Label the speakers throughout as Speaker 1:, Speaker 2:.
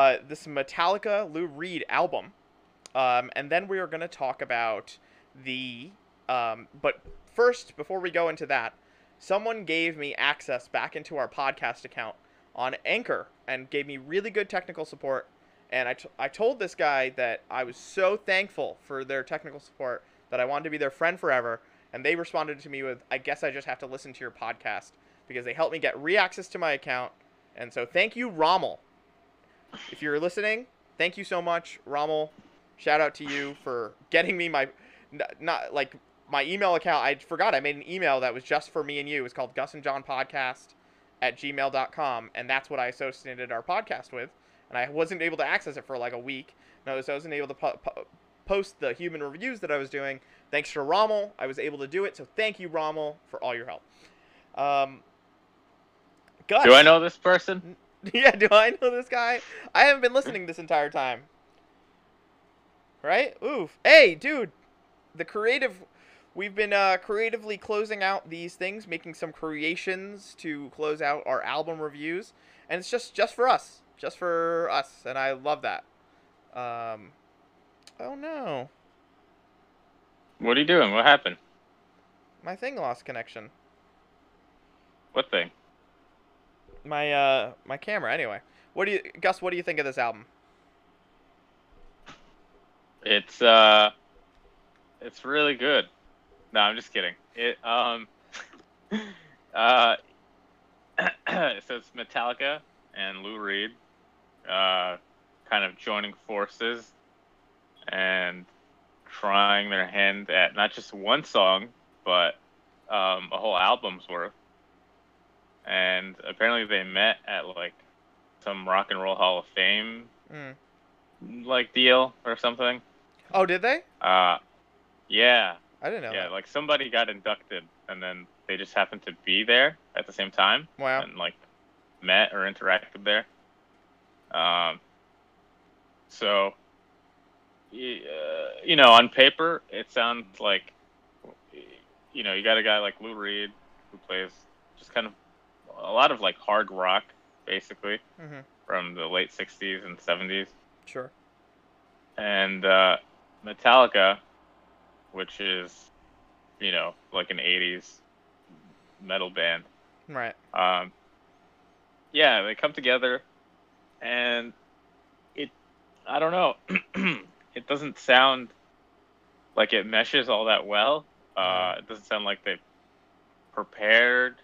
Speaker 1: uh, this Metallica Lou Reed album, um, and then we are going to talk about the. Um, but first, before we go into that, someone gave me access back into our podcast account on Anchor and gave me really good technical support. And I, t- I told this guy that I was so thankful for their technical support that I wanted to be their friend forever. And they responded to me with, I guess I just have to listen to your podcast because they helped me get re access to my account. And so thank you, Rommel. If you're listening, thank you so much, Rommel. Shout out to you for getting me my, not like my email account. I forgot I made an email that was just for me and you. It was called Gus and John Podcast at gmail.com. And that's what I associated our podcast with. And I wasn't able to access it for like a week. No, so I wasn't able to po- po- post the human reviews that I was doing. Thanks to Rommel, I was able to do it. So thank you, Rommel, for all your help. Um, Gus,
Speaker 2: Do I know this person?
Speaker 1: yeah, do I know this guy? I haven't been listening this entire time. Right? Oof. Hey, dude. The creative we've been uh, creatively closing out these things, making some creations to close out our album reviews, and it's just just for us. Just for us, and I love that. Um Oh no.
Speaker 2: What are you doing? What happened?
Speaker 1: My thing lost connection.
Speaker 2: What thing?
Speaker 1: My uh my camera anyway. What do you Gus, what do you think of this album?
Speaker 2: It's uh, it's really good. No, I'm just kidding. It um, uh, so it's Metallica and Lou Reed, uh, kind of joining forces and trying their hand at not just one song, but um, a whole album's worth. And apparently they met at like some rock and roll Hall of Fame
Speaker 1: Mm.
Speaker 2: like deal or something.
Speaker 1: Oh, did they?
Speaker 2: Uh, yeah,
Speaker 1: I didn't know
Speaker 2: yeah.
Speaker 1: that.
Speaker 2: Like somebody got inducted, and then they just happened to be there at the same time,
Speaker 1: Wow.
Speaker 2: and like met or interacted there. Um. So, uh, you know, on paper, it sounds like, you know, you got a guy like Lou Reed who plays just kind of a lot of like hard rock, basically
Speaker 1: Mhm.
Speaker 2: from the late '60s and '70s
Speaker 1: Sure.
Speaker 2: and uh, Metallica, which is, you know, like an '80s metal band.
Speaker 1: Right.
Speaker 2: Um, yeah, they come together, and it, I don't know, it doesn't sound like it meshes all that well. Uh, it doesn't sound like they prepared.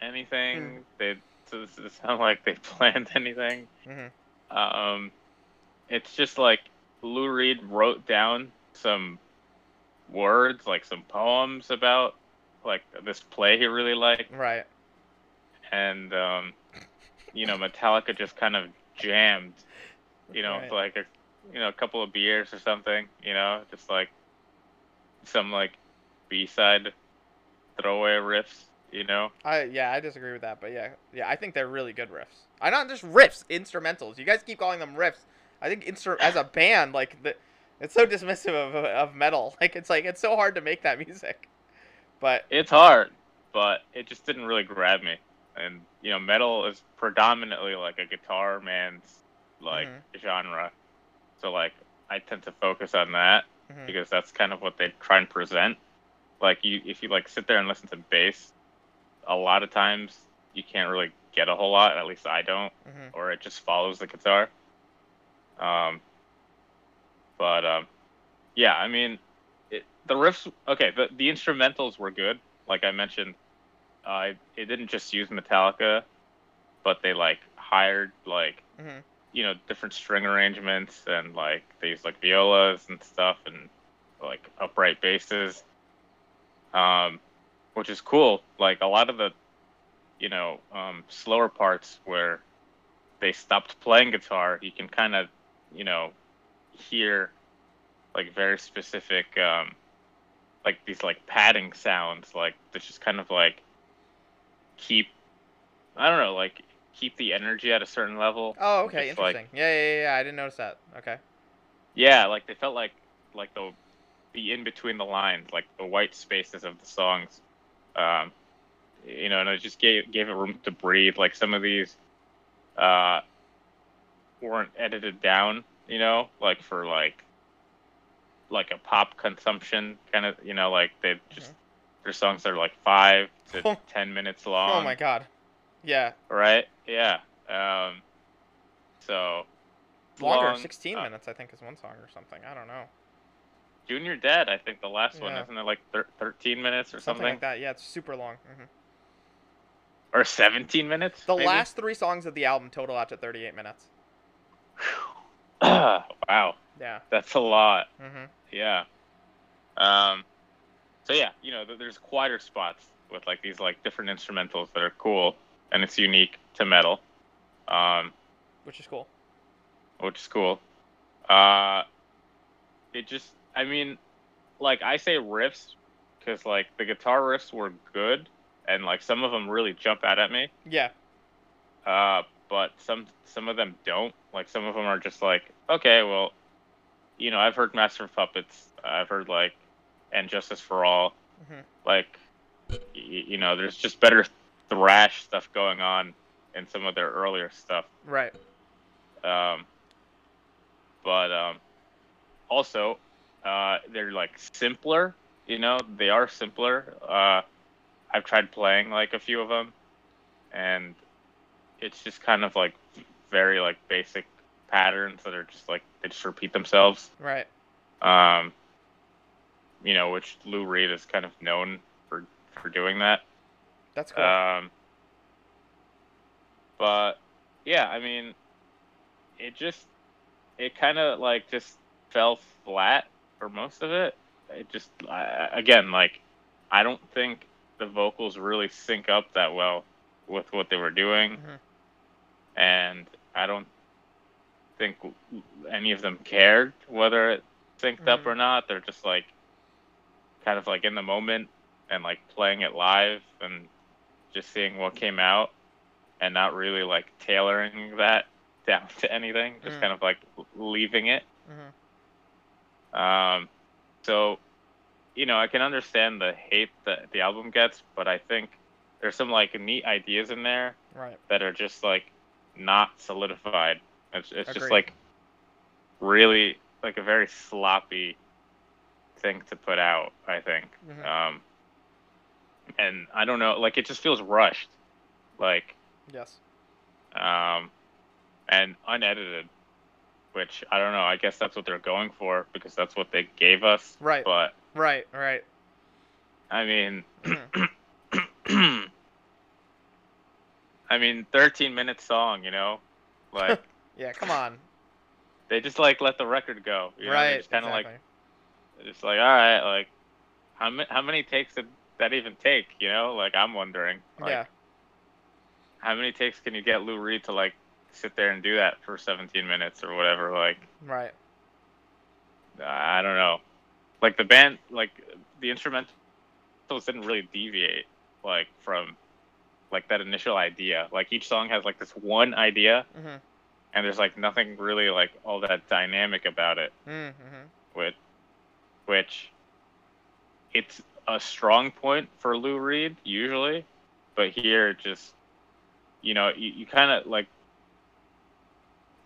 Speaker 2: Anything. They doesn't sound like they planned anything.
Speaker 1: Mhm.
Speaker 2: Um, it's just like Lou Reed wrote down some words, like some poems about like this play he really liked,
Speaker 1: Right.
Speaker 2: and um, you know, Metallica just kind of jammed, you know,
Speaker 1: Right.
Speaker 2: like a you know a couple of beers or something, you know, just like some like B side throwaway riffs, you know.
Speaker 1: I yeah, I disagree with that, but yeah, yeah, I think they're really good riffs. I not just riffs, instrumentals. You guys keep calling them riffs. I think instru- as a band, like the, it's so dismissive of of metal. Like it's like it's so hard to make that music. But
Speaker 2: It's hard, but it just didn't really grab me. And you know, metal is predominantly like a guitar man's like
Speaker 1: Mhm.
Speaker 2: genre. So like I tend to focus on that
Speaker 1: mhm,
Speaker 2: because that's kind of what they try and present. Like you if you like sit there and listen to bass, a lot of times you can't really get a whole lot, at least I don't,
Speaker 1: mhm.
Speaker 2: or it just follows the guitar. Um but um yeah, I mean it, the riffs okay, the the instrumentals were good. Like I mentioned, uh, it didn't just use Metallica, but they like hired like
Speaker 1: Mhm.
Speaker 2: you know different string arrangements and like they used like violas and stuff and like upright basses, um, which is cool. Like a lot of the you know um, slower parts where they stopped playing guitar, you can kind of you know hear like very specific um, like these like padding sounds like that's just kind of like keep I don't know like keep the energy at a certain level.
Speaker 1: Oh, okay,
Speaker 2: Just, like-
Speaker 1: interesting. yeah, yeah, yeah, yeah. I didn't notice that. Okay.
Speaker 2: Yeah, like they felt like like the the in between the lines, like the white spaces of the songs. Um, you know, and it just gave gave it room to breathe. Like some of these, uh, weren't edited down, you know, like for like like a pop consumption kind of, you know, like they just their songs are like five to
Speaker 1: Oh.
Speaker 2: ten minutes long.
Speaker 1: oh my god. Yeah.
Speaker 2: Right? Yeah. Um. So
Speaker 1: Longer,
Speaker 2: long,
Speaker 1: 16
Speaker 2: uh,
Speaker 1: minutes, I think, is one song or something. I don't know.
Speaker 2: Junior Dad, I think the last one isn't it like thir- thirteen minutes or
Speaker 1: Something,
Speaker 2: something,
Speaker 1: like that. Yeah, it's super long. hmm
Speaker 2: or seventeen minutes.
Speaker 1: The
Speaker 2: maybe?
Speaker 1: last three songs of the album total out to 38 minutes.
Speaker 2: wow,
Speaker 1: Yeah.
Speaker 2: that's a lot.
Speaker 1: hmm
Speaker 2: Yeah. Um. So yeah, you know, there's quieter spots with like these like different instrumentals that are cool, and it's unique to metal, um,
Speaker 1: Which is cool.
Speaker 2: which is cool. Uh, it just, I mean, like I say riffs, because like the guitar riffs were good, and like some of them really jump out at me.
Speaker 1: Yeah.
Speaker 2: Uh, but some some of them don't. Like some of them are just like, okay, well, you know, I've heard Master of Puppets. I've heard like, and Justice for All.
Speaker 1: Mhm.
Speaker 2: Like, y- you know, there's just better thrash stuff going on in some of their earlier stuff.
Speaker 1: Right.
Speaker 2: Um, but um, also, uh, they're like simpler. You know, they are simpler. Uh, I've tried playing like a few of them, and it's just kind of like very like basic patterns that are just like they just repeat themselves.
Speaker 1: Right.
Speaker 2: Um, you know, which Lou Reed is kind of known for for doing that.
Speaker 1: That's cool.
Speaker 2: Um, but yeah, I mean, it just it kind of like just fell flat for most of it. It just I, again like I don't think the vocals really sync up that well with what they were doing,
Speaker 1: Mhm.
Speaker 2: and I don't think any of them cared whether it synced up
Speaker 1: Mhm.
Speaker 2: or not. They're just like kind of like in the moment and like playing it live and just seeing what came out and not really like tailoring that down to anything just
Speaker 1: Mm.
Speaker 2: kind of like leaving it
Speaker 1: hmm
Speaker 2: um so you know i can understand the hate that the album gets but i think there's some like neat ideas in there
Speaker 1: Right.
Speaker 2: that are just like not solidified it's, it's just like really like a very sloppy thing to put out i think
Speaker 1: Mhm.
Speaker 2: um and i don't know like it just feels rushed like
Speaker 1: Yes.
Speaker 2: um and unedited which i don't know i guess that's what they're going for because that's what they gave us
Speaker 1: Right.
Speaker 2: but
Speaker 1: Right. Right.
Speaker 2: i mean i mean 13 minute song you know like
Speaker 1: yeah. Come on.
Speaker 2: they just like let the record go you know?
Speaker 1: Right.
Speaker 2: just kind of
Speaker 1: exactly.
Speaker 2: like just like all right like how, many how many takes did that even take you know like i'm wondering like,
Speaker 1: yeah.
Speaker 2: how many takes can you get lou reed to like sit there and do that for 17 minutes or whatever like
Speaker 1: Right.
Speaker 2: I don't know. Like the band, like the instrumentals didn't really deviate like from like that initial idea. Like each song has like this one idea,
Speaker 1: hmm
Speaker 2: and there's like nothing really like all that dynamic about it.
Speaker 1: hmm
Speaker 2: With which it's a strong point for Lou Reed usually, but here it just you know you, you kind of like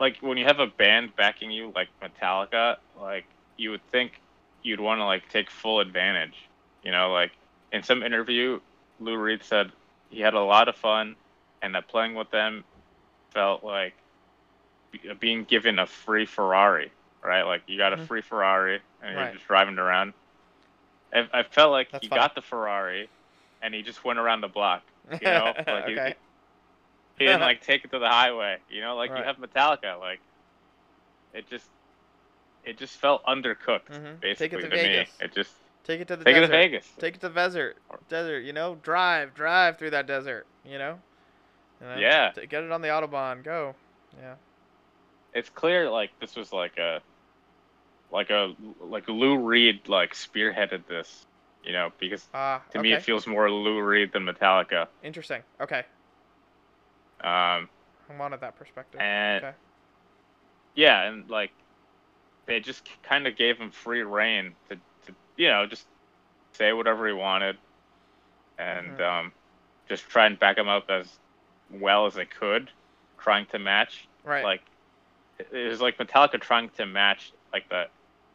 Speaker 2: like when you have a band backing you like Metallica, like you would think you'd want to like take full advantage. You know, like in some interview, Lou Reed said he had a lot of fun and that playing with them felt like being given a free Ferrari, right? Like you got a
Speaker 1: Mhm.
Speaker 2: free Ferrari and
Speaker 1: Right.
Speaker 2: you're just driving around. I, I felt like
Speaker 1: That's
Speaker 2: he got the Ferrari and he just went around the block. You know, like
Speaker 1: okay.
Speaker 2: didn't like take it to the highway. You know, like
Speaker 1: Right.
Speaker 2: you have Metallica, like it just it just felt undercooked
Speaker 1: Mhm.
Speaker 2: basically
Speaker 1: Take it to
Speaker 2: to
Speaker 1: Vegas.
Speaker 2: me. It just
Speaker 1: Take it to the
Speaker 2: take it
Speaker 1: desert.
Speaker 2: to Vegas.
Speaker 1: Take it to the desert. Desert. You know, drive, drive through that desert. You know.
Speaker 2: Yeah.
Speaker 1: T- Get it on the autobahn. Go. Yeah.
Speaker 2: It's clear like this was like a like a like Lou Reed like spearheaded this, you know, because
Speaker 1: Ah.
Speaker 2: to
Speaker 1: okay.
Speaker 2: me it feels more Lou Reed than Metallica.
Speaker 1: Interesting. Okay.
Speaker 2: Um
Speaker 1: I wanted that perspective.
Speaker 2: and
Speaker 1: Okay.
Speaker 2: yeah, and like they just kind of gave him free reign to, to you know just say whatever he wanted, and
Speaker 1: Mhm.
Speaker 2: um, just try and back him up as well as they could, trying to match
Speaker 1: Right.
Speaker 2: like it was like Metallica trying to match like the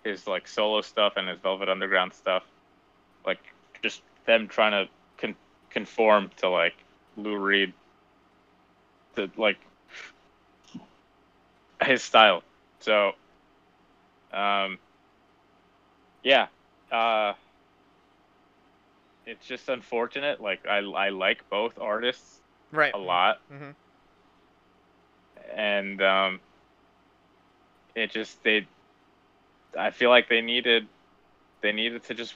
Speaker 2: his like solo stuff and his Velvet Underground stuff, like just them trying to con- conform to like Lou Reed, to like his style. So, um, yeah, uh, it's just unfortunate. Like I I like both artists
Speaker 1: Right.
Speaker 2: a lot,
Speaker 1: Mhm.
Speaker 2: and um, it just they. I feel like they needed, they needed to just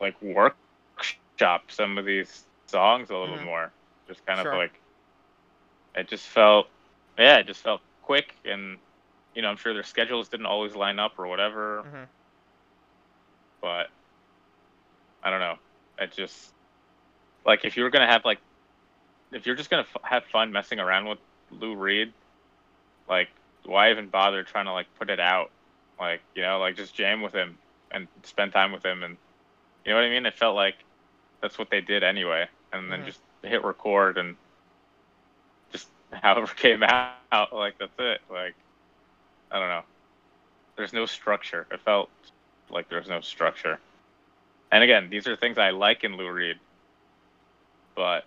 Speaker 2: like workshop some of these songs a little
Speaker 1: Mhm.
Speaker 2: more. Just kind
Speaker 1: Sure.
Speaker 2: of like, it just felt, yeah, it just felt quick, and you know, I'm sure their schedules didn't always line up or whatever,
Speaker 1: Mhm.
Speaker 2: but I don't know. It just like if you were gonna have like, if you're just gonna f- have fun messing around with Lou Reed, like why even bother trying to like put it out? Like you know, like just jam with him and spend time with him, and you know what I mean. It felt like that's what they did anyway, and then
Speaker 1: Mhm.
Speaker 2: just hit record and however came out, like that's it. Like I don't know. There's no structure. It felt like there's no structure. And again, these are things I like in Lou Reed, but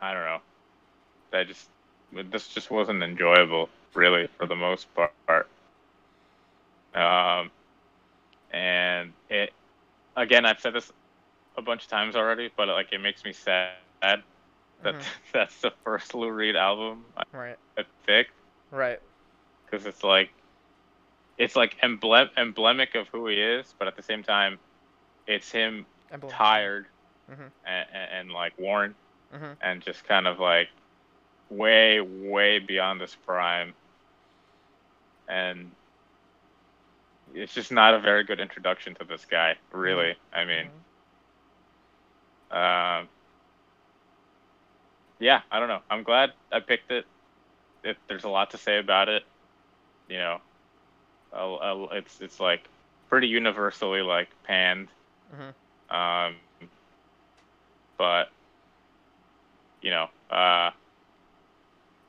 Speaker 2: I don't know. I just this just wasn't enjoyable, really, for the most part. Um, and it again, I've said this a bunch of times already, but like it makes me sad that
Speaker 1: Mhm.
Speaker 2: that's the first Lou Reed album
Speaker 1: Right.
Speaker 2: I picked
Speaker 1: Right.
Speaker 2: because it's like it's like emblem emblemic of who he is, but at the same time, it's him tired
Speaker 1: Mhm.
Speaker 2: and, and, and like worn
Speaker 1: Mhm.
Speaker 2: and just kind of like way way beyond his prime and it's just not a very good introduction to this guy really i mean
Speaker 1: Mhm.
Speaker 2: um yeah i don't know. I'm glad i picked it, it there's a lot to say about it you know. I'll, I'll, it's it's like pretty universally like panned.
Speaker 1: Mhm.
Speaker 2: um but you know uh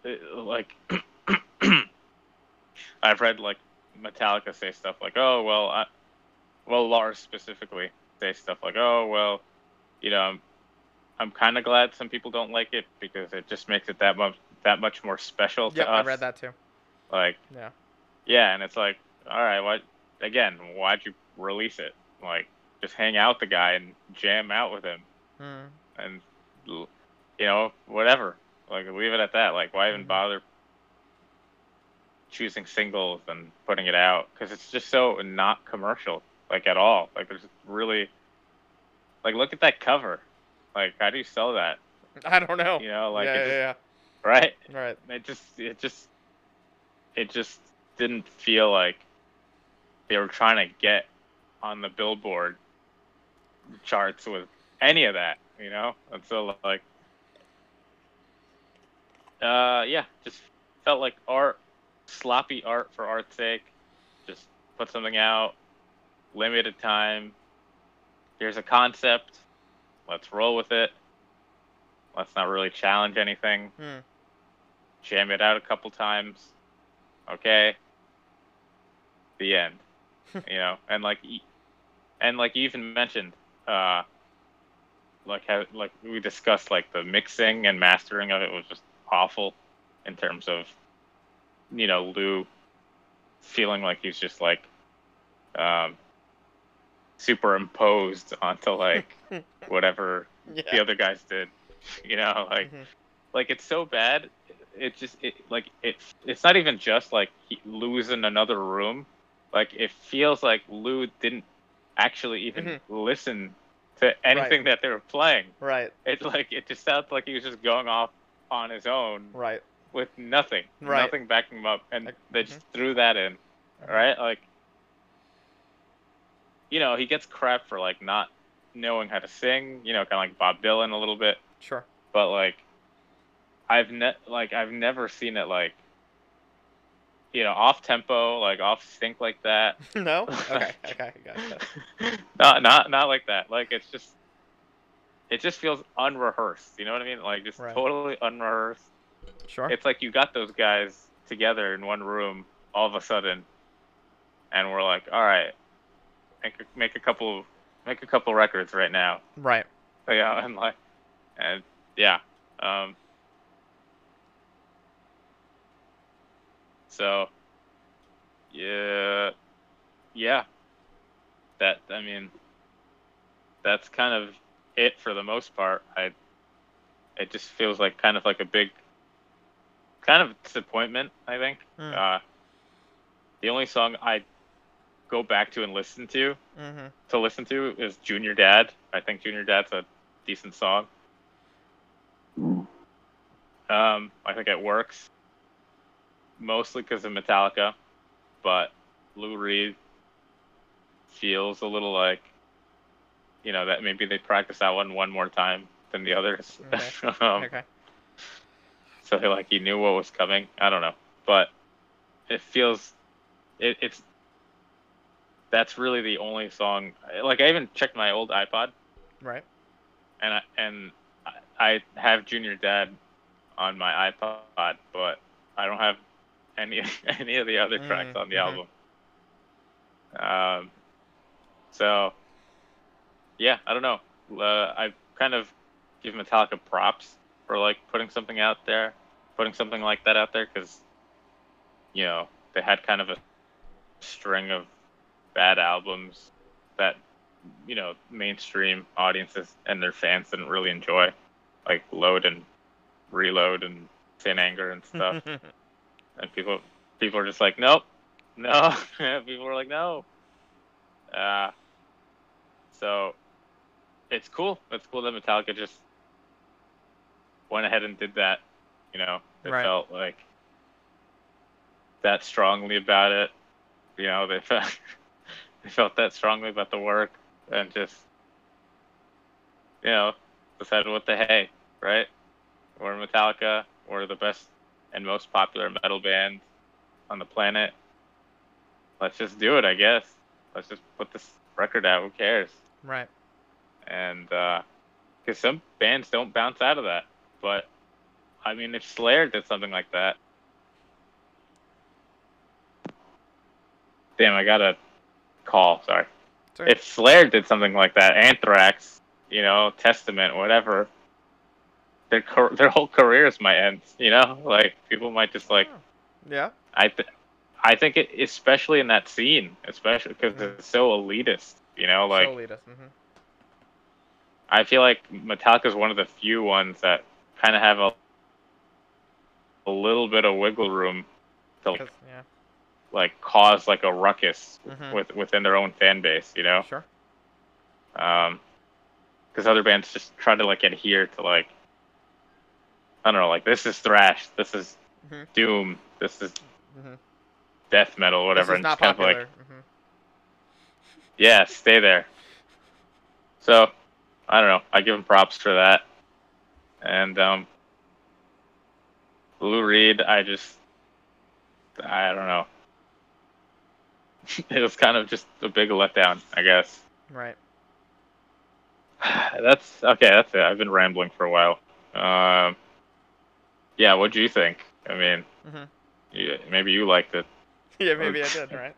Speaker 2: it- like i've read like metallica say stuff like oh well I, well lars specifically say stuff like oh well you know i'm, I'm kind of glad some people don't like it because it just makes it that much that much more special to
Speaker 1: Yep, I
Speaker 2: us
Speaker 1: read that too.
Speaker 2: like
Speaker 1: Yeah.
Speaker 2: yeah, and it's like, all right, what? Again, why'd you release it? Like, just hang out with the guy and jam out with him,
Speaker 1: Mm.
Speaker 2: and you know, whatever. Like, leave it at that. Like, why even
Speaker 1: Mhm.
Speaker 2: bother choosing singles and putting it out? Because it's just so not commercial, like at all. Like, there's really, like, look at that cover. Like, how do you sell that?
Speaker 1: I don't know.
Speaker 2: You know, like,
Speaker 1: yeah,
Speaker 2: just,
Speaker 1: yeah,
Speaker 2: right?
Speaker 1: Right.
Speaker 2: it just it just it just didn't feel like they were trying to get on the billboard charts with any of that you know and so like uh yeah just felt like art sloppy art for art's sake just put something out limited time here's a concept let's roll with it let's not really challenge anything
Speaker 1: Mm.
Speaker 2: jam it out a couple times. Okay. The end. you know, and like, and like you even mentioned, uh, like how like we discussed, like the mixing and mastering of it was just awful, in terms of, you know, Lou feeling like he's just like, um, superimposed onto like whatever the other guys did. You know, like
Speaker 1: Mhm.
Speaker 2: like it's so bad. It just it like it. It's not even just like losing another room. Like it feels like Lou didn't actually even
Speaker 1: Mhm.
Speaker 2: listen to anything that they were playing.
Speaker 1: Right.
Speaker 2: It's like it just sounds like he was just going off on his own
Speaker 1: Right.
Speaker 2: with nothing,
Speaker 1: Right.
Speaker 2: nothing backing him up, and they just threw that in, right? Like, you know, he gets crap for like not knowing how to sing. You know, kind of like Bob Dylan a little bit
Speaker 1: Sure.
Speaker 2: but like I've ne- like I've never seen it like you know off tempo like off sync like that.
Speaker 1: no. Okay. Okay. Gotcha.
Speaker 2: not not not like that. Like it's just it just feels unrehearsed. You know what I mean? Like just
Speaker 1: Right.
Speaker 2: totally unrehearsed.
Speaker 1: Sure.
Speaker 2: It's like you got those guys together in one room all of a sudden, and we're like, all right, make a, make a couple make a couple records right now.
Speaker 1: Right.
Speaker 2: Yeah, and like, and yeah. Um, so, yeah, yeah. That I mean, that's kind of it for the most part. I, it just feels like kind of like a big, kind of disappointment. I think.
Speaker 1: Mm.
Speaker 2: Uh, the only song I go back to and listen to
Speaker 1: Mm-hmm.
Speaker 2: to listen to is Junior Dad. I think Junior Dad's a decent song. Um, I think it works mostly because of Metallica, but Lou Reed feels a little like, you know, that maybe they practice that one one more time than the others.
Speaker 1: Okay.
Speaker 2: um,
Speaker 1: Okay.
Speaker 2: so like he knew what was coming. I don't know, but it feels it, it's that's really the only song. Like I even checked my old iPod,
Speaker 1: Right.
Speaker 2: and I and I- have Junior Dad on my iPod, but I don't have any any of the other tracks
Speaker 1: Mm,
Speaker 2: on the album. Um, so yeah, I don't know. Uh, I kind of give Metallica props for like putting something out there, putting something like that out there, because you know they had kind of a string of bad albums that you know mainstream audiences and their fans didn't really enjoy, like Load and Reload and Saint Anger and stuff. and people people are just like, nope, no. people are like, no. Uh, so it's cool. It's cool that Metallica just went ahead and did that. You know, it
Speaker 1: Right.
Speaker 2: felt like that strongly about it. You know, they felt they felt that strongly about the work and just you know decided what the hey, right? We're Metallica. We're the best and most popular metal band on the planet. Let's just do it, I guess. Let's just put this record out. Who cares?
Speaker 1: right.
Speaker 2: And uh, because some bands don't bounce out of that, but I mean, if Slayer did something like that, damn, I got a call. Sorry.
Speaker 1: Sorry.
Speaker 2: If Slayer did something like that, Anthrax, you know, Testament, whatever, their their whole careers might end. You know, like people might just like
Speaker 1: Yeah.
Speaker 2: I th- I think it especially in that scene, especially because
Speaker 1: Mhm.
Speaker 2: it's so elitist. You know, like
Speaker 1: so elitist. Mm-hmm.
Speaker 2: I feel like Metallica is one of the few ones that kind of have a a little bit of wiggle room to
Speaker 1: yeah.
Speaker 2: Like cause like a ruckus
Speaker 1: Mhm.
Speaker 2: with within their own fan base. You know,
Speaker 1: Sure.
Speaker 2: um, because other bands just try to like adhere to like I don't know, like this is thrash, this is
Speaker 1: Mhm.
Speaker 2: doom, this is
Speaker 1: Mhm.
Speaker 2: death metal, whatever, and just kind of like
Speaker 1: hmm
Speaker 2: yeah, stay there. So, I don't know. I give him props for that. And um, Lou Reed, I just, I don't know. It was kind of just a big letdown, I guess.
Speaker 1: Right.
Speaker 2: That's okay. That's it. I've been rambling for a while. Um, yeah, what do you think? I mean,
Speaker 1: Mhm.
Speaker 2: you, maybe you liked it.
Speaker 1: yeah, maybe I did. Right.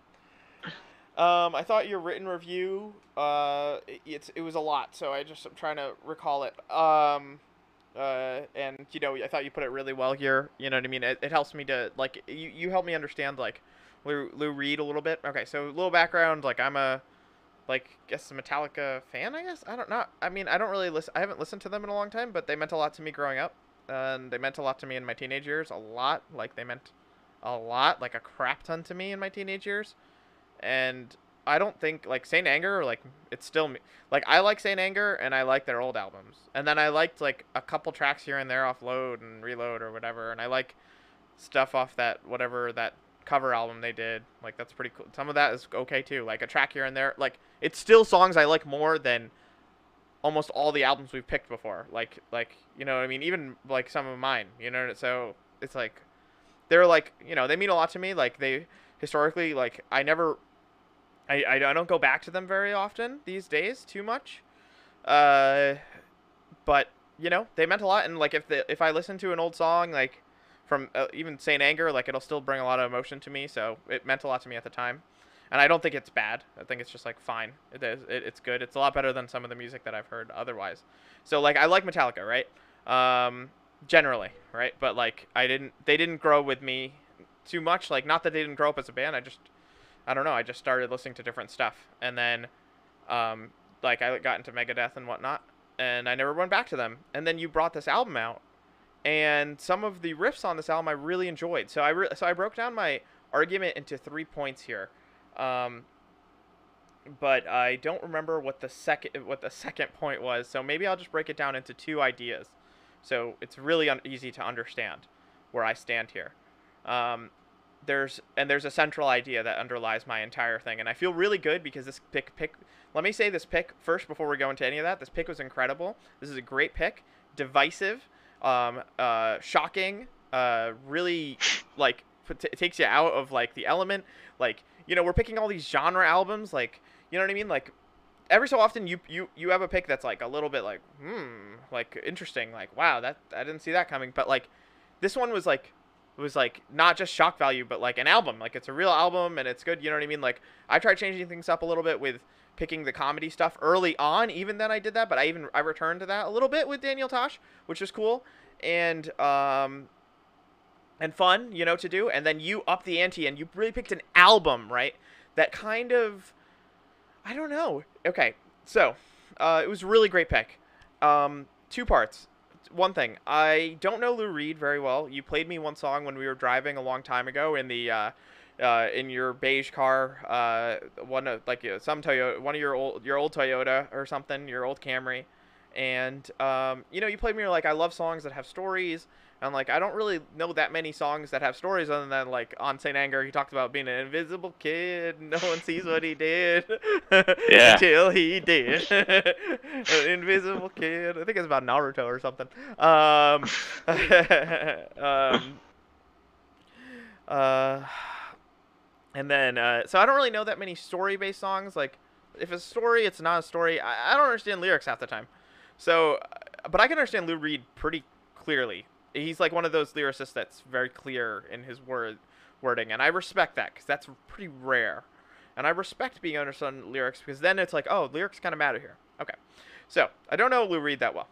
Speaker 1: Um, I thought your written review. Uh, it, it's it was a lot, so I just I'm trying to recall it. Um, uh, and you know, I thought you put it really well here. You know what I mean? It, it helps me to like you you help me understand like Lou, Lou Reed a little bit. Okay, so a little background. Like I'm a like guess a Metallica fan. I guess I don't know. I mean, I don't really listen. I haven't listened to them in a long time, but they meant a lot to me growing up, and they meant a lot to me in my teenage years. A lot. Like they meant a lot, like a crap ton to me in my teenage years. And I don't think like Saint Anger, like it's still me. Like I like Saint Anger and I like their old albums. And then I liked like a couple tracks here and there off Load and Reload or whatever. And I like stuff off that whatever that cover album they did. Like that's pretty cool. Some of that is okay too. Like a track here and there. Like it's still songs I like more than almost all the albums we've picked before. Like like you know I mean. Even like some of mine. You know. So it's like they're like you know they mean a lot to me. Like they historically like I never. I, I, I don't go back to them very often these days too much, uh, but you know they meant a lot and like if the if I listen to an old song like from uh, even Saint Anger. Like it'll still bring a lot of emotion to me, so it meant a lot to me at the time. And I don't think it's bad. I think it's just like fine. It is. It, it's good. It's a lot better than some of the music that I've heard otherwise. So like I like Metallica, right? Um, generally, right? But like I didn't. They didn't grow with me too much. Like not that they didn't grow up as a band. I just I don't know. I just started listening to different stuff, and then um, like I got into Megadeth and whatnot, and I never went back to them. And then you brought this album out, and some of the riffs on this album I really enjoyed. So I re- so I broke down my argument into three points here. Um, but I don't remember what the second what the second point was. So maybe I'll just break it down into two ideas. So it's really un- easy to understand where I stand here. Um, there's and there's a central idea that underlies my entire thing, and I feel really good because this pick pick. Let me say this pick first before we go into any of that. This pick was incredible. This is a great pick, divisive, um, uh, shocking, uh, really like it takes you out of like the element. Like you know we're picking all these genre albums, like you know what I mean, like every so often you you you have a pick that's like a little bit like hmm like interesting like wow that I didn't see that coming. But like this one was like was like not just shock value but like an album. Like it's a real album and it's good you know what i mean? Like i tried changing things up a little bit with picking the comedy stuff early on even then i did that but i even i returned to that a little bit with daniel tosh which is cool and um and fun you know to do and then you up the ante and you really picked an album right that kind of i don't know okay so uh, it was a really great pick um two parts one thing. I don't know Lou Reed very well. You played me one song when we were driving a long time ago in the uh, uh, in your beige car, uh, one of like some Toyota, one of your old your old Toyota or something, your old Camry, and um, you know you played me You're like I love songs that have stories and like I don't really know that many songs that have stories other than like on Saint Anger he talked about being an invisible kid. No one sees what he did
Speaker 2: Yeah.
Speaker 1: until he did. An invisible kid. I think it's about Naruto or something. Um, um, uh, and then uh, so I don't really know that many story-based songs. Like if it's a story, it's not a story. I, I don't understand lyrics half the time. So, uh, but I can understand Lou Reed pretty clearly he's like one of those lyricists that's very clear in his word wording, and I respect that because that's pretty rare. And I respect being understood lyrics because then it's like, oh, lyrics kind of matter here. Okay, so I don't know Lou Reed that well.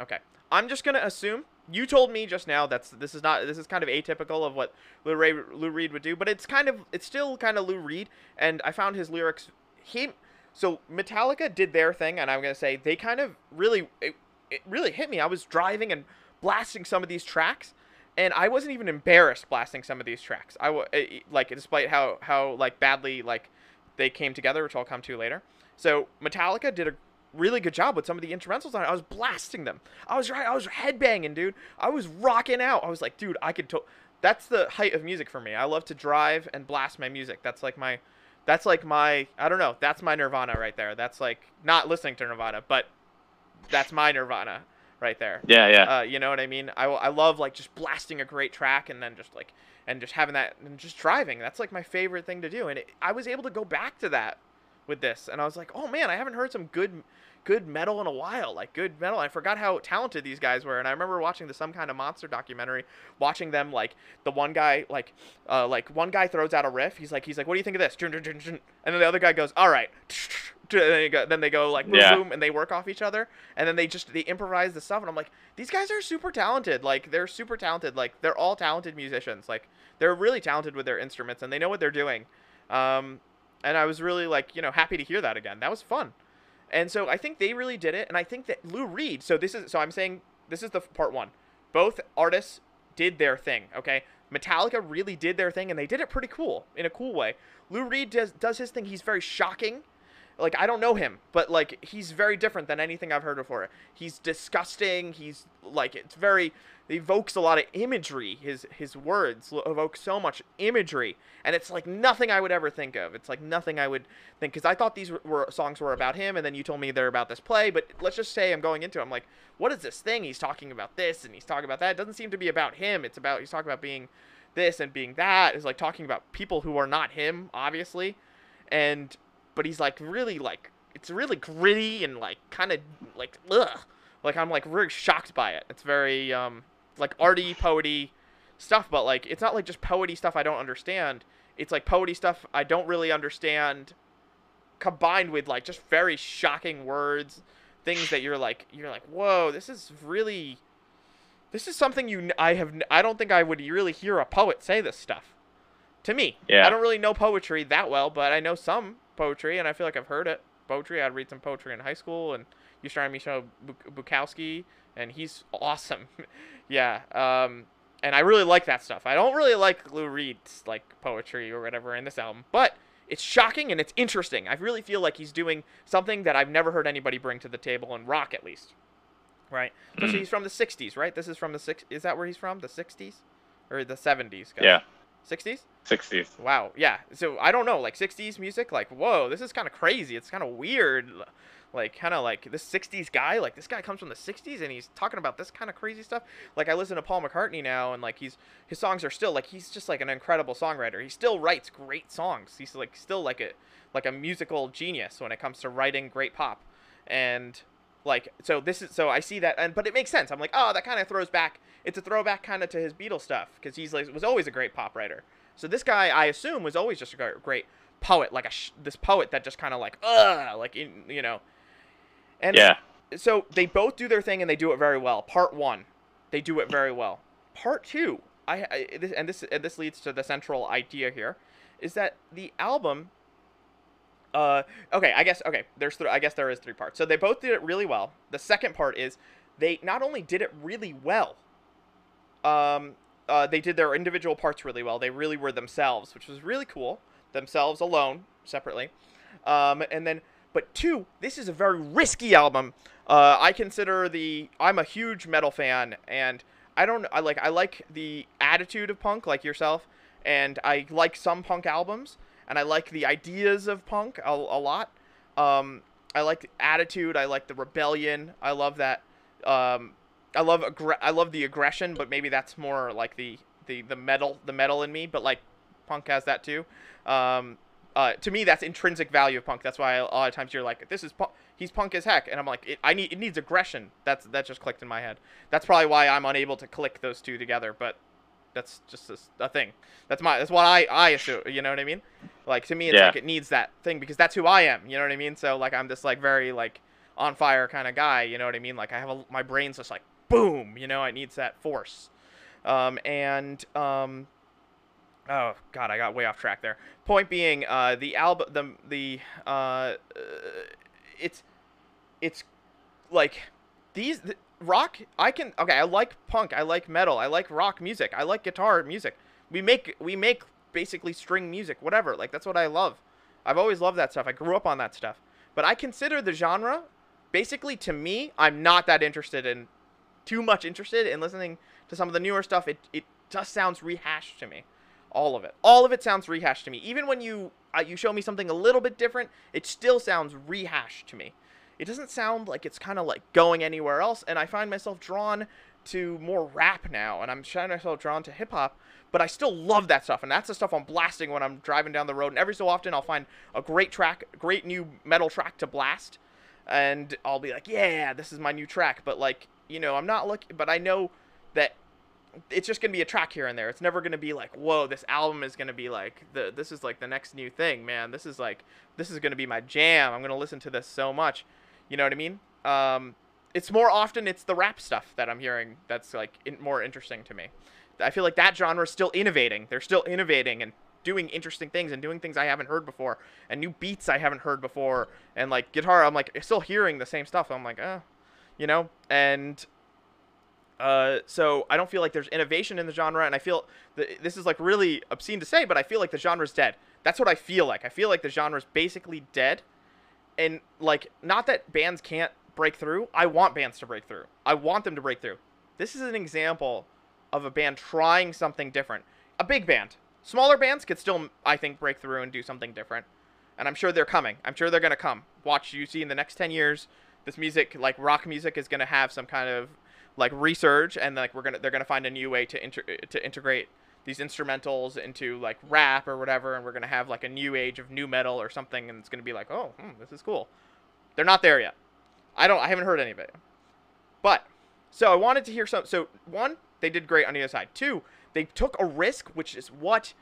Speaker 1: Okay, I'm just gonna assume you told me just now that's this is not this is kind of atypical of what Lou, Ray, Lou Reed would do, but it's kind of it's still kind of Lou Reed, and I found his lyrics he so Metallica did their thing, and I'm gonna say they kind of really it, it really hit me. I was driving and blasting some of these tracks and I wasn't even embarrassed blasting some of these tracks. I w- eh, like despite how how like badly like they came together, which I'll come to later. So Metallica did a really good job with some of the instrumentals on it. I was blasting them. I was right. I was headbanging, dude. I was rocking out. I was like, dude, I could. To-. That's the height of music for me. I love to drive and blast my music. That's like my. That's like my. I don't know. That's my Nirvana right there. That's like not listening to Nirvana, but that's my Nirvana right there.
Speaker 2: Yeah, yeah.
Speaker 1: Uh, you know what I mean? I, I love like just blasting a great track and then just like and just having that and just driving. That's like my favorite thing to do. And it, I was able to go back to that with this, and I was like, oh man, I haven't heard some good good metal in a while, like good metal. I forgot how talented these guys were, and I remember watching the some kind of monster documentary, watching them like the one guy like uh, like one guy throws out a riff. He's like he's like, what do you think of this? And then the other guy goes, all right then they go, then they go like boom, yeah. boom, and they work off each other, and then they just they improvise the stuff, and I'm like, these guys are super talented. Like they're super talented. Like they're all talented musicians. Like they're really talented with their instruments, and they know what they're doing. Um, and I was really like you know happy to hear that again. That was fun. And so I think they really did it, and I think that Lou Reed. So this is so I'm saying this is the part one. Both artists did their thing. Okay, Metallica really did their thing, and they did it pretty cool in a cool way. Lou Reed does does his thing. He's very shocking like I don't know him, but like he's very different than anything I've heard before. He's disgusting. He's like it's very evokes a lot of imagery. His his words evoke so much imagery, and it's like nothing I would ever think of. It's like nothing I would think because I thought these were songs were about him, and then you told me they're about this play. But let's just say I'm going into. It, I'm like, what is this thing? He's talking about this and he's talking about that. It doesn't seem to be about him. It's about he's talking about being this and being that. Is like talking about people who are not him, obviously, and but he's like really like it's really gritty and like kind of like ugh. Like I'm like really shocked by it. It's very um like arty, poety, stuff, but like it's not like just poety stuff I don't understand. It's like poety stuff I don't really understand combined with like just very shocking words, things that you're like you're like, "Whoa, this is really this is something you I have I don't think I would really hear a poet say this stuff." To me.
Speaker 2: Yeah.
Speaker 1: I don't really know poetry that well, but I know some poetry and I feel like I've heard it. Poetry, I'd read some poetry in high school and you started Michel Buk- Bukowski and he's awesome. yeah. Um and I really like that stuff. I don't really like Lou Reed's like poetry or whatever in this album, but it's shocking and it's interesting. I really feel like he's doing something that I've never heard anybody bring to the table in rock, at least. Right? Especially he's from the '60s, right? This is from the six. Is that where he's from? The '60s or the '70s? Guys?
Speaker 2: Yeah.
Speaker 1: '60s.
Speaker 2: 60s.
Speaker 1: Wow. Yeah. So I don't know, like '60s music. Like, whoa, this is kind of crazy. It's kind of weird. Like, kind of like this '60s guy. Like, this guy comes from the '60s and he's talking about this kind of crazy stuff. Like, I listen to Paul McCartney now, and like he's his songs are still like he's just like an incredible songwriter. He still writes great songs. He's like still like a like a musical genius when it comes to writing great pop. And like so this is so I see that and but it makes sense. I'm like, "Oh, that kind of throws back. It's a throwback kind of to his Beatles stuff because he's like was always a great pop writer." So this guy I assume was always just a great poet, like a sh- this poet that just kind of like, "Ugh," like in, you know. And
Speaker 2: Yeah.
Speaker 1: so they both do their thing and they do it very well. Part one, they do it very well. Part two, I, I this, and this and this leads to the central idea here, is that the album. Uh, okay, I guess okay. There's th- I guess there is three parts. So they both did it really well. The second part is they not only did it really well. Um, uh, they did their individual parts really well. They really were themselves, which was really cool. Themselves alone, separately. Um, and then but two, this is a very risky album. Uh, I consider the I'm a huge metal fan, and I don't I like I like the attitude of punk like yourself, and I like some punk albums, and I like the ideas of punk a, a lot. Um, I like the attitude. I like the rebellion. I love that. Um, I love I love the aggression, but maybe that's more like the the the metal the metal in me. But like punk has that too. Um, uh, to me, that's intrinsic value of punk. That's why a lot of times you're like, this is punk. He's punk as heck, and I'm like, it, I need it needs aggression. That's that just clicked in my head. That's probably why I'm unable to click those two together. But that's just a, a thing. That's my that's what I I assume. You know what I mean? Like to me, it's
Speaker 2: Yeah.
Speaker 1: like it needs that thing because that's who I am. You know what I mean? So like I'm this like very like on fire kind of guy. You know what I mean? Like I have a my brain's just like boom. You know, it needs that force. Um, and um, oh god, I got way off track there. Point being, uh, the album, the the uh, uh, it's it's like these th- rock. I can okay. I like punk. I like metal. I like rock music. I like guitar music. We make we make basically string music, whatever. Like that's what I love. I've always loved that stuff. I grew up on that stuff. But I consider the genre basically to me, I'm not that interested in too much interested in listening to some of the newer stuff. It it just sounds rehashed to me. All of it. All of it sounds rehashed to me. Even when you uh, you show me something a little bit different, it still sounds rehashed to me. It doesn't sound like it's kind of like going anywhere else, and I find myself drawn to more rap now, and I'm finding myself drawn to hip hop. But I still love that stuff, and that's the stuff I'm blasting when I'm driving down the road. And every so often, I'll find a great track, great new metal track to blast, and I'll be like, "Yeah, this is my new track." But like, you know, I'm not looking, but I know that it's just gonna be a track here and there. It's never gonna be like, whoa, this album is gonna be like the this is like the next new thing, man. This is like this is gonna be my jam. I'm gonna listen to this so much. You know what I mean? Um, it's more often it's the rap stuff that I'm hearing that's like in, more interesting to me. I feel like that genre is still innovating. They're still innovating and doing interesting things and doing things I haven't heard before and new beats I haven't heard before and like guitar. I'm like still hearing the same stuff. I'm like, uh, you know, and uh, so I don't feel like there's innovation in the genre, and I feel th- this is like really obscene to say, but I feel like the genre's dead. That's what I feel like. I feel like the genre's basically dead, and like not that bands can't break through. I want bands to break through. I want them to break through. This is an example of a band trying something different. A big band, smaller bands could still, I think, break through and do something different, and I'm sure they're coming. I'm sure they're gonna come. Watch you see in the next ten years, this music, like rock music, is gonna have some kind of like research and like we're gonna they're gonna find a new way to inter- to integrate these instrumentals into like rap or whatever and we're gonna have like a new age of new metal or something and it's gonna be like oh hmm, this is cool they're not there yet i don't i haven't heard any of it but so i wanted to hear some so one they did great on the other side two They took a risk, which is what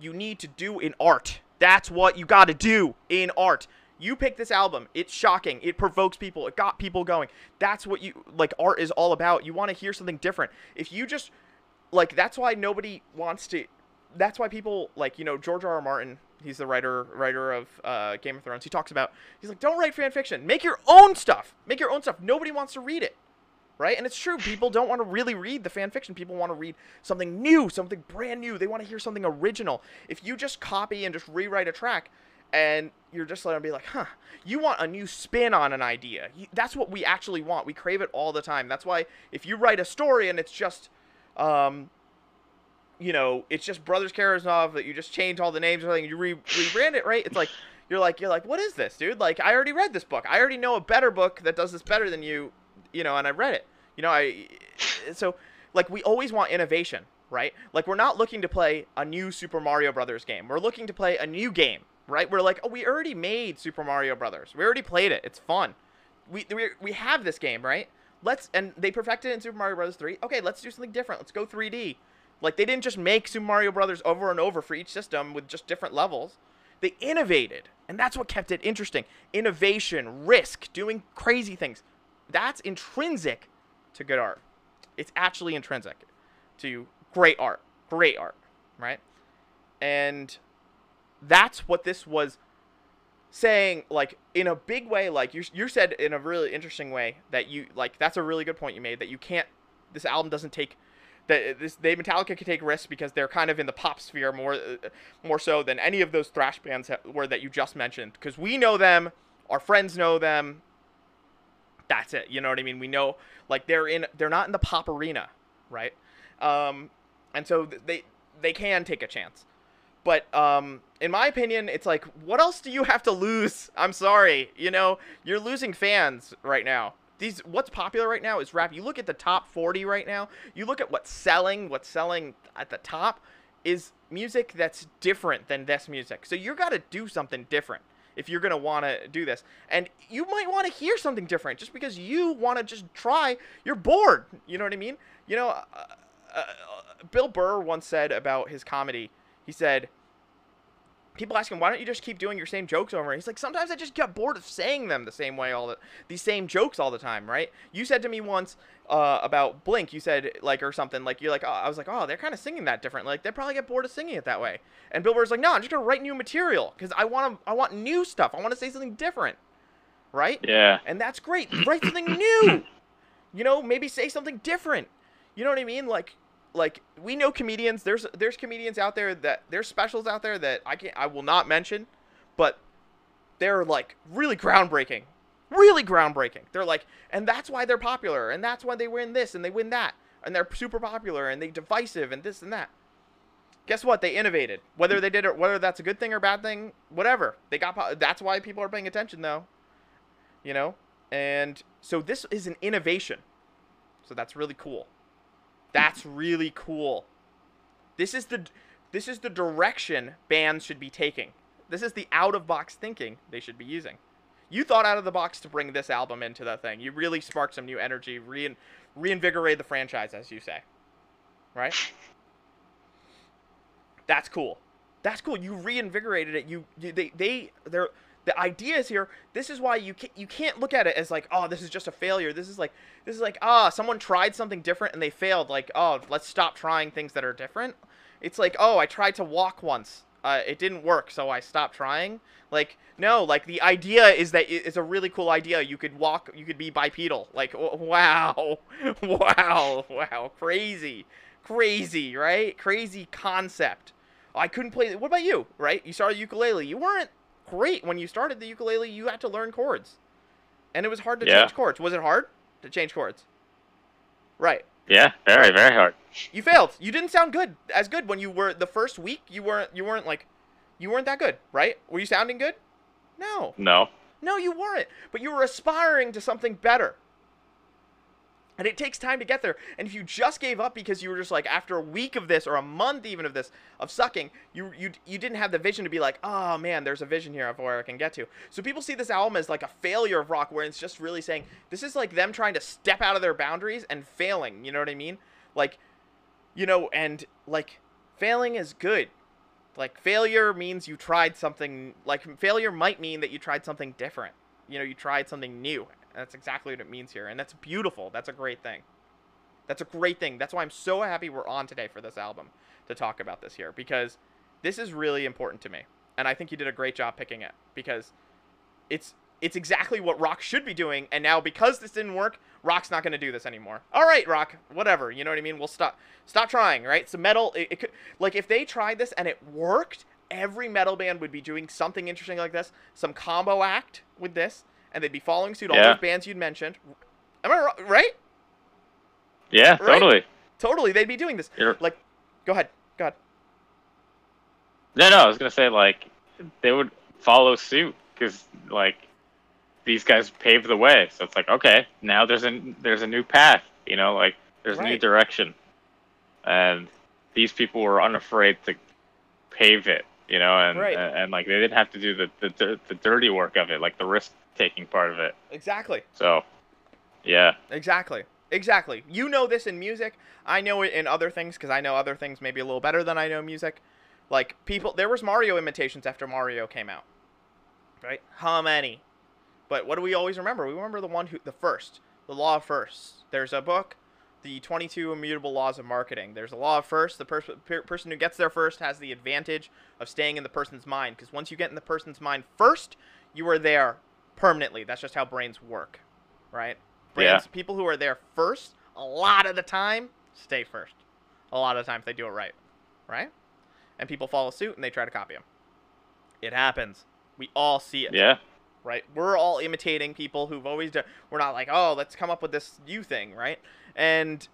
Speaker 1: you need to do in art. That's what you got to do in art. You pick this album. It's shocking. It provokes people. It got people going. That's what you like art is all about. You want to hear something different. If you just like that's why nobody wants to that's why people like, you know, George R. R. Martin, he's the writer writer of uh, Game of Thrones. He talks about he's like don't write fan fiction. Make your own stuff. Make your own stuff. Nobody wants to read it. Right? And it's true. People don't want to really read the fan fiction. People want to read something new, something brand new. They want to hear something original. If you just copy and just rewrite a track, and you're just going to be like, huh, you want a new spin on an idea. That's what we actually want. We crave it all the time. That's why if you write a story and it's just, um, you know, it's just Brothers Karamazov that you just change all the names or something, you re- rebrand it, right? It's like, you're like, you're like, what is this, dude? Like, I already read this book. I already know a better book that does this better than you, you know, and I read it. You know, I, so, like, we always want innovation, right? Like, we're not looking to play a new Super Mario Brothers game. We're looking to play a new game, right? We're like, oh, we already made Super Mario Brothers. We already played it. It's fun. We we, we have this game, right? Let's and they perfected it in Super Mario Brothers 3. Okay, let's do something different. Let's go 3D. Like they didn't just make Super Mario Brothers over and over for each system with just different levels. They innovated, and that's what kept it interesting. Innovation, risk, doing crazy things. That's intrinsic to good art. It's actually intrinsic to great art. Great art, right? And that's what this was saying like in a big way like you you said in a really interesting way that you like that's a really good point you made that you can't this album doesn't take that this they Metallica can take risks because they're kind of in the pop sphere more uh, more so than any of those thrash bands that were that you just mentioned. Because we know them our friends know them. That's it you know what I mean? We know like they're in they're not in the pop arena right? Um and so they they can take a chance but um, in my opinion, it's like, what else do you have to lose? I'm sorry, you know, you're losing fans right now. These what's popular right now is rap. You look at the top 40 right now. You look at what's selling. What's selling at the top is music that's different than this music. So you got to do something different if you're gonna want to do this. And you might want to hear something different just because you want to just try. You're bored. You know what I mean? You know, uh, uh, Bill Burr once said about his comedy. He said people ask him, why don't you just keep doing your same jokes over? And he's like, sometimes I just get bored of saying them the same way all the these same jokes all the time, right? You said to me once uh, about Blink, you said like or something like you're like, oh, I was like, oh, they're kind of singing that different. Like they probably get bored of singing it that way. And Bill Burr's like, no, I'm just gonna write new material because I want to, I want new stuff. I want to say something different, right?
Speaker 2: Yeah.
Speaker 1: And that's great. write something new. You know, maybe say something different. You know what I mean? Like like we know comedians there's there's comedians out there that there's specials out there that I can not I will not mention but they're like really groundbreaking really groundbreaking. They're like and that's why they're popular and that's why they win this and they win that and they're super popular and they divisive and this and that. Guess what? They innovated. Whether they did it whether that's a good thing or bad thing whatever. They got that's why people are paying attention though you know? And so this is an innovation. So that's really cool that's really cool. This is the this is the direction bands should be taking. This is the out of box thinking they should be using. You thought out of the box to bring this album into the thing. You really sparked some new energy, rein, reinvigorate the franchise, as you say. Right? That's cool. That's cool. You reinvigorated it. You, you they they they're the idea is here this is why you can't, you can't look at it as like oh this is just a failure. This is like this is like ah oh, someone tried something different and they failed. Like oh let's stop trying things that are different. It's like oh i tried to walk once. Uh, it didn't work so i stopped trying. Like no like the idea is that it's a really cool idea. You could walk you could be bipedal. Like wow. Wow. Wow. Crazy. Crazy right? Crazy concept. I couldn't play what about you right? You started ukulele. You weren't great when you started the ukulele. You had to learn chords, and it was hard to yeah. change chords. Was it hard to change chords? Right.
Speaker 2: Yeah, very very hard.
Speaker 1: You failed. You didn't sound good as good when you were the first week. You weren't. You weren't like, you weren't that good, right? Were you sounding good? No.
Speaker 2: No.
Speaker 1: No, you weren't. But you were aspiring to something better. And it takes time to get there. And if you just gave up because you were just like after a week of this or a month even of this of sucking, you you you didn't have the vision to be like, oh man, there's a vision here of where I can get to. So people see this album as like a failure of rock, where it's just really saying this is like them trying to step out of their boundaries and failing. You know what I mean? Like you know, and like failing is good. Like failure means you tried something. Like failure might mean that you tried something different. You know, you tried something new. That's exactly what it means here, and that's beautiful. That's a great thing. That's a great thing. That's why I'm so happy we're on today for this album to talk about this here because this is really important to me, and I think you did a great job picking it because it's it's exactly what Rock should be doing, and now because this didn't work, Rock's not going to do this anymore. All right, Rock, whatever. You know what I mean? We'll stop stop trying, right? So metal, it, it could like if they tried this and it worked, every metal band would be doing something interesting like this, some combo act with this, and they'd be following suit. All
Speaker 2: Yeah.
Speaker 1: those bands you'd mentioned. Am I ri- right?
Speaker 2: Yeah,
Speaker 1: Right?
Speaker 2: totally.
Speaker 1: Totally, they'd be doing this.
Speaker 2: You're,
Speaker 1: Like, go ahead, go ahead.
Speaker 2: no, no, I was gonna say like they would follow suit because like these guys paved the way. So it's like okay, now there's a there's a new path. You know, like there's a new direction, and these people were unafraid to pave it. You know, and
Speaker 1: Right.
Speaker 2: and, and, like they didn't have to do the, the the dirty work of it, like the risk taking part of it.
Speaker 1: Exactly.
Speaker 2: So, yeah,
Speaker 1: Exactly. Exactly. You know this in music. I know it in other things because I know other things maybe a little better than I know music. Like people, there was Mario imitations after Mario came out, right? How many? But what do we always remember? We remember the one who, the first, the law of firsts. There's a book, the 22 immutable laws of marketing. There's a law of first. The pers- per- person who gets there first has the advantage of staying in the person's mind because once you get in the person's mind first, you are there permanently. That's just how brains work, right? Brains, people who are there first, a lot of the time, stay first. A lot of the times they do it right, right? And people follow suit and they try to copy them. It happens. We all see it
Speaker 2: yeah,
Speaker 1: right? We're all imitating people who've always done. We're not like, oh, let's come up with this new thing, right? And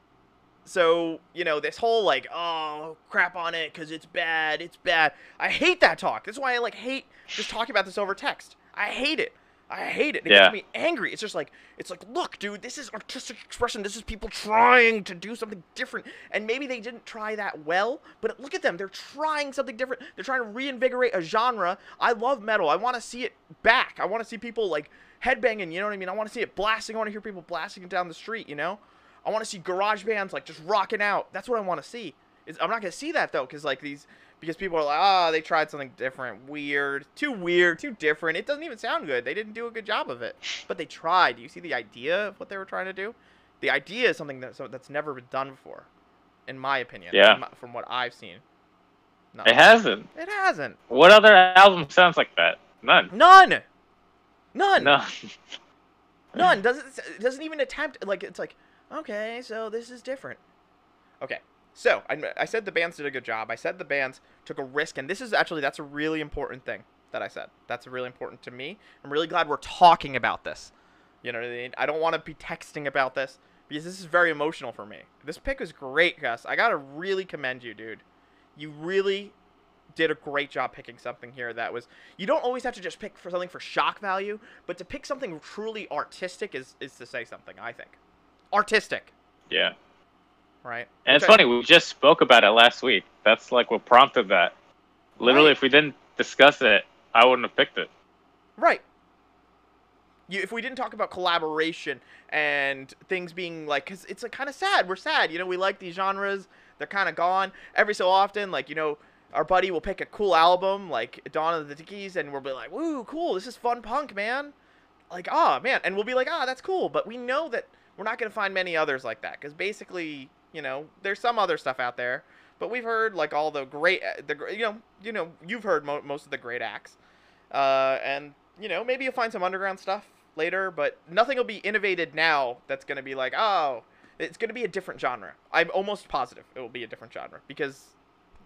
Speaker 1: so you know, this whole like, oh, crap on it because it's bad, it's bad. I hate that talk. That's why I like hate just talking about this over text. I hate it. I hate it. It
Speaker 2: Yeah.
Speaker 1: gets me angry. It's just like it's like, look, dude, this is artistic expression. This is people trying to do something different, and maybe they didn't try that well. But look at them. They're trying something different. They're trying to reinvigorate a genre. I love metal. I want to see it back. I want to see people like headbanging. You know what I mean? I want to see it blasting. I want to hear people blasting it down the street. You know? I want to see garage bands like just rocking out. That's what I want to see. Is I'm not gonna see that though, because like these, because people are like, ah, they tried something different, weird, too weird, too different. It doesn't even sound good. They didn't do a good job of it, but they tried. Do you see the idea of what they were trying to do? The idea is something that's that's never been done before, in my opinion.
Speaker 2: Yeah.
Speaker 1: From, my- from what I've seen.
Speaker 2: It hasn't.
Speaker 1: It hasn't.
Speaker 2: What other album sounds like that? None.
Speaker 1: None. None.
Speaker 2: No.
Speaker 1: None doesn't doesn't even attempt like it's like okay, so this is different. Okay, so I, I said the bands did a good job. I said the bands took a risk, and this is actually that's a really important thing that I said. That's really important to me. I'm really glad we're talking about this. You know what I mean? I don't want to be texting about this because this is very emotional for me. This pick was great, Gus. I gotta really commend you, dude. You really did a great job picking something here that was you don't always have to just pick for something for shock value but to pick something truly artistic is is to say something i think artistic
Speaker 2: yeah.
Speaker 1: Right.
Speaker 2: And it's funny, we just spoke about it last week. That's like what prompted that. Literally,
Speaker 1: Right.
Speaker 2: if we didn't discuss it, I wouldn't have picked it.
Speaker 1: right. You, if we didn't talk about collaboration and things being like because it's like kind of sad. We're sad you know? We like these genres. They're kind of gone. Every so often like you know our buddy will pick a cool album like dawn of the dickies and we'll be like woo cool. This is fun punk man. Like ah man. And we'll be like ah that's cool. But we know that we're not going to find many others like that because basically you know there's some other stuff out there but we've heard like all the great the you know you know you've heard mo- most of the great acts. Uh, and you know maybe you'll find some underground stuff later but nothing will be innovated now that's going to be like oh it's going to be a different genre. I'm almost positive it will be a different genre because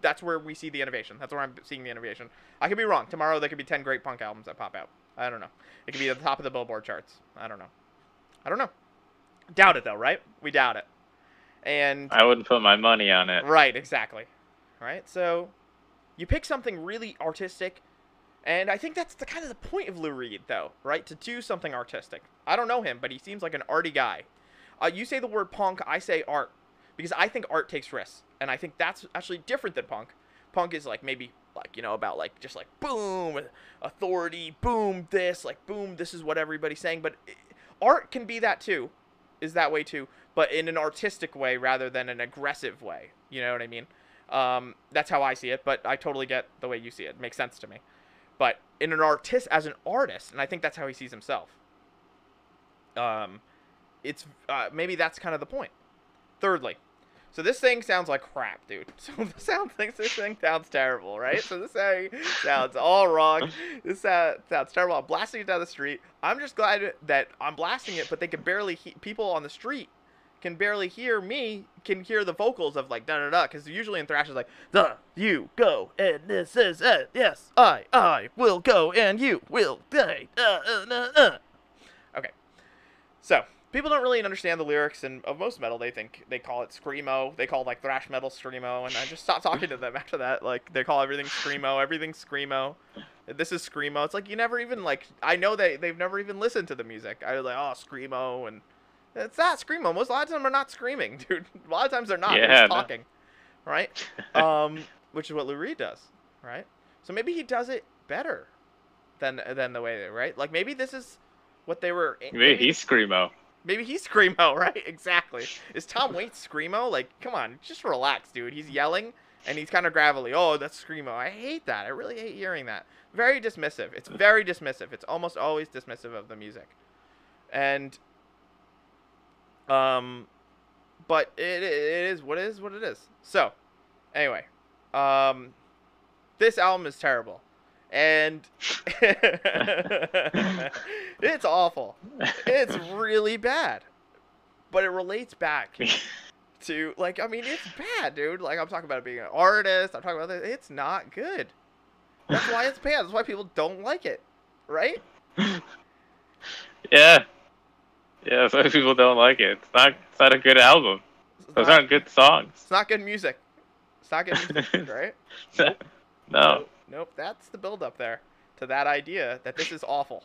Speaker 1: that's where we see the innovation. That's where i'm seeing the innovation. I could be wrong. Tomorrow there could be 10 great punk albums that pop out. I don't know. It could be at the top of the billboard charts. I don't know. I don't know. Doubt it though right? We doubt it and
Speaker 2: I wouldn't put my money on it.
Speaker 1: Right, exactly. Right? So you pick something really artistic, and I think that's the kind of the point of Lou Reed, though, right? To do something artistic. I don't know him, but he seems like an arty guy. Uh, you say the word punk, I say art, because I think art takes risks, and I think that's actually different than punk. Punk is like maybe like you know about like just like boom authority, boom this, like boom this is what everybody's saying, but i art can be that too, is that way too, but in an artistic way rather than an aggressive way. You know what I mean? Um, that's how I see it, but I totally get the way you see it. it makes sense to me. But in an artist, as an artist, and I think that's how he sees himself. Um, it's uh, maybe that's kind of the point. Thirdly, so this thing sounds like crap, dude. So the sound thinks this thing sounds terrible, right? So this thing sounds all wrong. This uh, sounds terrible. I'm blasting it down the street. I'm just glad that I'm blasting it, but they can barely he- people on the street can barely hear me. Can hear the vocals of like da da da, because usually in thrash is like the you go and this is it. Yes, I I will go and you will die. Uh, uh, uh, uh. Okay, so people don't really understand the lyrics and of most metal they think they call it screamo they call like thrash metal screamo and i just stopped talking to them after that like they call everything screamo everything screamo this is screamo it's like you never even like i know they they've never even listened to the music i was like oh screamo and it's not screamo most a lot of them are not screaming dude a lot of times they're not they're
Speaker 2: Yeah,
Speaker 1: just
Speaker 2: no.
Speaker 1: talking right um which is what lou reed does right so maybe he does it better than than the way they right like maybe this is what they were
Speaker 2: Maybe he's screamo.
Speaker 1: Maybe he's screamo, right? Exactly. Is Tom Waits screamo? Like, come on, just relax, dude. He's yelling and he's kind of gravelly. Oh, that's screamo. I hate that. I really hate hearing that. Very dismissive. It's very dismissive. It's almost always dismissive of the music, and um, but it, it is what it is what it is. So, anyway, um, this album is terrible, and it's awful. It's really bad. But it relates back to like I mean it's bad, dude. Like I'm talking about being an artist. I'm talking about it. It's not good. That's why it's bad. That's why people don't like it, right?
Speaker 2: yeah. Yeah, some people don't like it. It's not it's not a good album.
Speaker 1: It's
Speaker 2: Those
Speaker 1: not,
Speaker 2: aren't good songs.
Speaker 1: it's not good music. It's not good music, right?
Speaker 2: no.
Speaker 1: Nope. That's the build up there to that idea that this is awful.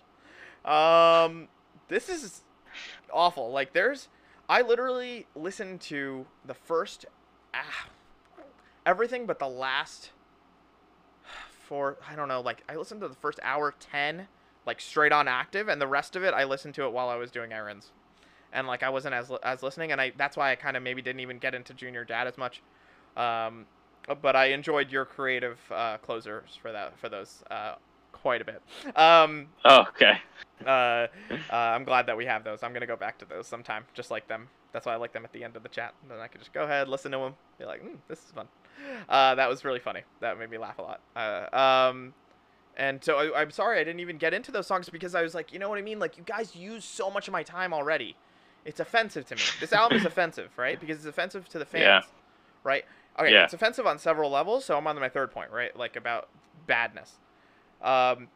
Speaker 1: Um, this is awful. Like there's, I literally listened to the first, ah, everything but the last. For I don't know, like I listened to the first hour ten, like straight on active, and the rest of it I listened to it while I was doing errands, and like I wasn't as as listening, and I that's why I kind of maybe didn't even get into Junior Dad as much. Um, but I enjoyed your creative uh, closers for that for those uh, quite a bit. Um,
Speaker 2: Oh, okay.
Speaker 1: uh, uh, I'm glad that we have those. I'm gonna go back to those sometime, just like them. That's why I like them at the end of the chat. Then I can just go ahead, listen to them, be like, mm, "This is fun." Uh, that was really funny. That made me laugh a lot. Uh, um, and so I, I'm sorry I didn't even get into those songs because I was like, you know what I mean? Like you guys use so much of my time already. It's offensive to me. This album is offensive, right? Because it's offensive to the fans,
Speaker 2: Yeah.
Speaker 1: right? Okay,
Speaker 2: Yeah.
Speaker 1: it's offensive on several levels. So I'm on my third point, right? Like about badness. Um,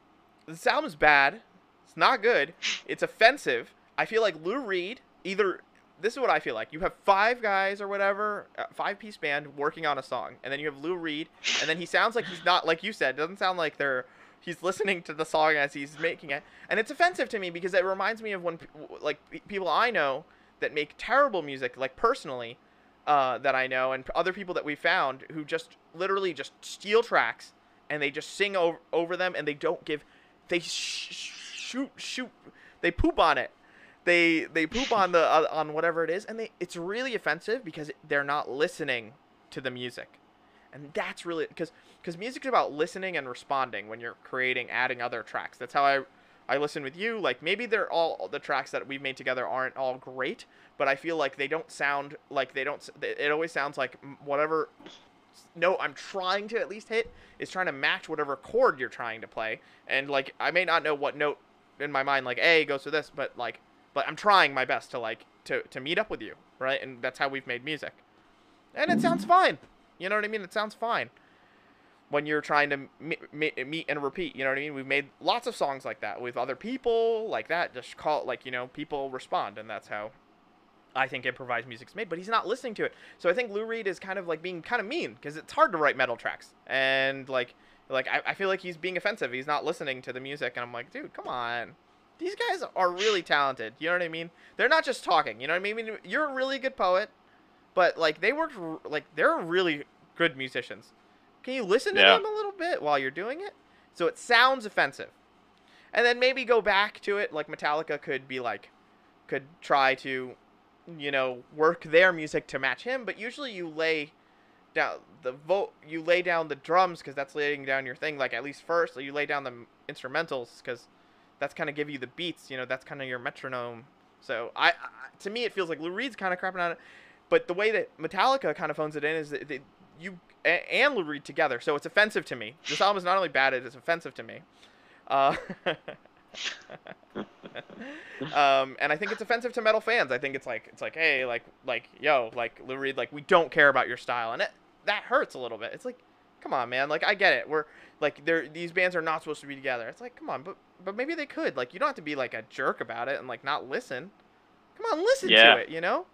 Speaker 1: this album's bad. It's not good. It's offensive. I feel like Lou Reed either. This is what I feel like. You have five guys or whatever, uh, five piece band working on a song, and then you have Lou Reed, and then he sounds like he's not like you said. Doesn't sound like they're he's listening to the song as he's making it, and it's offensive to me because it reminds me of when like people I know that make terrible music, like personally, uh, that I know, and other people that we found who just literally just steal tracks and they just sing over, over them and they don't give they sh- sh- shoot shoot they poop on it. They they poop on the uh, on whatever it is and they it's really offensive because they're not listening to the music and that's really because because music's about listening and responding when you're creating adding other tracks that's how i i listen with you like maybe they're all the tracks that we've made together aren't all great but i feel like they don't sound like they don't it always sounds like whatever no I'm trying to at least hit is trying to match whatever chord you're trying to play. And like I may not know what note in my mind like A goes to this, but like but I'm trying my best to like to to meet up with you, right? And that's how we've made music. And it sounds fine. You know what I mean? It sounds fine. When you're trying to me- me- meet and repeat, you know what I mean? We've made lots of songs like that with other people, like that. Just call it like you know, people respond, and that's how I think improvised music's made, but he's not listening to it. So I think Lou Reed is kind of like being kind of mean because it's hard to write metal tracks, and like like I, I feel like he's being offensive. He's not listening to the music, and I'm like, dude, come on. These guys are really talented. You know what I mean? They're not just talking. You know what I mean, You're a really good poet, but like they worked like they're really good musicians. Can you listen to
Speaker 2: Yeah.
Speaker 1: them a little bit while you're doing it? So it sounds offensive. And then maybe go back to it like Metallica could be like could try to you know, work their music to match him, but usually you lay down the vote you lay down the drums because that's laying down your thing like at least first you lay down the instrumentals because that's kind of give you the beats you know that's kind of your metronome so I, I to me it feels like lou reed's kind of crapping on it but the way that metallica kind of phones it in is that they, you and lou reed together so it's offensive to me this album is not only bad it is offensive to me uh, um, and I think it's offensive to metal fans. I think it's like it's like, hey, like like yo, like Lou Reed, like we don't care about your style, and it that hurts a little bit. It's like, come on, man. Like I get it. We're like they're these bands are not supposed to be together. It's like, come on, but but maybe they could. Like you don't have to be like a jerk about it and like not listen. Come on, listen
Speaker 2: Yeah.
Speaker 1: to it. You know.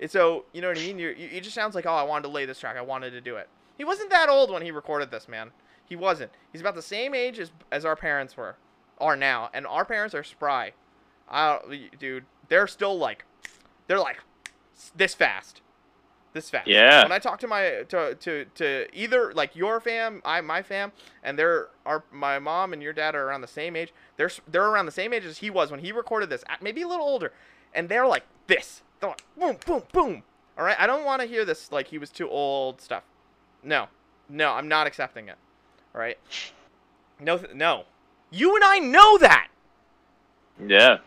Speaker 1: And so you know what I mean. You're, you it just sounds like oh, I wanted to lay this track. I wanted to do it. He wasn't that old when he recorded this, man. He wasn't. He's about the same age as as our parents were, are now, and our parents are spry. I dude, they're still like, they're like, this fast, this fast.
Speaker 2: Yeah.
Speaker 1: When I talk to my to to to either like your fam, I my fam, and they're our my mom and your dad are around the same age. They're they're around the same age as he was when he recorded this, at- maybe a little older, and they're like this. Boom boom boom. All right, I don't want to hear this like he was too old stuff. No, no, I'm not accepting it. All right. No, th- no. You and I know that,
Speaker 2: Yeah.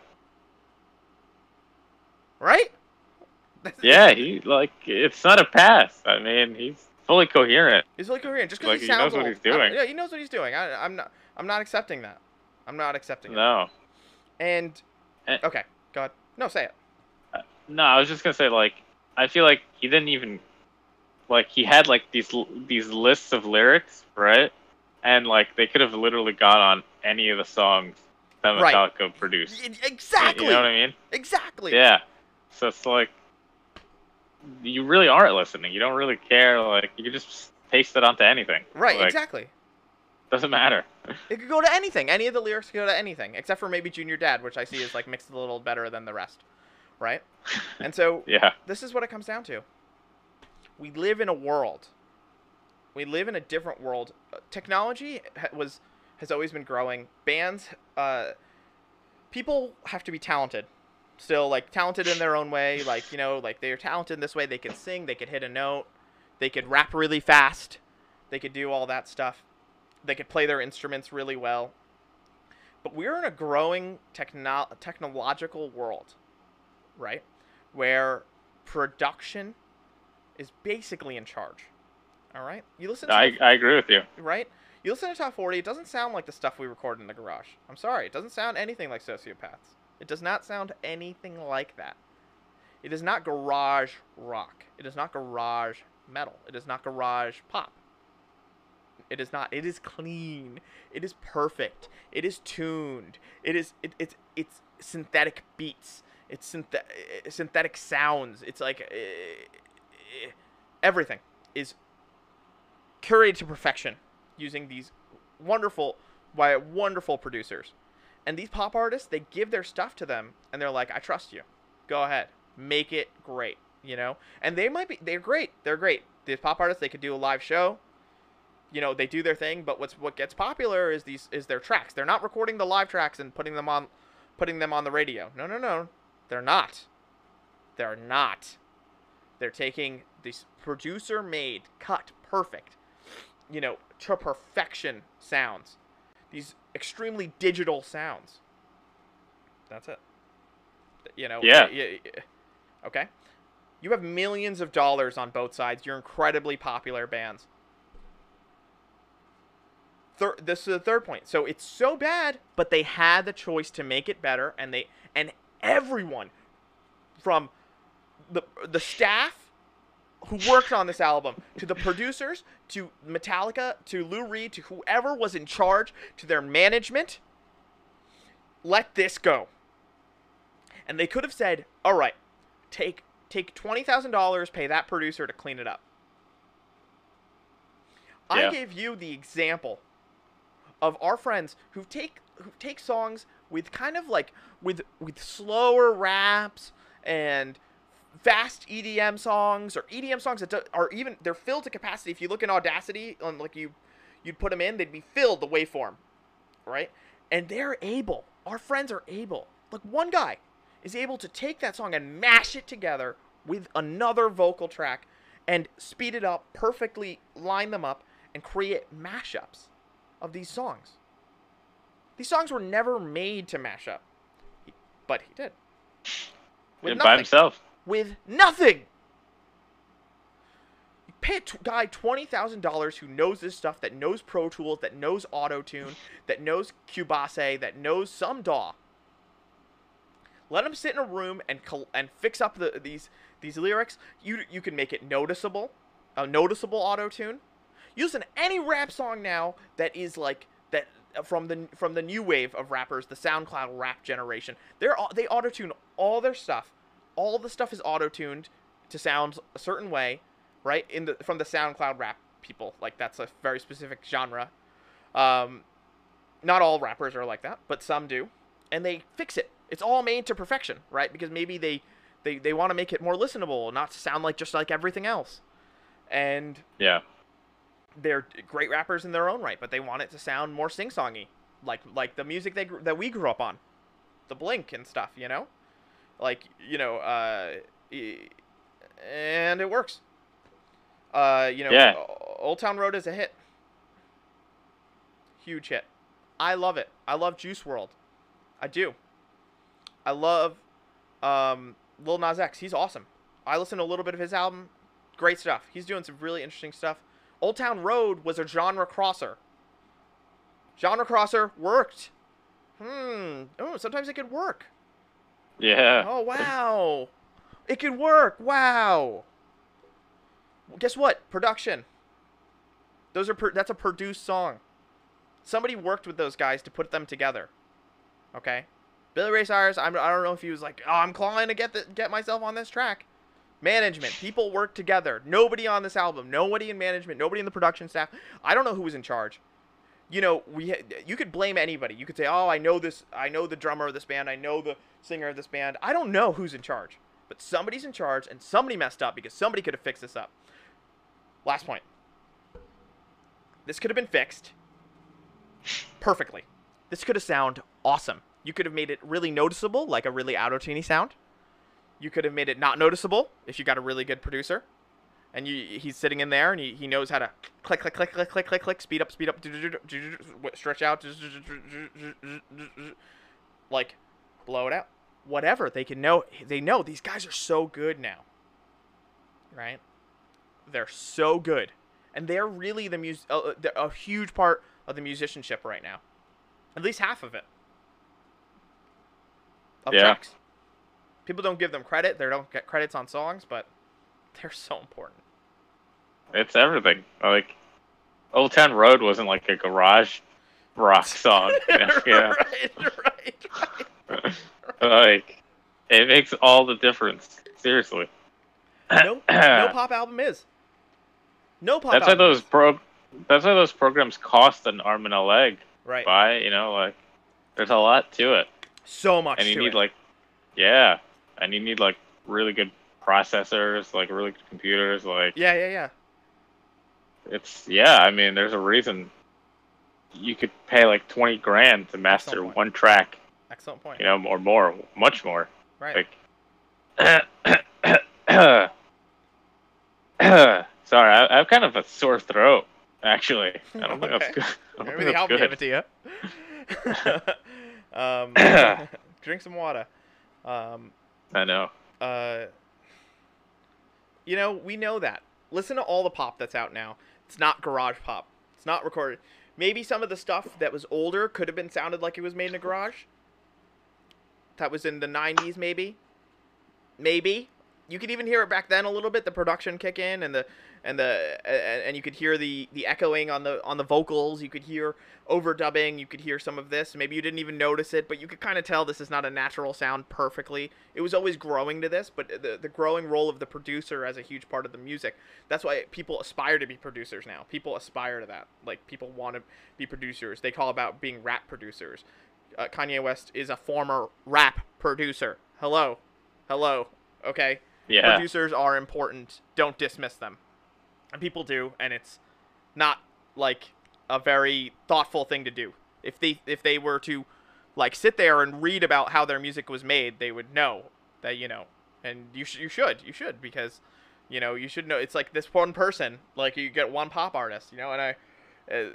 Speaker 1: right?
Speaker 2: Yeah, he like it's not a pass. I mean, he's fully coherent.
Speaker 1: He's fully coherent. Just because
Speaker 2: Like,
Speaker 1: he
Speaker 2: he knows
Speaker 1: sounds
Speaker 2: what he's doing.
Speaker 1: I- yeah, he knows what he's doing. I, I'm not. I'm not accepting that. I'm not accepting it.
Speaker 2: No.
Speaker 1: And
Speaker 2: Eh.
Speaker 1: okay, go ahead. No, say it.
Speaker 2: No, I was just gonna say like I feel like he didn't even like he had like these these lists of lyrics, right? And like they could have literally got on any of the songs that
Speaker 1: Right.
Speaker 2: Metallica produced.
Speaker 1: Exactly.
Speaker 2: You know what I mean?
Speaker 1: Exactly.
Speaker 2: Yeah. So it's like you really aren't listening. You don't really care. Like you just paste it onto anything.
Speaker 1: Right.
Speaker 2: Like,
Speaker 1: exactly.
Speaker 2: Doesn't matter.
Speaker 1: It could go to anything. Any of the lyrics could go to anything, except for maybe Junior Dad, which I see is like mixed a little better than the rest. Right. And so
Speaker 2: yeah.
Speaker 1: this is what it comes down to. We live in a world. We live in a different world. Uh, Technology was has always been growing. Bands, uh, people have to be talented. Still, like talented in their own way. Like you know, like they're talented in this way. They can sing. They could hit a note. They could rap really fast. They could do all that stuff. They could play their instruments really well. But we're in a growing techno- technological world, right? Where production is basically in charge. All right? You listen to
Speaker 2: I, I agree with you.
Speaker 1: right? You listen to Top 40, it doesn't sound like the stuff we record in the garage. I'm sorry, it doesn't sound anything like Sociopaths. It does not sound anything like that. It is not garage rock. It is not garage metal. It is not garage pop. It is not. It is clean. It is perfect. It is tuned. It is it, it's it's synthetic beats. It's synthe- uh, synthetic sounds. It's like uh, everything is curated to perfection using these wonderful by wonderful producers. And these pop artists, they give their stuff to them and they're like, "I trust you. Go ahead. Make it great." You know? And they might be they're great. They're great. These pop artists, they could do a live show. You know, they do their thing, but what's what gets popular is these is their tracks. They're not recording the live tracks and putting them on putting them on the radio. No, no, no. They're not. They're not. They're taking these producer made, cut, perfect, you know, to perfection sounds. These extremely digital sounds. That's it. You know.
Speaker 2: Yeah.
Speaker 1: y- y- Okay. You have millions of dollars on both sides. You're incredibly popular bands. Thir- this is the third point. So it's so bad, but they had the choice to make it better, and they and everyone from the the staff who worked on this album to the producers to Metallica to Lou Reed to whoever was in charge to their management let this go. And they could have said all right take take $20,000 pay that producer to clean it up. I gave you the example of our friends who take who take songs with kind of like with with slower raps and fast EDM songs or EDM songs that are even they're filled to capacity. If you look in Audacity on like you you'd put them in, they'd be filled the waveform, right? And they're able. Our friends are able. Like one guy is able to take that song and mash it together with another vocal track and speed it up, perfectly line them up, and create mashups of these songs. These songs were never made to mash up, but he did. With
Speaker 2: And by himself.
Speaker 1: With nothing. You pay a t- guy twenty thousand dollars who knows this stuff, that knows Pro Tools, that knows Auto Tune, that knows Cubase, that knows some DAW. Let him sit in a room and col- and fix up the these these lyrics. You you can make it noticeable, a noticeable auto tune. Using any rap song now that is like that from the from the new wave of rappers, the SoundCloud rap generation. They're they auto tune all their stuff. All the stuff is auto tuned to sound a certain way, right? In the from the SoundCloud rap people, like that's a very specific genre. Um, not all rappers are like that, but some do, and they fix it. It's all made to perfection, right? Because maybe they they, they want to make it more listenable, not sound like just like everything else. And
Speaker 2: Yeah.
Speaker 1: They're great rappers in their own right, but they want it to sound more sing-songy, like like the music they that we grew up on, the Blink and stuff, you know, like you know, uh, and it works. Uh, you know,
Speaker 2: Yeah.
Speaker 1: Old Town Road is a hit, huge hit. I love it. I love Juice WRLD, I do. I love um, Lil Nas X. He's awesome. I listened to a little bit of his album. Great stuff. He's doing some really interesting stuff. Old Town Road was a genre crosser. Genre crosser worked. Hmm. Oh, sometimes it could work.
Speaker 2: Yeah.
Speaker 1: Oh wow. It could work. Wow. Well, guess what? Production. Those are that's a produced song. Somebody worked with those guys to put them together. Okay. Billy Ray Cyrus. I'm, I don't know if he was like, oh, I'm clawing to get the, get myself on this track. Management. People work together. Nobody on this album. Nobody in management. Nobody in the production staff. I don't know who was in charge. You know, we you could blame anybody. You could say, "Oh, I know this. I know the drummer of this band. I know the singer of this band." I don't know who's in charge, but somebody's in charge, and somebody messed up because somebody could have fixed this up. Last point. This could have been fixed perfectly. This could have sounded awesome. You could have made it really noticeable, like a really auto-tuney sound. You could have made it not noticeable if you got a really good producer, and you he's sitting in there and he, he knows how to click click click click click click click speed up speed up stretch out like blow it out whatever they can know they know these guys are so good now right they're so good and they're really the mus- uh, uh, they're a huge part of the musicianship right now at least half of it of
Speaker 2: Yeah.
Speaker 1: tracks people don't give them credit they don't get credits on songs but they're so important
Speaker 2: It's everything. Like Old Town Road wasn't like a garage rock song. Yeah.
Speaker 1: right, right, right.
Speaker 2: like it makes all the difference. Seriously.
Speaker 1: No, no pop album is. No pop
Speaker 2: That's why those
Speaker 1: is.
Speaker 2: pro. That's why those programs cost an arm and a leg.
Speaker 1: right.
Speaker 2: Buy, you know, like there's a lot to it,
Speaker 1: So much
Speaker 2: and you need
Speaker 1: it.
Speaker 2: like, yeah, and you need like really good processors, like really good computers. Like
Speaker 1: yeah, yeah, yeah.
Speaker 2: it's yeah. I mean, there's a reason you could pay like twenty grand to master one track,
Speaker 1: Excellent point.
Speaker 2: you know, or more, much more.
Speaker 1: right.
Speaker 2: Like, sorry, I, I have kind of a sore throat. Actually, I don't think that's good. I don't
Speaker 1: Maybe
Speaker 2: think
Speaker 1: the
Speaker 2: that's
Speaker 1: album
Speaker 2: good.
Speaker 1: gave it to you. um, drink some water. Um,
Speaker 2: I know.
Speaker 1: uh, you know, we know that. Listen to all the pop that's out now. It's not garage pop. It's not recorded. Maybe some of the stuff that was older could have been sounded like it was made in a garage. That was in the 90s, maybe. Maybe. You could even hear it back then a little bit. The production kick in and the and the and, and you could hear the the echoing on the on the vocals. You could hear overdubbing. You could hear some of this. Maybe you didn't even notice it, but you could kind of tell this is not a natural sound perfectly. It was always growing to this, but the the growing role of the producer as a huge part of the music. That's why people aspire to be producers now. People aspire to that. Like people want to be producers. They call about being rap producers. Uh, Kanye West is a former rap producer. Hello, hello. Okay
Speaker 2: Yeah.
Speaker 1: producers are important. Don't dismiss them. And people do, and it's not like a very thoughtful thing to do. If they if they were to like sit there and read about how their music was made, they would know that you know, and you sh- you should you should because You know, you should know. It's like this one person. Like you get one pop artist. You know, and I, uh,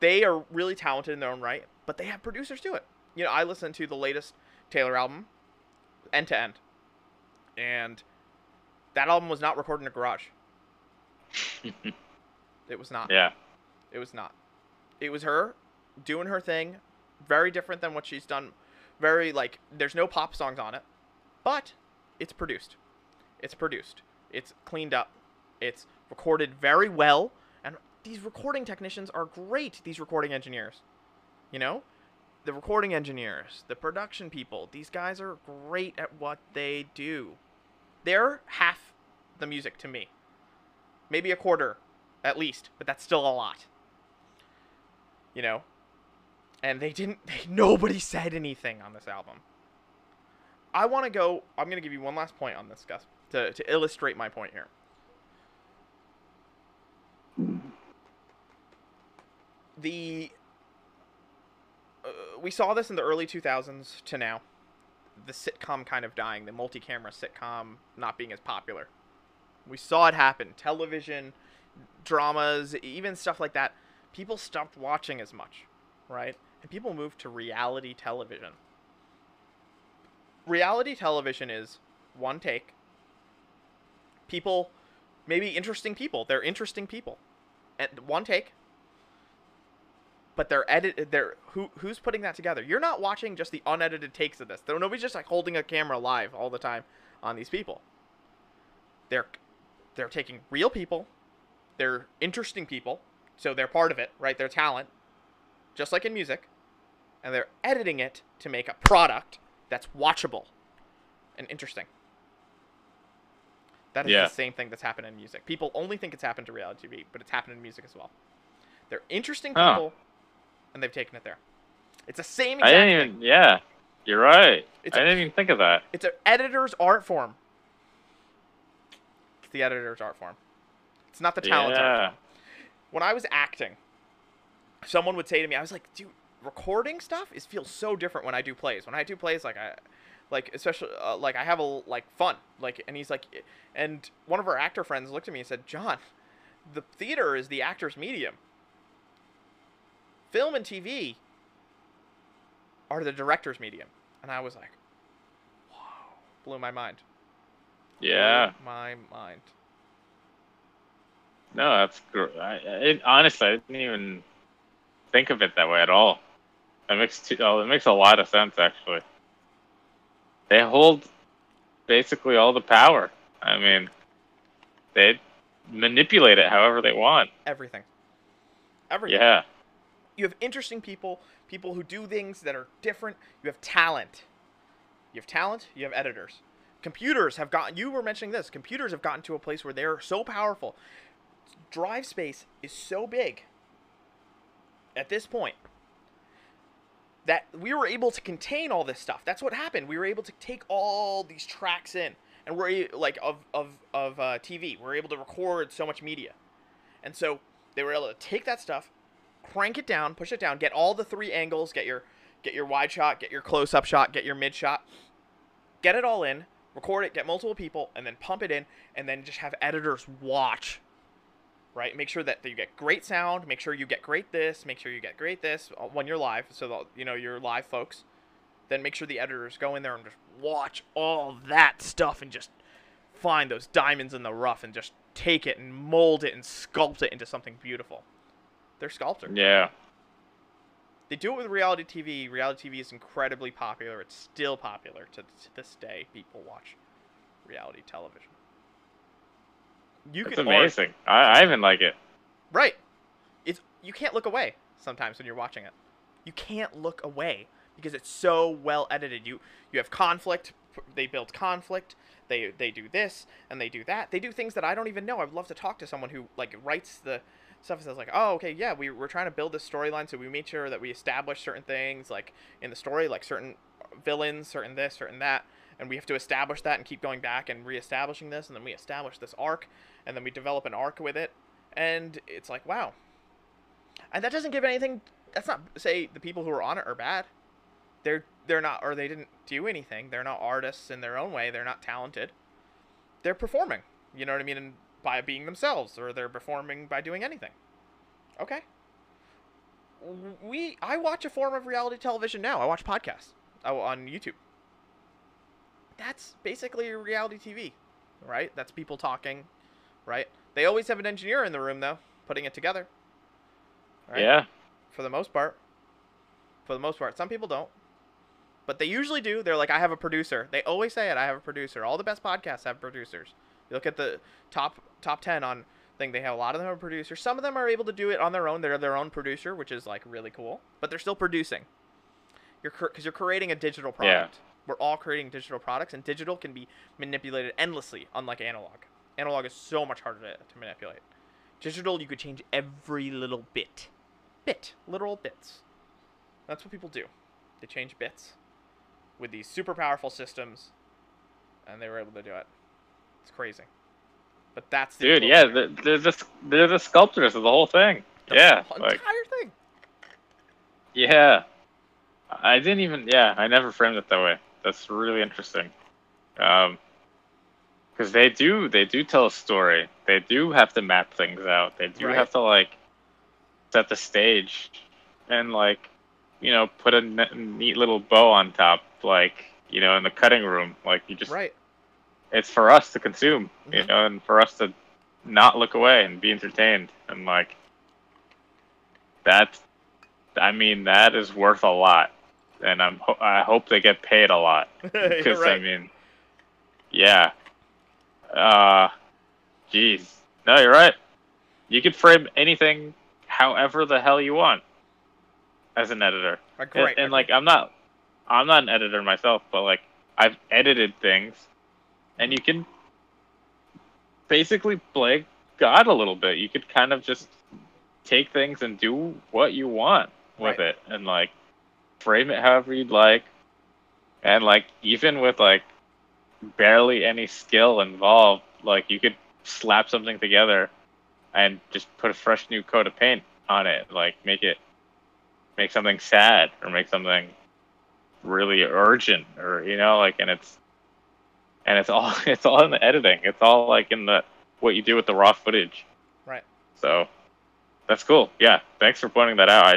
Speaker 1: they are really talented in their own right, but they have producers do it. You know, I listened to the latest Taylor album, end to end, and that album was not recorded in a garage. it was not.
Speaker 2: yeah.
Speaker 1: It was not. It was her doing her thing, very different than what she's done. Very like there's no pop songs on it, but it's produced. It's produced. It's cleaned up. It's recorded very well, and these recording technicians are great. These recording engineers, you know, the recording engineers, the production people. These guys are great at what they do. They're half the music to me. Maybe a quarter, at least, but that's still a lot. You know? And they didn't they, nobody said anything on this album. I want to go i'm going to give you one last point on this gus to, to illustrate my point here. The uh, we saw this in the early 2000s to now. The sitcom kind of dying the multi-camera sitcom not being as popular we saw it happen television dramas even stuff like that people stopped watching as much, right? And people moved to reality television. Reality television is one take. People, maybe interesting people. They're interesting people, and one take. But they're edited. They're who who's putting that together? You're not watching just the unedited takes of this. Nobody's just like holding a camera live all the time on these people. They're they're taking real people. They're interesting people so they're part of it, right? They're talent, just like in music, and they're editing it to make a product that's watchable and interesting. That is
Speaker 2: Yeah.
Speaker 1: the same thing that's happened in music. People only think it's happened to reality TV, but it's happened in music as well. They're interesting people, and they've taken it there. It's the same
Speaker 2: I didn't
Speaker 1: thing.
Speaker 2: Yeah, you're right.
Speaker 1: It's
Speaker 2: I
Speaker 1: a-
Speaker 2: didn't even think of that.
Speaker 1: It's an editor's art form. It's the editor's art form. It's not the talent's art
Speaker 2: Yeah.
Speaker 1: form. When I was acting, someone would say to me, I was like, dude, recording stuff is feels so different when I do plays. When I do plays, like I, like especially uh, like I have a like fun, like, and he's like, and one of our actor friends looked at me and said, John, the theater is the actor's medium. Film and TV are the director's medium, and I was like, wow, blew my mind.
Speaker 2: Yeah.
Speaker 1: my mind.
Speaker 2: No, that's gr I, it, honestly, I didn't even think of it that way at all. That makes t- oh, it makes a lot of sense actually. They hold basically all the power. I mean, they manipulate it however they want.
Speaker 1: Everything. Everything.
Speaker 2: Yeah,
Speaker 1: you have interesting people, people who do things that are different. You have talent. You have talent, you have editors. Computers have gotten, you were mentioning this, computers have gotten to a place where they're so powerful. Drive space is so big at this point that we were able to contain all this stuff. That's what happened. We were able to take all these tracks in, and we're like of of of uh, TV. We're able to record so much media, and so they were able to take that stuff, crank it down, push it down, get all the three angles, get your get your wide shot, get your close up shot, get your mid shot, get it all in, record it, get multiple people, and then pump it in, and then just have editors watch. Right, make sure that you get great sound. Make sure you get great this. Make sure you get great this uh, when you're live, so that you know you're live folks. Then make sure the editors go in there and just watch all that stuff and just find those diamonds in the rough and just take it and mold it and sculpt it into something beautiful. They're sculptors.
Speaker 2: yeah.
Speaker 1: They do it with reality TV. Reality TV is incredibly popular. It's still popular to, to this day. People watch reality television. You
Speaker 2: It's
Speaker 1: can
Speaker 2: amazing. I, I even like it.
Speaker 1: right. It's you can't look away sometimes when you're watching it. You can't look away because it's so well edited. You you have conflict. They build conflict. They they do this and they do that. They do things that I don't even know. I'd love to talk to someone who like writes the stuff says like, oh okay, yeah, we we're trying to build this storyline, so we make sure that we establish certain things like in the story, like certain villains, certain this, certain that, and we have to establish that and keep going back and reestablishing this, and then we establish this arc, and then we develop an arc with it, and it's like wow. And that doesn't give anything. That's not say the people who are on it are bad. They're they're not or they didn't do anything. They're not artists in their own way. They're not talented. They're performing. You know what I mean? And by being themselves, or they're performing by doing anything. Okay. We I watch a form of reality television now. I watch podcasts oh, on YouTube. That's basically reality TV, right? That's people talking, right? They always have an engineer in the room though, putting it together. Right?
Speaker 2: Yeah.
Speaker 1: For the most part. For the most part, some people don't. But they usually do. They're like, I have a producer. They always say it. I have a producer. All the best podcasts have producers. You look at the top top ten on thing. They have a lot of them are producers. Some of them are able to do it on their own. They're their own producer, which is like really cool. But they're still producing. You're because you're creating a digital product.
Speaker 2: Yeah.
Speaker 1: We're all creating digital products, and digital can be manipulated endlessly, unlike analog. Analog is so much harder to, to manipulate. Digital, you could change every little bit, bit, literal bits. That's what people do. They change bits with these super powerful systems, and they were able to do it. It's crazy. But that's the
Speaker 2: Dude, yeah, the- they're the they're the sculptors of the whole thing.
Speaker 1: The
Speaker 2: Yeah,
Speaker 1: whole
Speaker 2: like
Speaker 1: entire thing.
Speaker 2: yeah. I didn't even yeah, I never framed it that way. That's really interesting. Um, because they do they do tell a story. They do have to map things out. They do
Speaker 1: Right.
Speaker 2: have to like set the stage and like you know put a ne- neat little bow on top, like you know in the cutting room. Like you just
Speaker 1: Right.
Speaker 2: It's for us to consume, you know, and for us to not look away and be entertained. And like that, I mean, that is worth a lot. And I'm ho- I hope they get paid a lot because
Speaker 1: right.
Speaker 2: I mean, yeah, uh, jeez, no, you're right. You could frame anything however the hell you want as an editor.
Speaker 1: Right,
Speaker 2: And, and like I'm not I'm not an editor myself, but like I've edited things and you can basically play God a little bit. You could kind of just take things and do what you want with
Speaker 1: Right.
Speaker 2: it and like frame it however you'd like. And like even with like barely any skill involved, like you could slap something together and just put a fresh new coat of paint on it, like make it make something sad or make something really urgent or you know like and it's and it's all it's all in the editing it's all like in the what you do with the raw footage
Speaker 1: Right.
Speaker 2: so that's cool yeah thanks for pointing that out i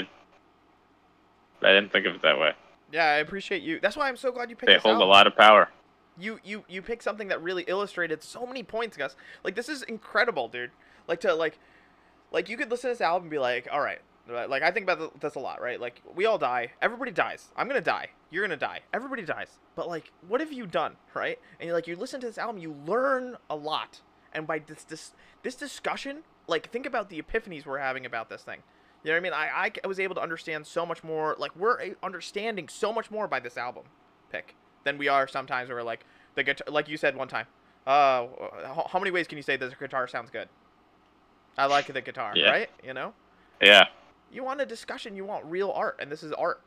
Speaker 2: i didn't think of it that way
Speaker 1: Yeah, I appreciate you. That's why I'm so glad you picked
Speaker 2: they hold a lot of power
Speaker 1: you you you picked something that really illustrated so many points, Gus. Like this is incredible, dude. Like to like, like you could listen to this album and be like, all right. Like I think about this a lot, right? Like we all die. Everybody dies. I'm gonna die. You're gonna die. Everybody dies. But like, what have you done, right? And you're like, you listen to this album, you learn a lot. And by this this this discussion, like think about the epiphanies we're having about this thing. You know what I mean? I I was able to understand so much more. Like we're understanding so much more by this album pick than we are sometimes. Where we're like the guitar, like you said one time. Uh, how, how many ways can you say this guitar sounds good? I like the guitar,
Speaker 2: Yeah.
Speaker 1: right? You know,
Speaker 2: yeah
Speaker 1: you want a discussion, you want real art, and this is art.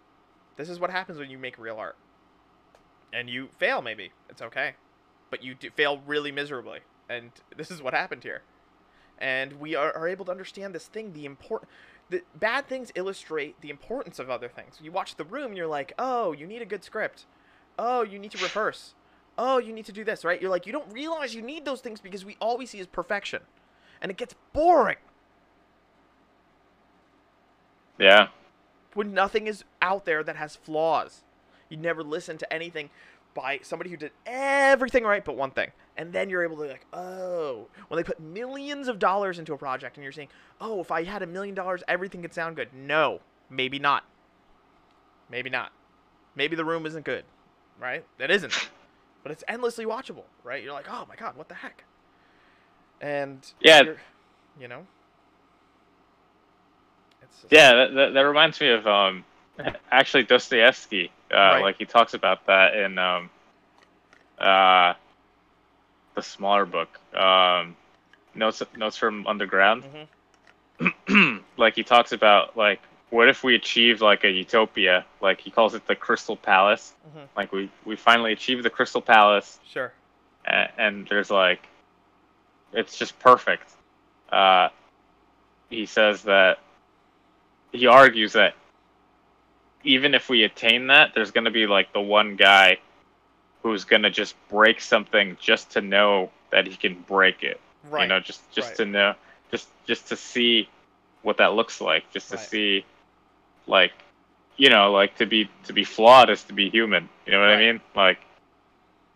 Speaker 1: This is what happens when you make real art. And you fail, maybe it's okay, but you fail really miserably, and this is what happened here. And we are, are able to understand this thing. The important, the bad things illustrate the importance of other things. You watch The Room, you're like, oh, you need a good script. Oh, you need to rehearse. Oh, you need to do this, right? You're like, you don't realize you need those things because we always see is perfection, and it gets boring.
Speaker 2: Yeah
Speaker 1: when nothing is out there that has flaws. You never listen to anything by somebody who did everything right but one thing. And then you're able to like, oh, when they put millions of dollars into a project and you're saying, "Oh, if I had a million dollars, everything could sound good." No, maybe not. Maybe not. Maybe the room isn't good, right? It isn't. But it's endlessly watchable, right? You're like, "Oh my god, what the heck?" And
Speaker 2: Yeah.
Speaker 1: you know.
Speaker 2: Yeah, that, that, that reminds me of um, actually Dostoevsky. Uh,
Speaker 1: Right.
Speaker 2: Like he talks about that in um, uh, the smaller book, um, notes notes from underground.
Speaker 1: Mhm.
Speaker 2: like he talks about like what if we achieve like a utopia? Like he calls it the Crystal Palace.
Speaker 1: Mhm.
Speaker 2: Like we we finally achieve the Crystal Palace,
Speaker 1: Sure.
Speaker 2: and, and there's like it's just perfect. Uh, he says that he argues that even if we attain that, there's going to be like the one guy who's going to just break something just to know that he can break it.
Speaker 1: Right.
Speaker 2: You know, just just
Speaker 1: right.
Speaker 2: to know, just just to see what that looks like, just to
Speaker 1: Right.
Speaker 2: see, like, you know, like to be to be flawed is to be human. You know what
Speaker 1: Right.
Speaker 2: I mean? Like,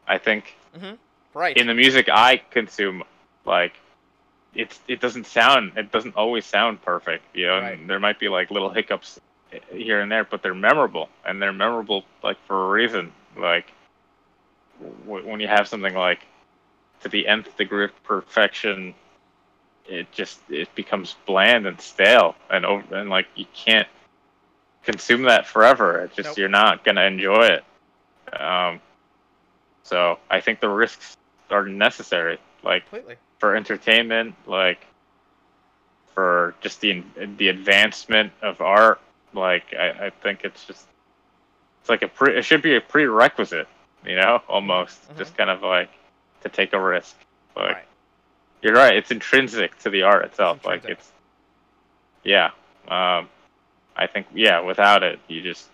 Speaker 2: I think mm-hmm.
Speaker 1: right.
Speaker 2: in the music I consume, like, it's it doesn't sound it doesn't always sound perfect. You know,
Speaker 1: Right.
Speaker 2: and there might be like little hiccups here and there, but they're memorable, and they're memorable like for a reason. Like, w- when you have something like to the nth degree of perfection, it just it becomes bland and stale, and over and like you can't consume that forever. It just
Speaker 1: Nope.
Speaker 2: you're not gonna enjoy it. Um, so I think the risks are necessary, like
Speaker 1: Completely.
Speaker 2: For entertainment, like for just the the advancement of art. Like I, I think it's just it's like a pre, it should be a prerequisite, you know, almost
Speaker 1: Mhm.
Speaker 2: just kind of like to take a risk. Like
Speaker 1: right.
Speaker 2: you're right, it's intrinsic to the art itself. like it's yeah. Um, I think yeah, without it, you just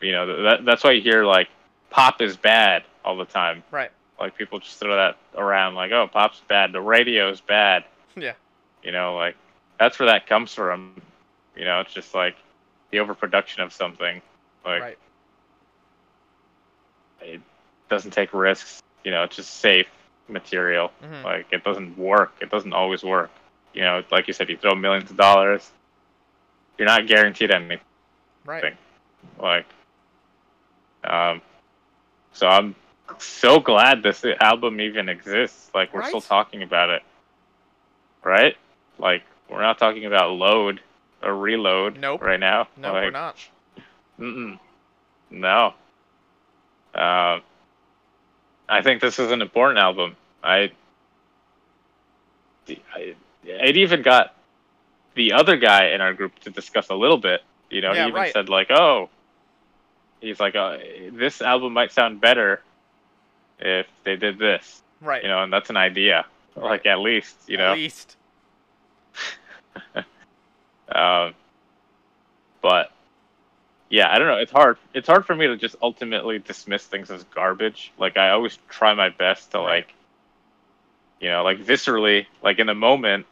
Speaker 2: you know that that's why you hear like pop is bad all the time.
Speaker 1: Right.
Speaker 2: Like people just throw that around, like, "Oh, pop's bad. The radio's bad."
Speaker 1: Yeah.
Speaker 2: You know, like that's where that comes from. You know, it's just like the overproduction of something. Like
Speaker 1: right.
Speaker 2: it doesn't take risks. You know, it's just safe material.
Speaker 1: Mhm.
Speaker 2: Like it doesn't work. It doesn't always work. You know, like you said, you throw millions of dollars. You're not guaranteed anything.
Speaker 1: Right.
Speaker 2: Like, um, so I'm so glad this album even exists. Like, we're still talking about it, right? Like, we're not talking about load or reload
Speaker 1: Nope.
Speaker 2: right now.
Speaker 1: No,
Speaker 2: like,
Speaker 1: we're not.
Speaker 2: Mm-mm. No. Um, I think this is an important album. I, I, it even got the other guy in our group to discuss a little bit. You know,
Speaker 1: Yeah,
Speaker 2: he even
Speaker 1: right.
Speaker 2: said like, "Oh, he's like, uh, this album might sound better if they did this."
Speaker 1: Right.
Speaker 2: You know, and that's an idea. Like at least, you
Speaker 1: At
Speaker 2: know.
Speaker 1: At least.
Speaker 2: Um, but yeah, I don't know. It's hard. It's hard for me to just ultimately dismiss things as garbage. Like I always try my best to
Speaker 1: Right.
Speaker 2: like, you know, like viscerally, like in the moment,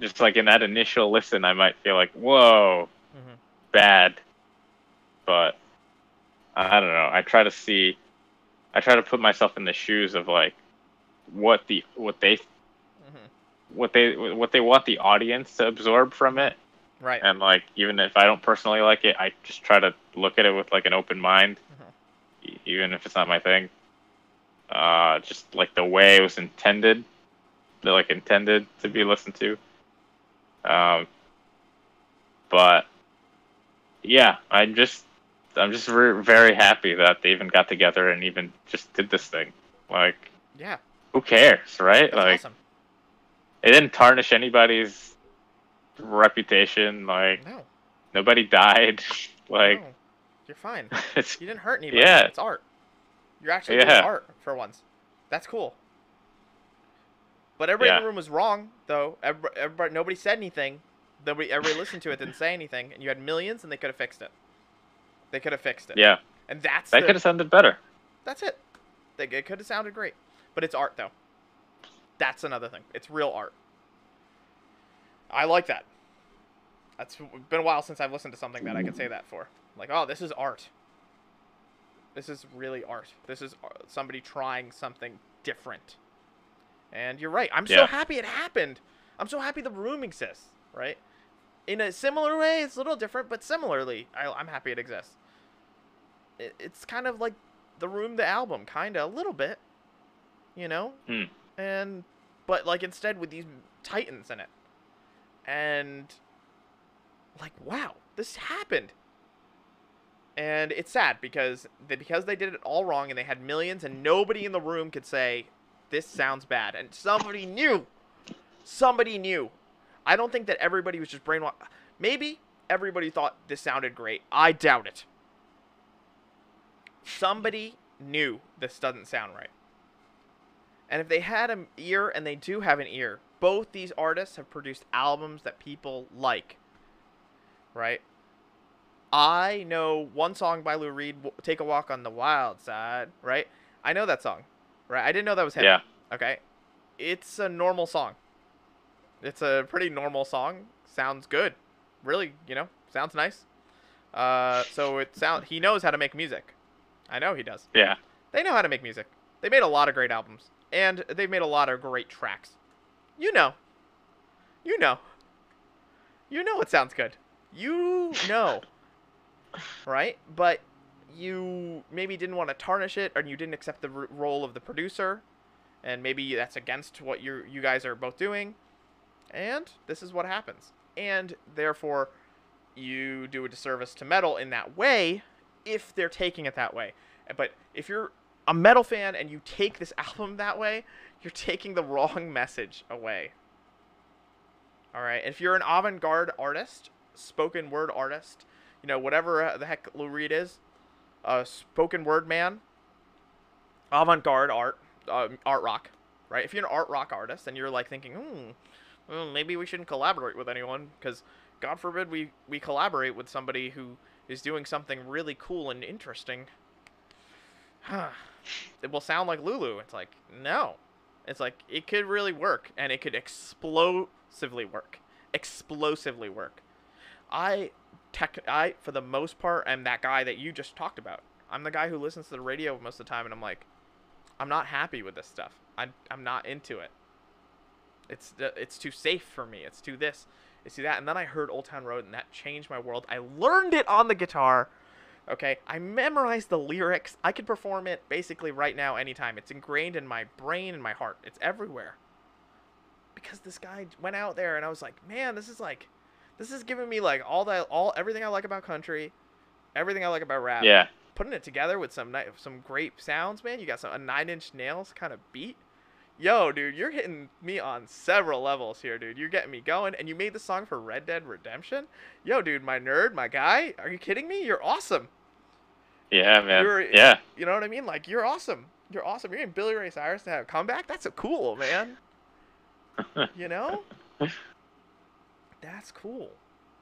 Speaker 2: just like in that initial listen, I might feel like, whoa,
Speaker 1: Mhm.
Speaker 2: bad. But I don't know. I try to see. I try to put myself in the shoes of like what the what they
Speaker 1: Mhm.
Speaker 2: what they what they want the audience to absorb from it
Speaker 1: Right.
Speaker 2: and like even if i don't personally like it i just try to look at it with like an open mind
Speaker 1: Mhm.
Speaker 2: e- even if it's not my thing uh just like the way it was intended like intended to be listened to um but yeah i'm just i'm just re- very happy that they even got together and even just did this thing like
Speaker 1: Yeah.
Speaker 2: who cares right
Speaker 1: That's
Speaker 2: like
Speaker 1: awesome.
Speaker 2: it didn't tarnish anybody's reputation. Like
Speaker 1: No.
Speaker 2: nobody died. like
Speaker 1: no. You're fine.
Speaker 2: it's
Speaker 1: You didn't hurt anybody.
Speaker 2: Yeah.
Speaker 1: It's art. You're actually doing art for once. That's cool. But everybody in the room was wrong, though. Everybody, everybody, nobody said anything. Nobody, everybody listened to it, didn't say anything, and you had millions, and they could have fixed it. They could have fixed it.
Speaker 2: yeah,
Speaker 1: And that's
Speaker 2: that
Speaker 1: the-
Speaker 2: could have sounded better.
Speaker 1: that's it. They, it could have sounded great, but it's art though. That's another thing. It's real art. I like that. That's been a while since I've listened to something that I can say that for. Like, oh, this is art. This is really art. This is uh, somebody trying something different. And you're right. I'm so happy it happened. I'm so happy the room exists. Right. In a similar way, it's a little different, but similarly, I, I'm happy it exists. It, it's kind of like the room the album kind of a little bit you know?
Speaker 2: Hmm.
Speaker 1: and but like instead with these titans in it. And like wow this happened. And it's sad because they, because they did it all wrong and they had millions and nobody in the room could say this sounds bad. And somebody knew. Somebody knew. I don't think that everybody was just brainwashed maybe everybody thought this sounded great. I doubt it somebody knew this doesn't sound right. And if they had an ear, and they do have an ear, both these artists have produced albums that people like. Right? I know one song by Lou Reed, Take a Walk on the Wild Side, right? I know that song. Right? I didn't know that was him.
Speaker 2: Yeah.
Speaker 1: Okay. It's a normal song. It's a pretty normal song. Sounds good. Really, you know, sounds nice. Uh, so it sound he knows how to make music. I know he does.
Speaker 2: Yeah.
Speaker 1: They know how to make music. They made a lot of great albums, and they've made a lot of great tracks. You know. You know. You know it sounds good. You know. right? But you maybe didn't want to tarnish it, or you didn't accept the r- role of the producer, and maybe that's against what you you guys are both doing, and this is what happens. And therefore, you do a disservice to metal in that way if they're taking it that way. But if you're a metal fan and you take this album that way, you're taking the wrong message away. All right. If you're an avant-garde artist, spoken word artist, you know whatever the heck Lou Reed is, a spoken word man, avant-garde art, uh, art rock, right? If you're an art rock artist and you're like thinking, hmm, well, maybe we shouldn't collaborate with anyone because God forbid we we collaborate with somebody who is doing something really cool and interesting. it will sound like Lulu. It's like no, it's like it could really work and it could explosively work, explosively work. I tech I for the most part am that guy that you just talked about. I'm the guy who listens to the radio most of the time and I'm like I'm not happy with this stuff. I'm I'm not into it. It's it's too safe for me. It's too this. It's too that. And then I heard Old Town Road and that changed my world. I learned it on the guitar. Okay, I memorized the lyrics. I could perform it basically right now anytime. It's ingrained in my brain and my heart. It's everywhere. Because this guy went out there and I was like, "Man, this is like this is giving me like all that all everything I like about country, everything I like about rap.
Speaker 2: Yeah.
Speaker 1: Putting it together with some some great sounds, man. You got some a Nine Inch Nails kind of beat. Yo, dude, you're hitting me on several levels here, dude. You're getting me going, and you made the song for Red Dead Redemption. Yo, dude, my nerd, my guy. Are you kidding me? You're awesome.
Speaker 2: Yeah, man.
Speaker 1: You're-
Speaker 2: yeah.
Speaker 1: You know what I mean? Like you're awesome. You're awesome. You're in Billy Ray Cyrus to have a comeback. That's a cool, man. You know? That's cool.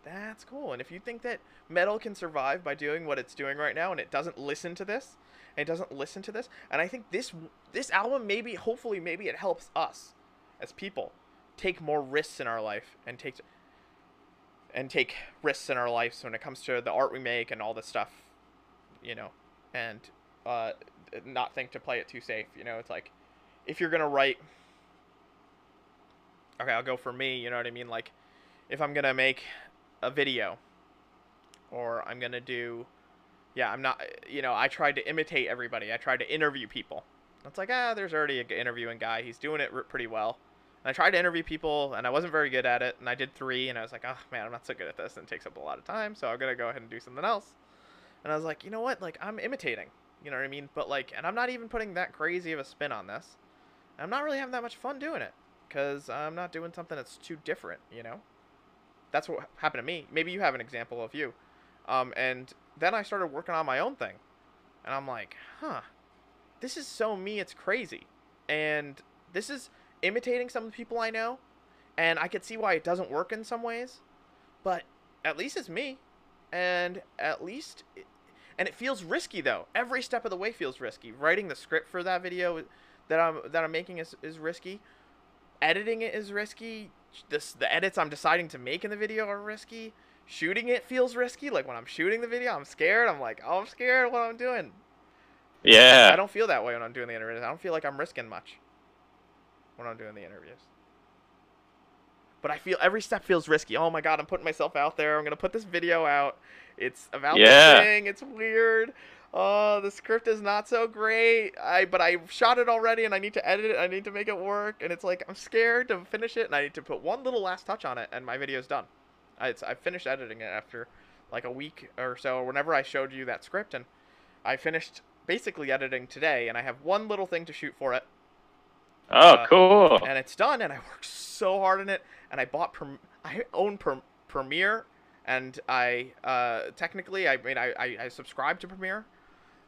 Speaker 1: That's cool. And if you think that metal can survive by doing what it's doing right now and it doesn't listen to this, and it doesn't listen to this, and I think this this album maybe hopefully maybe it helps us as people take more risks in our life and take and take risks in our lives when it comes to the art we make and all this stuff, you know, and uh, not think to play it too safe. You know, it's like if you're gonna write. Okay, I'll go for me. You know what I mean? Like, if I'm gonna make a video, or I'm gonna do, yeah, I'm not. You know, I tried to imitate everybody. I tried to interview people. It's like ah, there's already an interviewing guy. He's doing it pretty well. And I tried to interview people, and I wasn't very good at it. And I did three, and I was like, oh man, I'm not so good at this, and it takes up a lot of time. So I'm gonna go ahead and do something else. And I was like, you know what? Like I'm imitating. You know what I mean? But like, and I'm not even putting that crazy of a spin on this. I'm not really having that much fun doing it because I'm not doing something that's too different. You know? That's what happened to me. Maybe you have an example of you. Um, and then I started working on my own thing, and I'm like, huh, this is so me. It's crazy, and this is imitating some of the people I know, and I could see why it doesn't work in some ways, but at least it's me, and at least, it, and it feels risky though. Every step of the way feels risky. Writing the script for that video that I'm that I'm making is, is risky. Editing it is risky. This the edits I'm deciding to make in the video are risky. Shooting it feels risky. Like when I'm shooting the video, I'm scared. I'm like, oh, I'm scared what I'm doing.
Speaker 2: Yeah.
Speaker 1: I don't feel that way when I'm doing the interviews. I don't feel like I'm risking much when I'm doing the interviews. But I feel every step feels risky. Oh my god, I'm putting myself out there. I'm gonna put this video out. It's about
Speaker 2: Yeah.
Speaker 1: this thing. It's weird. Oh, the script is not so great. I but I shot it already, and I need to edit it. I need to make it work. And it's like I'm scared to finish it, and I need to put one little last touch on it, and my video's done. I, it's, I finished editing it after like a week or so. Whenever I showed you that script, and I finished basically editing today, and I have one little thing to shoot for it,
Speaker 2: Oh,
Speaker 1: uh,
Speaker 2: cool.
Speaker 1: and it's done. And I worked so hard on it, and I bought Prem- I own Prem- Premiere, and I uh, technically, I mean, I, I, I subscribe to Premiere.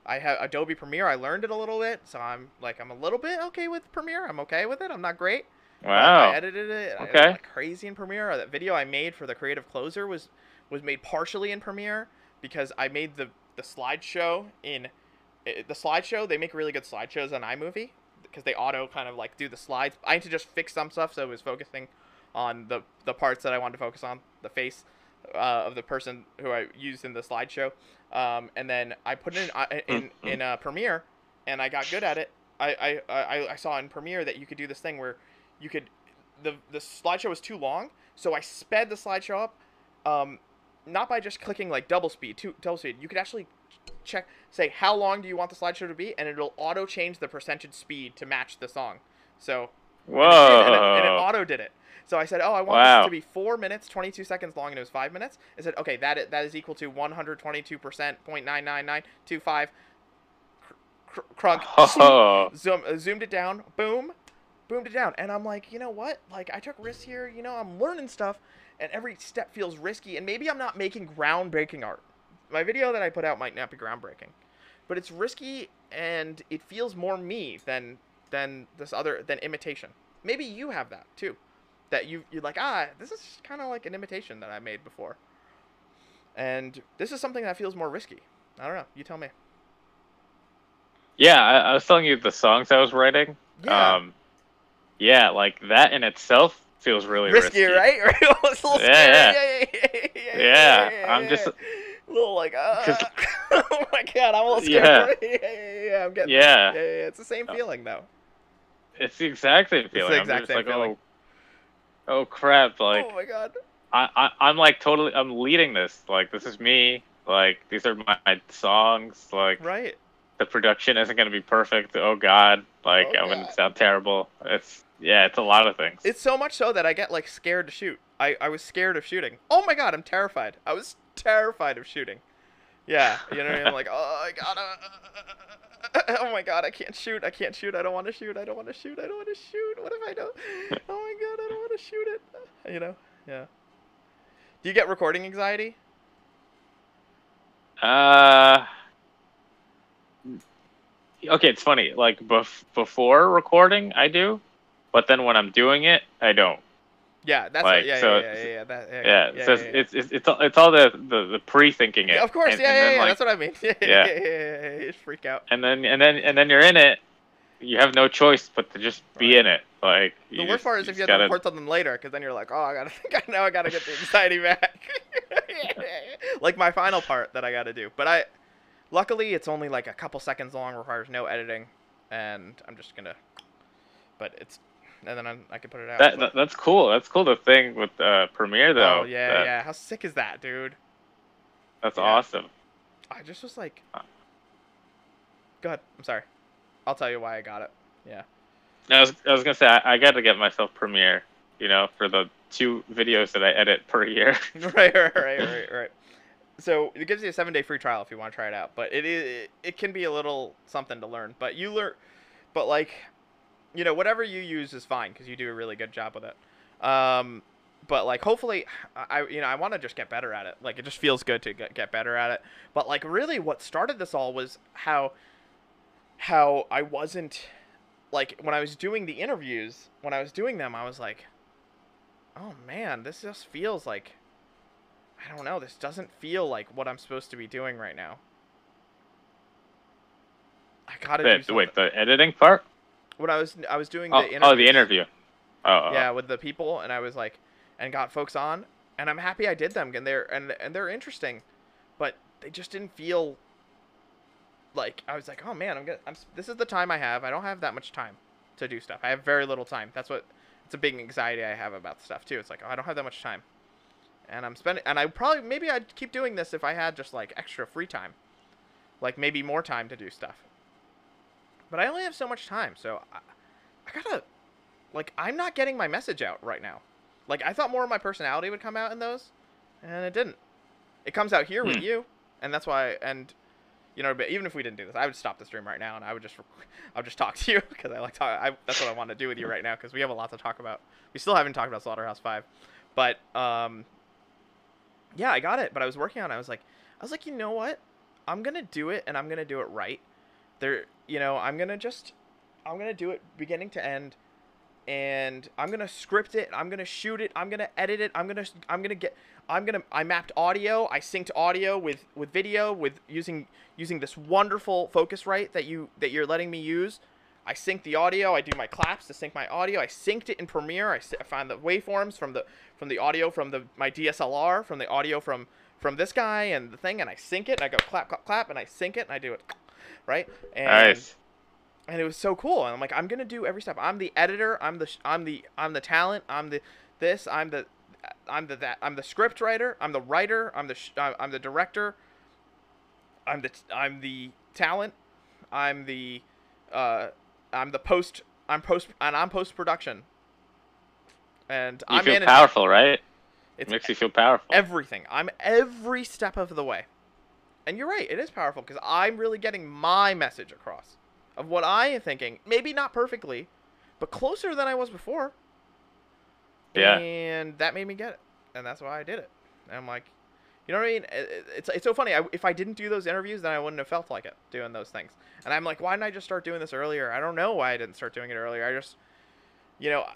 Speaker 1: I have Adobe Premiere. I learned it a little bit, so I'm like I'm a little bit okay with Premiere. I'm okay with it. I'm not great. But I
Speaker 2: Wow.
Speaker 1: edited it.
Speaker 2: Okay.
Speaker 1: like crazy in Premiere. That video I made for the creative closer was was made partially in Premiere because I made the the slideshow in eh, the slideshow. They make really good slideshows on iMovie. because they auto kind of like do the slides. I had to just fix some stuff so it was focusing on the the parts that I wanted to focus on, the face uh, of the person who I used in the slideshow. Um, and then I put it in uh, in in uh, Premiere, and I got good at it. I, I, I, I saw in Premiere that you could do this thing where you could the the slideshow was too long, so I sped the slideshow up. Um, not by just clicking like double speed, two, double speed. You could actually check, say how long do you want the slideshow to be, and it'll auto change the percentage speed to match the song. So
Speaker 2: Whoa.
Speaker 1: and it, and it auto did it. So I said, oh, I want
Speaker 2: Wow.
Speaker 1: this to be four minutes, 22 seconds long, and it was five minutes. I said, okay, that that is equal to 122%, 0.99925. Cr- cr- crunk.
Speaker 2: Oh.
Speaker 1: Zoom, zoomed it down. Boom. Boomed it down. And I'm like, you know what? Like, I took risks here. You know, I'm learning stuff, and every step feels risky. And maybe I'm not making groundbreaking art. My video that I put out might not be groundbreaking, but it's risky, and it feels more me than than this other than imitation. Maybe you have that too, that you you're like ah this is kind of like an imitation that I made before, and this is something that feels more risky. I don't know. You tell me.
Speaker 2: Yeah, I, I was telling you the songs I was writing.
Speaker 1: Yeah.
Speaker 2: Um, yeah, like that in itself feels really
Speaker 1: risky,
Speaker 2: risky.
Speaker 1: right? It's a little
Speaker 2: Yeah,
Speaker 1: scary.
Speaker 2: yeah.
Speaker 1: yeah, yeah, yeah,
Speaker 2: Yeah, I'm just-
Speaker 1: a little like, uh, oh my god, I'm a little scared. Yeah, yeah, yeah, yeah, I'm getting.
Speaker 2: Yeah.
Speaker 1: yeah, yeah. It's the same
Speaker 2: Uh,
Speaker 1: feeling though.
Speaker 2: It's the exact same feeling.
Speaker 1: It's the
Speaker 2: I'm
Speaker 1: exact
Speaker 2: just
Speaker 1: same
Speaker 2: like,
Speaker 1: feeling.
Speaker 2: oh, oh crap! Like
Speaker 1: oh my god.
Speaker 2: I, I, I'm like totally, I'm leading this. Like this is me. Like these are my, my songs. Like
Speaker 1: Right.
Speaker 2: the production isn't gonna be perfect. Oh god! Like
Speaker 1: Oh,
Speaker 2: I'm gonna sound terrible. It's yeah, it's a lot of things.
Speaker 1: It's so much so that I get like scared to shoot. I, I was scared of shooting. Oh my god, I'm terrified. I was terrified of shooting. Yeah, you know what I mean? I'm like, oh, I gotta. Oh my god, I can't shoot. I can't shoot. I don't want to shoot. I don't want to shoot. I don't want to shoot. What if I don't? Oh my god, I don't want to shoot it. You know? Yeah. Do you get recording anxiety?
Speaker 2: Uh. Okay, it's funny. Like bef- before recording, I do, but then when I'm doing it, I don't.
Speaker 1: Yeah, that's
Speaker 2: Like,
Speaker 1: what, yeah,
Speaker 2: so
Speaker 1: yeah, yeah, yeah, yeah, that, yeah,
Speaker 2: Yeah,
Speaker 1: yeah,
Speaker 2: so
Speaker 1: yeah,
Speaker 2: it's,
Speaker 1: yeah.
Speaker 2: it's it's it's all, it's all the, the the pre-thinking it.
Speaker 1: Yeah, of course,
Speaker 2: and,
Speaker 1: yeah,
Speaker 2: and
Speaker 1: yeah,
Speaker 2: then,
Speaker 1: yeah.
Speaker 2: like,
Speaker 1: that's what I mean. yeah,
Speaker 2: Yeah.
Speaker 1: yeah, yeah, yeah, freak out.
Speaker 2: and then and then and then you're in it. You have no choice but to just be
Speaker 1: Right.
Speaker 2: in it. Like
Speaker 1: The worst
Speaker 2: just-
Speaker 1: part is if you have to
Speaker 2: gotta-
Speaker 1: record something later, because then you're like, oh, I gotta think now I gotta get the anxiety back. like my final part that I gotta do, but I, luckily it's only like a couple seconds long, requires no editing, and I'm just gonna, but it's, and then I'm, I can put it out.
Speaker 2: That,
Speaker 1: but-
Speaker 2: that's cool. That's cool. The thing with uh, Premiere though.
Speaker 1: oh yeah,
Speaker 2: that-
Speaker 1: yeah. How sick is that, dude?
Speaker 2: That's
Speaker 1: Yeah.
Speaker 2: awesome.
Speaker 1: I just was like,
Speaker 2: Uh.
Speaker 1: go ahead. I'm sorry. I'll tell you why I got it. Yeah.
Speaker 2: I was I was gonna say I, I got to get myself Premiere. You know, for the two videos that I edit per year.
Speaker 1: right, right, right, right, right. So it gives you a seven day free trial if you want to try it out. But it is it can be a little something to learn. But you learn, but like, you know, whatever you use is fine because you do a really good job with it. Um, but like, hopefully, I you know I want to just get better at it. Like it just feels good to get get better at it. But like, really, what started this all was how how I wasn't like when I was doing the interviews. When I was doing them, I was like, oh man, this just feels like I don't know. This doesn't feel like what I'm supposed to be doing right now. I gotta do
Speaker 2: Wait,
Speaker 1: something.
Speaker 2: wait, the editing part?
Speaker 1: When I was I was doing
Speaker 2: oh, oh,
Speaker 1: the interviews,
Speaker 2: oh, the interview. Oh, oh,
Speaker 1: yeah, with the people, and I was like, and got folks on, and I'm happy I did them, and they're and and they're interesting, but they just didn't feel like I was like, oh man, I'm gonna, I'm, this is the time I have. I don't have that much time to do stuff. I have very little time. That's what it's a big anxiety I have about stuff too. It's like, oh, I don't have that much time, and I'm spending, and I probably maybe I'd keep doing this if I had just like extra free time, like maybe more time to do stuff. But I only have so much time, so I, I gotta like I'm not getting my message out right now. Like I thought more of my personality would come out in those, and it didn't. It comes out here with
Speaker 2: Hmm.
Speaker 1: you, and that's why. And you know, but even if we didn't do this, I would stop the stream right now, and I would just, I would just talk to you because I like talk. I, that's what I want to do with you right now because we have a lot to talk about. We still haven't talked about Slaughterhouse Five, but um, yeah, I got it. But I was working on. it. I was like, I was like, you know what? I'm gonna do it, and I'm gonna do it right. There, you know, I'm gonna just, I'm gonna do it beginning to end and I'm gonna script it. I'm gonna shoot it. I'm gonna edit it. I'm gonna I'm gonna get I'm gonna I mapped audio. I synced audio with with video with using using this wonderful Focusrite that you that you're letting me use. I sync the audio. I do my claps to sync my audio. I synced it in Premiere. I find the waveforms from the from the audio from the my DSLR, from the audio from from this guy and the thing, and I sync it. And I go clap, clap, clap, and I sync it, and I do it, right? And,
Speaker 2: Nice.
Speaker 1: and it was so cool. And I'm like, I'm gonna do every step. I'm the editor. I'm the sh- I'm the I'm the talent. I'm the this. I'm the I'm the that. I'm the script writer. I'm the writer. I'm the sh- I'm the director. I'm the t- I'm the talent. I'm the uh I'm the post. I'm post and I'm post production. And
Speaker 2: You
Speaker 1: I'm
Speaker 2: feel
Speaker 1: managing
Speaker 2: powerful, right?
Speaker 1: It's
Speaker 2: Makes you feel powerful.
Speaker 1: everything. I'm every step of the way. And you're right, it is powerful because I'm really getting my message across of what I am thinking. Maybe not perfectly, but closer than I was before.
Speaker 2: Yeah.
Speaker 1: And that made me get it. And that's why I did it. And I'm like, you know what I mean? It- it- It's, it's so funny. I, if I didn't do those interviews, then I wouldn't have felt like it doing those things. And I'm like, why didn't I just start doing this earlier? I don't know why I didn't start doing it earlier. I just, you know,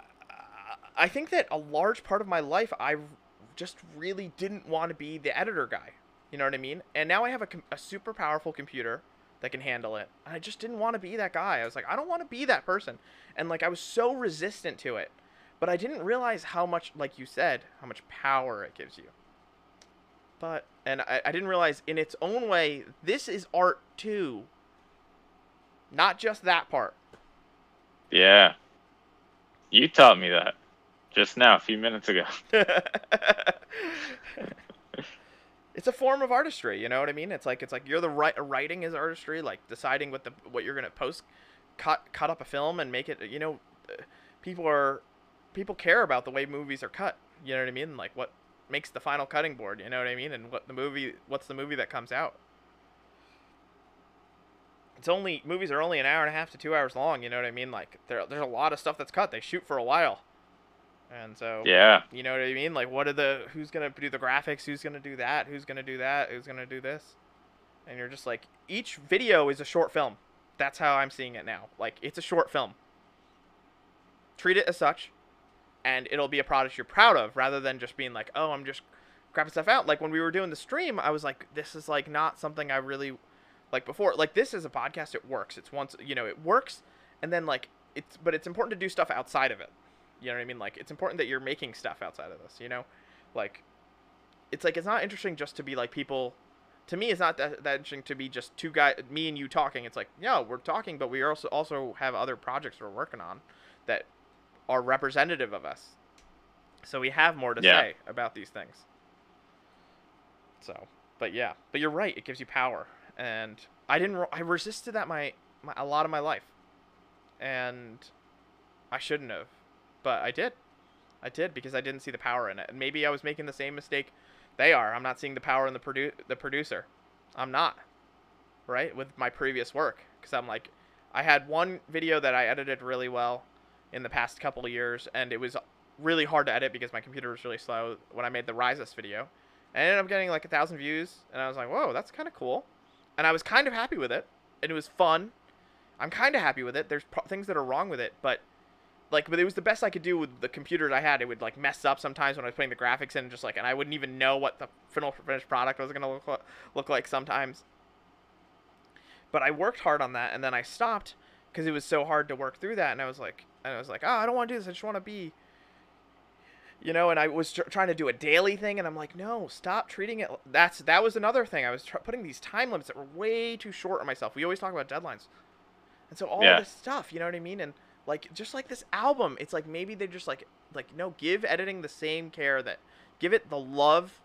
Speaker 1: I think that a large part of my life, I just really didn't want to be the editor guy. You know what I mean? And now I have a, a super powerful computer that can handle it. And I just didn't want to be that guy. I was like, I don't want to be that person. And like, I was so resistant to it. But I didn't realize how much, like you said, how much power it gives you. But, and I, I didn't realize in its own way, this is art too. Not just that part.
Speaker 2: Yeah. You taught me that just now, a few minutes ago.
Speaker 1: it's a form of artistry, you know what I mean? It's like it's like you're the right writing is artistry, like deciding what the what you're gonna post, cut cut up a film and make it. You know, people are people care about the way movies are cut. You know what I mean? Like what makes the final cutting board. You know what I mean? And what the movie what's the movie that comes out. It's only movies are only an hour and a half to two hours long. You know what I mean? Like there there's a lot of stuff that's cut. They shoot for a while, and so
Speaker 2: Yeah.
Speaker 1: you know what I mean? Like, what are the who's gonna do the graphics? Who's gonna do that? Who's gonna do that? Who's gonna do this? And you're just like, each video is a short film. That's how I'm seeing it now. Like, it's a short film. Treat it as such, and it'll be a product you're proud of, rather than just being like, oh, I'm just crapping stuff out. Like when we were doing the stream, I was like, this is like not something I really like before. Like this is a podcast. It works. It's once you know it works, and then like it's but it's important to do stuff outside of it. You know what I mean? Like it's important that you're making stuff outside of this. You know, like it's like it's not interesting just to be like people. To me, it's not that, that interesting to be just two guys, me and you talking. It's like, yeah, we're talking, but we also also have other projects we're working on that are representative of us. So we have more to
Speaker 2: Yeah.
Speaker 1: say about these things. So, but yeah, but you're right. It gives you power, and I didn't. I resisted that my, my a lot of my life, and I shouldn't have, but I did. I did because I didn't see the power in it, and maybe I was making the same mistake they are. I'm not seeing the power in the produ- the producer. I'm not, right? With my previous work, because I'm like, I had one video that I edited really well in the past couple of years, and it was really hard to edit because my computer was really slow when I made the Rises video. And I ended up getting like a thousand views, and I was like, whoa, that's kind of cool. And I was kind of happy with it, and it was fun. I'm kind of happy with it. There's pro- things that are wrong with it, but like, but it was the best I could do with the computers I had. It would like mess up sometimes when I was putting the graphics in, just like, and I wouldn't even know what the final finished product was gonna look, look like sometimes. But I worked hard on that, and then I stopped because it was so hard to work through that, and I was like, and I was like, oh, I don't want to do this. I just want to be, you know. And I was tr- trying to do a daily thing, and I'm like, no, stop treating it. That's that was another thing. I was tr- putting these time limits that were way too short on myself. We always talk about deadlines, and so all
Speaker 2: Yeah.
Speaker 1: this stuff, you know what I mean? And like just like this album, it's like maybe they're just like like no, give editing the same care that give it the love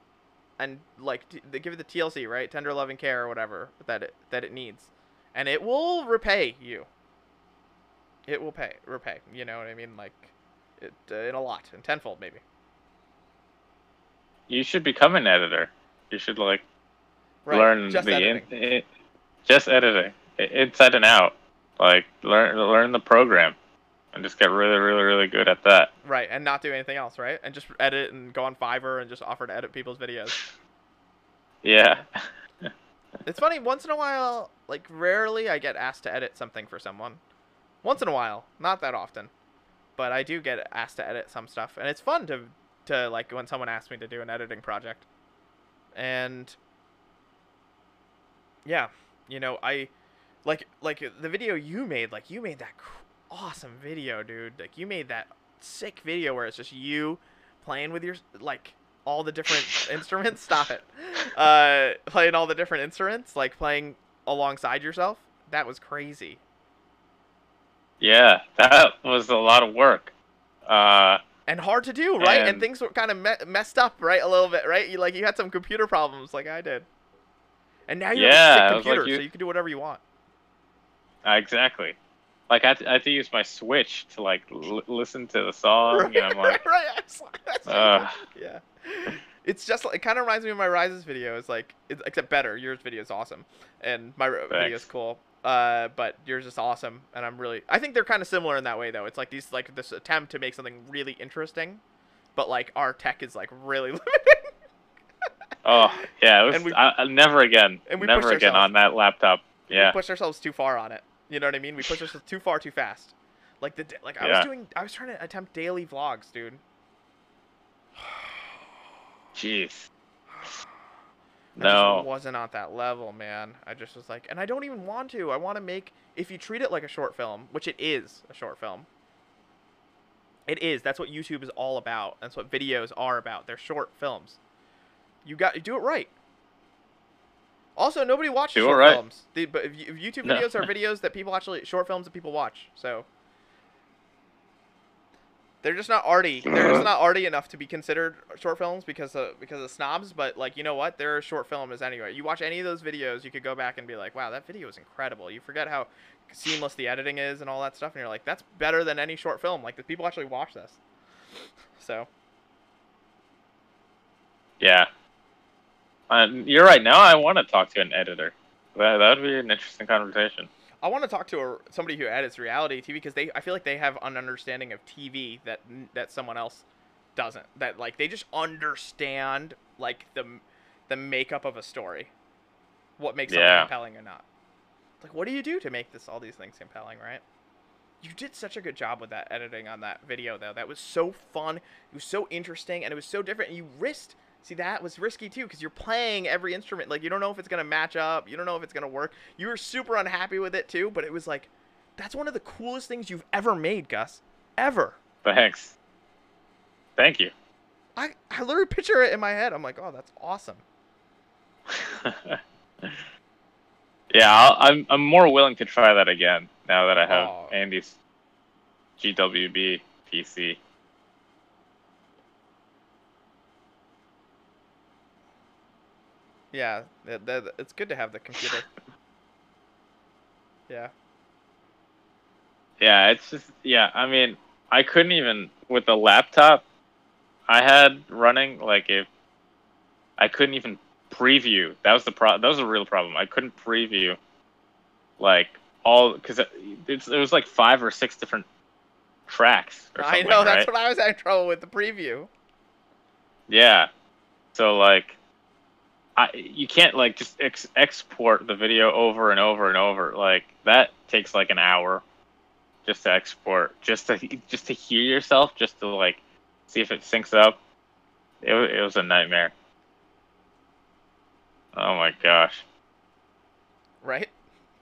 Speaker 1: and like t- they give it the TLC right, tender love and care or whatever that it that it needs, and it will repay you. It will pay repay. You know what I mean? Like it uh, in a lot and tenfold maybe.
Speaker 2: You should become an editor. You should like
Speaker 1: Right.
Speaker 2: learn
Speaker 1: just
Speaker 2: the
Speaker 1: editing.
Speaker 2: in, i- just editing inside and out. Like learn learn the program, and just get really really really good at that.
Speaker 1: Right, and not do anything else, right? And just edit and go on Fiverr and just offer to edit people's videos.
Speaker 2: Yeah.
Speaker 1: It's funny, once in a while, like rarely I get asked to edit something for someone. Once in a while, not that often. But I do get asked to edit some stuff and it's fun to to like when someone asks me to do an editing project. And yeah, you know, I like like the video you made like you made that awesome video dude. Like you made that sick video where it's just you playing with your like all the different instruments. Stop it. Uh playing all the different instruments like playing alongside yourself. That was crazy.
Speaker 2: Yeah, that was a lot of work. Uh,
Speaker 1: and hard to do right? And,
Speaker 2: And-
Speaker 1: things were kind of me- messed up right a little bit right? You like you had some computer problems like i did. And now you
Speaker 2: Yeah,
Speaker 1: have a sick
Speaker 2: was like
Speaker 1: computer
Speaker 2: you-
Speaker 1: so you can do whatever you want.
Speaker 2: Uh, exactly. Like I I had to use my Switch to like l- listen to the song, and I'm like,
Speaker 1: right, that's- that's what
Speaker 2: Ugh.
Speaker 1: you did. yeah. It's just like, it kind of reminds me of my Rises video. It's like, it's, except better. Yours video is awesome, and my video is cool. Uh, but yours is awesome, and I'm really. I think they're kind of similar in that way, though. It's like these, like this attempt to make something really interesting, but like our tech is like really limited.
Speaker 2: oh yeah, was
Speaker 1: And we-
Speaker 2: I, never again,
Speaker 1: and we
Speaker 2: never again on that laptop.
Speaker 1: we
Speaker 2: Yeah,
Speaker 1: pushed ourselves too far on it. You know what I mean? We pushed ourselves too far too fast. Like the like I was doing. I was trying to attempt daily vlogs, dude.
Speaker 2: jeez.
Speaker 1: I
Speaker 2: No.
Speaker 1: wasn't on that level, man. I just was like, and I don't even want to. I want to make if you treat it like a short film, which it is a short film. It is. That's what YouTube is all about. That's what videos are about. They're short films. You got to do it right. Also, nobody watches short
Speaker 2: right.
Speaker 1: films. The, but if, you- if YouTube
Speaker 2: No.
Speaker 1: videos are videos that people actually short films that people watch. So they're just not arty. They're just not arty enough to be considered short films because of because of snobs. But like you know what, they're a short film as anyway. You watch any of those videos, you could go back and be like, wow, that video is incredible. You forget how seamless the editing is and all that stuff, and you're like, that's better than any short film. Like the people actually watch this. So
Speaker 2: Yeah. Uh, you're right. Now I want to talk to an editor. That that would be an interesting conversation.
Speaker 1: I want to talk to a, somebody who edits reality TV because they I feel like they have an understanding of TV that that someone else doesn't. That like they just understand like the the makeup of a story, what makes something compelling or not. Like what do you do to make this all these things compelling, right? You did such a good job with that editing on that video though. That was so fun. It was so interesting and it was so different. And you risked. See that was risky too because you're playing every instrument. Like you don't know if it's gonna match up. You don't know if it's gonna work. You were super unhappy with it too. But it was like, that's one of the coolest things you've ever made, Gus. Ever.
Speaker 2: Thanks. Thank you.
Speaker 1: I I literally picture it in my head. I'm like, oh, that's awesome.
Speaker 2: yeah, I'll, I'm I'm more willing to try that again now that I have
Speaker 1: Aw.
Speaker 2: Andy's GWB PC.
Speaker 1: Yeah, that, that, it's good to have the computer. Yeah.
Speaker 2: Yeah, it's just yeah. I mean, I couldn't even with the laptop I had running. Like if I couldn't even preview. That was the pro. That was a real problem. I couldn't preview like all because it, it's, it was like five or six different tracks. Or
Speaker 1: I
Speaker 2: something,
Speaker 1: know that's
Speaker 2: right?
Speaker 1: what I was having trouble with the preview.
Speaker 2: Yeah. So like, I you can't like just ex- export the video over and over and over. Like that takes like an hour just to export, just to just to hear yourself, just to like see if it syncs up. It it was a nightmare. Oh my gosh.
Speaker 1: Right?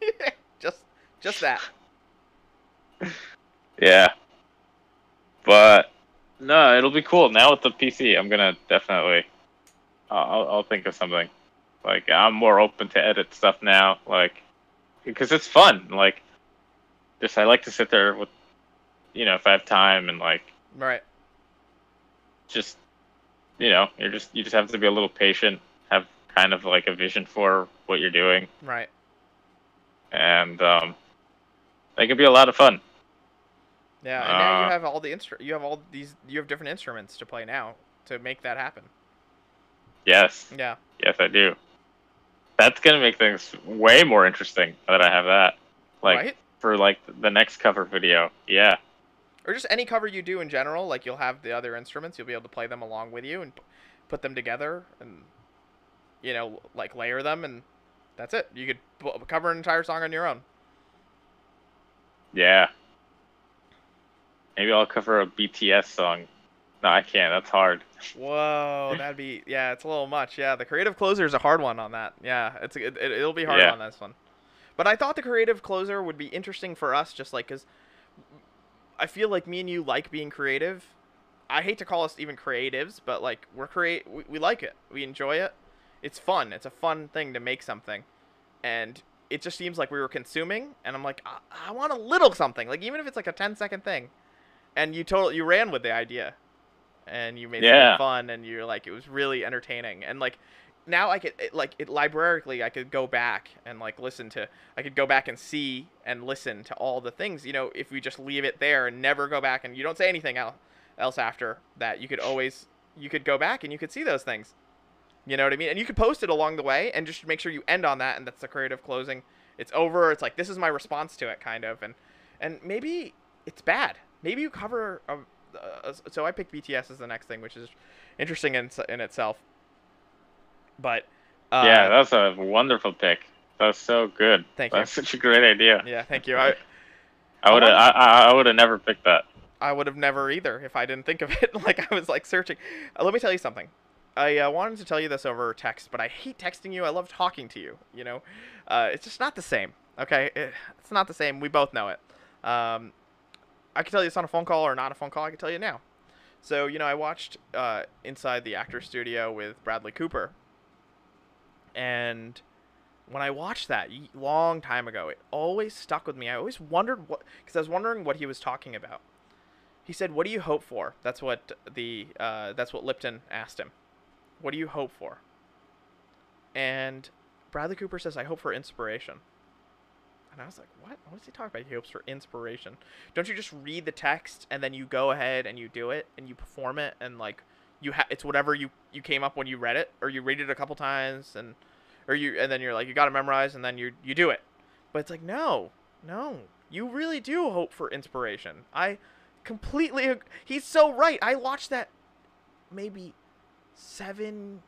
Speaker 1: just just that.
Speaker 2: Yeah. But no, it'll be cool now with the PC. I'm gonna definitely. I'll I'll- think of something. Like I'm more open to edit stuff now, like because it's fun. Like, just I like to sit there with, you know, if I have time and like
Speaker 1: Right.
Speaker 2: just, you know, you're just you just have to be a little patient, have kind of like a vision for what you're doing,
Speaker 1: Right.
Speaker 2: and um, it can be a lot of fun.
Speaker 1: Yeah, and now you
Speaker 2: Uh,
Speaker 1: have all the instru- you have all these you have different instruments to play now to make that happen.
Speaker 2: Yes.
Speaker 1: Yeah.
Speaker 2: Yes, I do. That's gonna make things way more interesting that I have that. Like
Speaker 1: right?
Speaker 2: for like the next cover video. Yeah.
Speaker 1: Or just any cover you do in general, like you'll have the other instruments, you'll be able to play them along with you and put them together and you know, like layer them and that's it. You could cover an entire song on your own.
Speaker 2: Yeah. Maybe I'll cover a BTS song. No, I can't. That's hard.
Speaker 1: Whoa, that'd be yeah, it's a little much. Yeah, the creative closer is a hard one on that. Yeah, it's it, it, it'll be hard
Speaker 2: Yeah.
Speaker 1: on this one. But I thought the creative closer would be interesting for us, just like because I feel like me and you like being creative. I hate to call us even creatives, but like we're create, we, we like it, we enjoy it. It's fun. It's a fun thing to make something, and it just seems like we were consuming, and I'm like, I, I want a little something, like even if it's like a 10 second thing, and you total you ran with the idea, and you made
Speaker 2: Yeah.
Speaker 1: something fun, and you're like it was really entertaining, and like now I could it, like it librarically I could go back and like listen to I could go back and see and listen to all the things you know if we just leave it there and never go back and you don't say anything else else after that you could always you could go back and you could see those things. You know what I mean? And you could post it along the way and just make sure you end on that and that's the creative closing. It's over it's like this is my response to it kind of. And and maybe it's bad. Maybe you cover a, a, so I picked BTS as the next thing which is interesting in, in itself but uh,
Speaker 2: yeah, that's a wonderful pick. That's so good.
Speaker 1: Thank you.
Speaker 2: That's such a great idea.
Speaker 1: yeah thank you I,
Speaker 2: I would have.
Speaker 1: I
Speaker 2: I, I would have never picked that.
Speaker 1: I would have never either if I didn't think of it. like I was like searching. Uh, let me tell you something. I uh, wanted to tell you this over text, but I hate texting you. I love talking to you. You know, uh, it's just not the same. Okay, it, it's not the same. We both know it. Um, I can tell you it's on a phone call or not a phone call. I can tell you now. So you know, I watched uh, Inside the Actor Studio with Bradley Cooper, and when I watched that long time ago, it always stuck with me. I always wondered what, because I was wondering what he was talking about. He said, "What do you hope for?" That's what the uh, that's what Lipton asked him. What do you hope for? And Bradley Cooper says, "I hope for inspiration." And I was like, "What? What is he talking about? He hopes for inspiration? Don't you just read the text and then you go ahead and you do it and you perform it and like you ha- it's whatever you you came up when you read it or you read it a couple times and or you and then you're like you got to memorize and then you you do it." But it's like, "No. No. You really do hope for inspiration." I completely ag- he's so right. I watched that maybe 7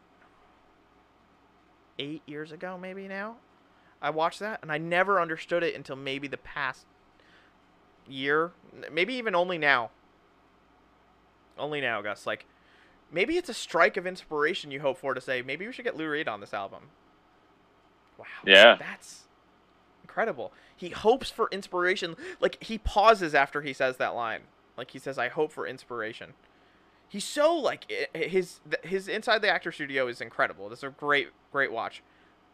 Speaker 1: 8 years ago maybe now. I watched that and I never understood it until maybe the past year, maybe even only now. Only now, Gus. Like maybe it's a strike of inspiration you hope for to say maybe we should get Lou Reed on this album. Wow.
Speaker 2: Yeah.
Speaker 1: That's incredible. He hopes for inspiration. Like he pauses after he says that line. Like he says, "I hope for inspiration." He's so like his his inside the actor studio is incredible. This is a great great watch,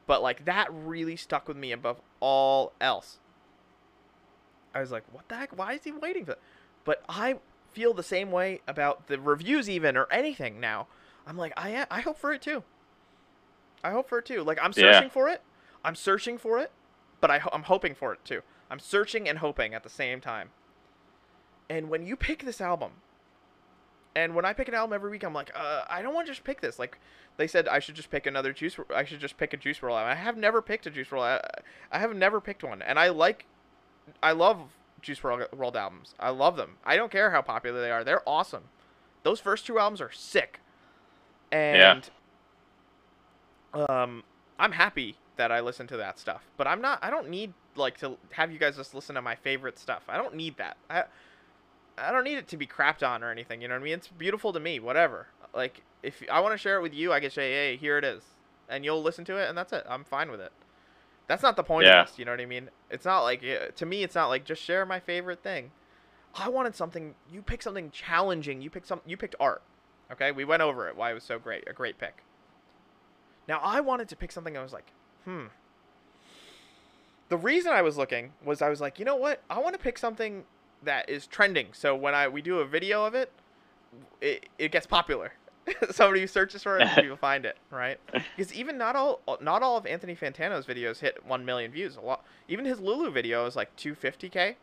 Speaker 1: but like that really stuck with me above all else. I was like, "What the heck? Why is he waiting for?" That? But I feel the same way about the reviews, even or anything now. I'm like, I I hope for it too. I hope for it too. Like I'm
Speaker 2: Yeah.
Speaker 1: searching for it. I'm searching for it, but I ho- I'm hoping for it too. I'm searching and hoping at the same time. And when you pick this album, and when I pick an album every week, I'm like, uh, I don't want to just pick this. Like they said, I should just pick another juice. I should just pick a Juice WRLD album. I have never picked a Juice WRLD. I, I have never picked one, and I like, I love Juice WRLD Rolled albums. I love them. I don't care how popular they are. They're awesome. Those first two albums are sick, and um, I'm happy that I listen to that stuff. But I'm not. I don't need like to have you guys just listen to my favorite stuff. I don't need that. I I don't need it to be crapped on or anything. You know what I mean? It's beautiful to me. Whatever. Like if I want to share it with you, I can say, hey, here it is, and you'll listen to it, and that's it. I'm fine with it. That's not the point
Speaker 2: Yeah.
Speaker 1: of this. You know what I mean? It's not like uh, to me. It's not like just share my favorite thing. I wanted something. You picked something challenging. You picked some. You picked art. Okay, we went over it. Why it was so great. A great pick. Now I wanted to pick something. I was like, hmm. The reason I was looking was I was like, you know what? I want to pick something that is trending. So when I we do a video of it, it, it gets popular. Somebody who searches for it, and people find it, right? Because even not all not all of Anthony Fantano's videos hit one million views. A lot, even his Lulu video is like two fifty k,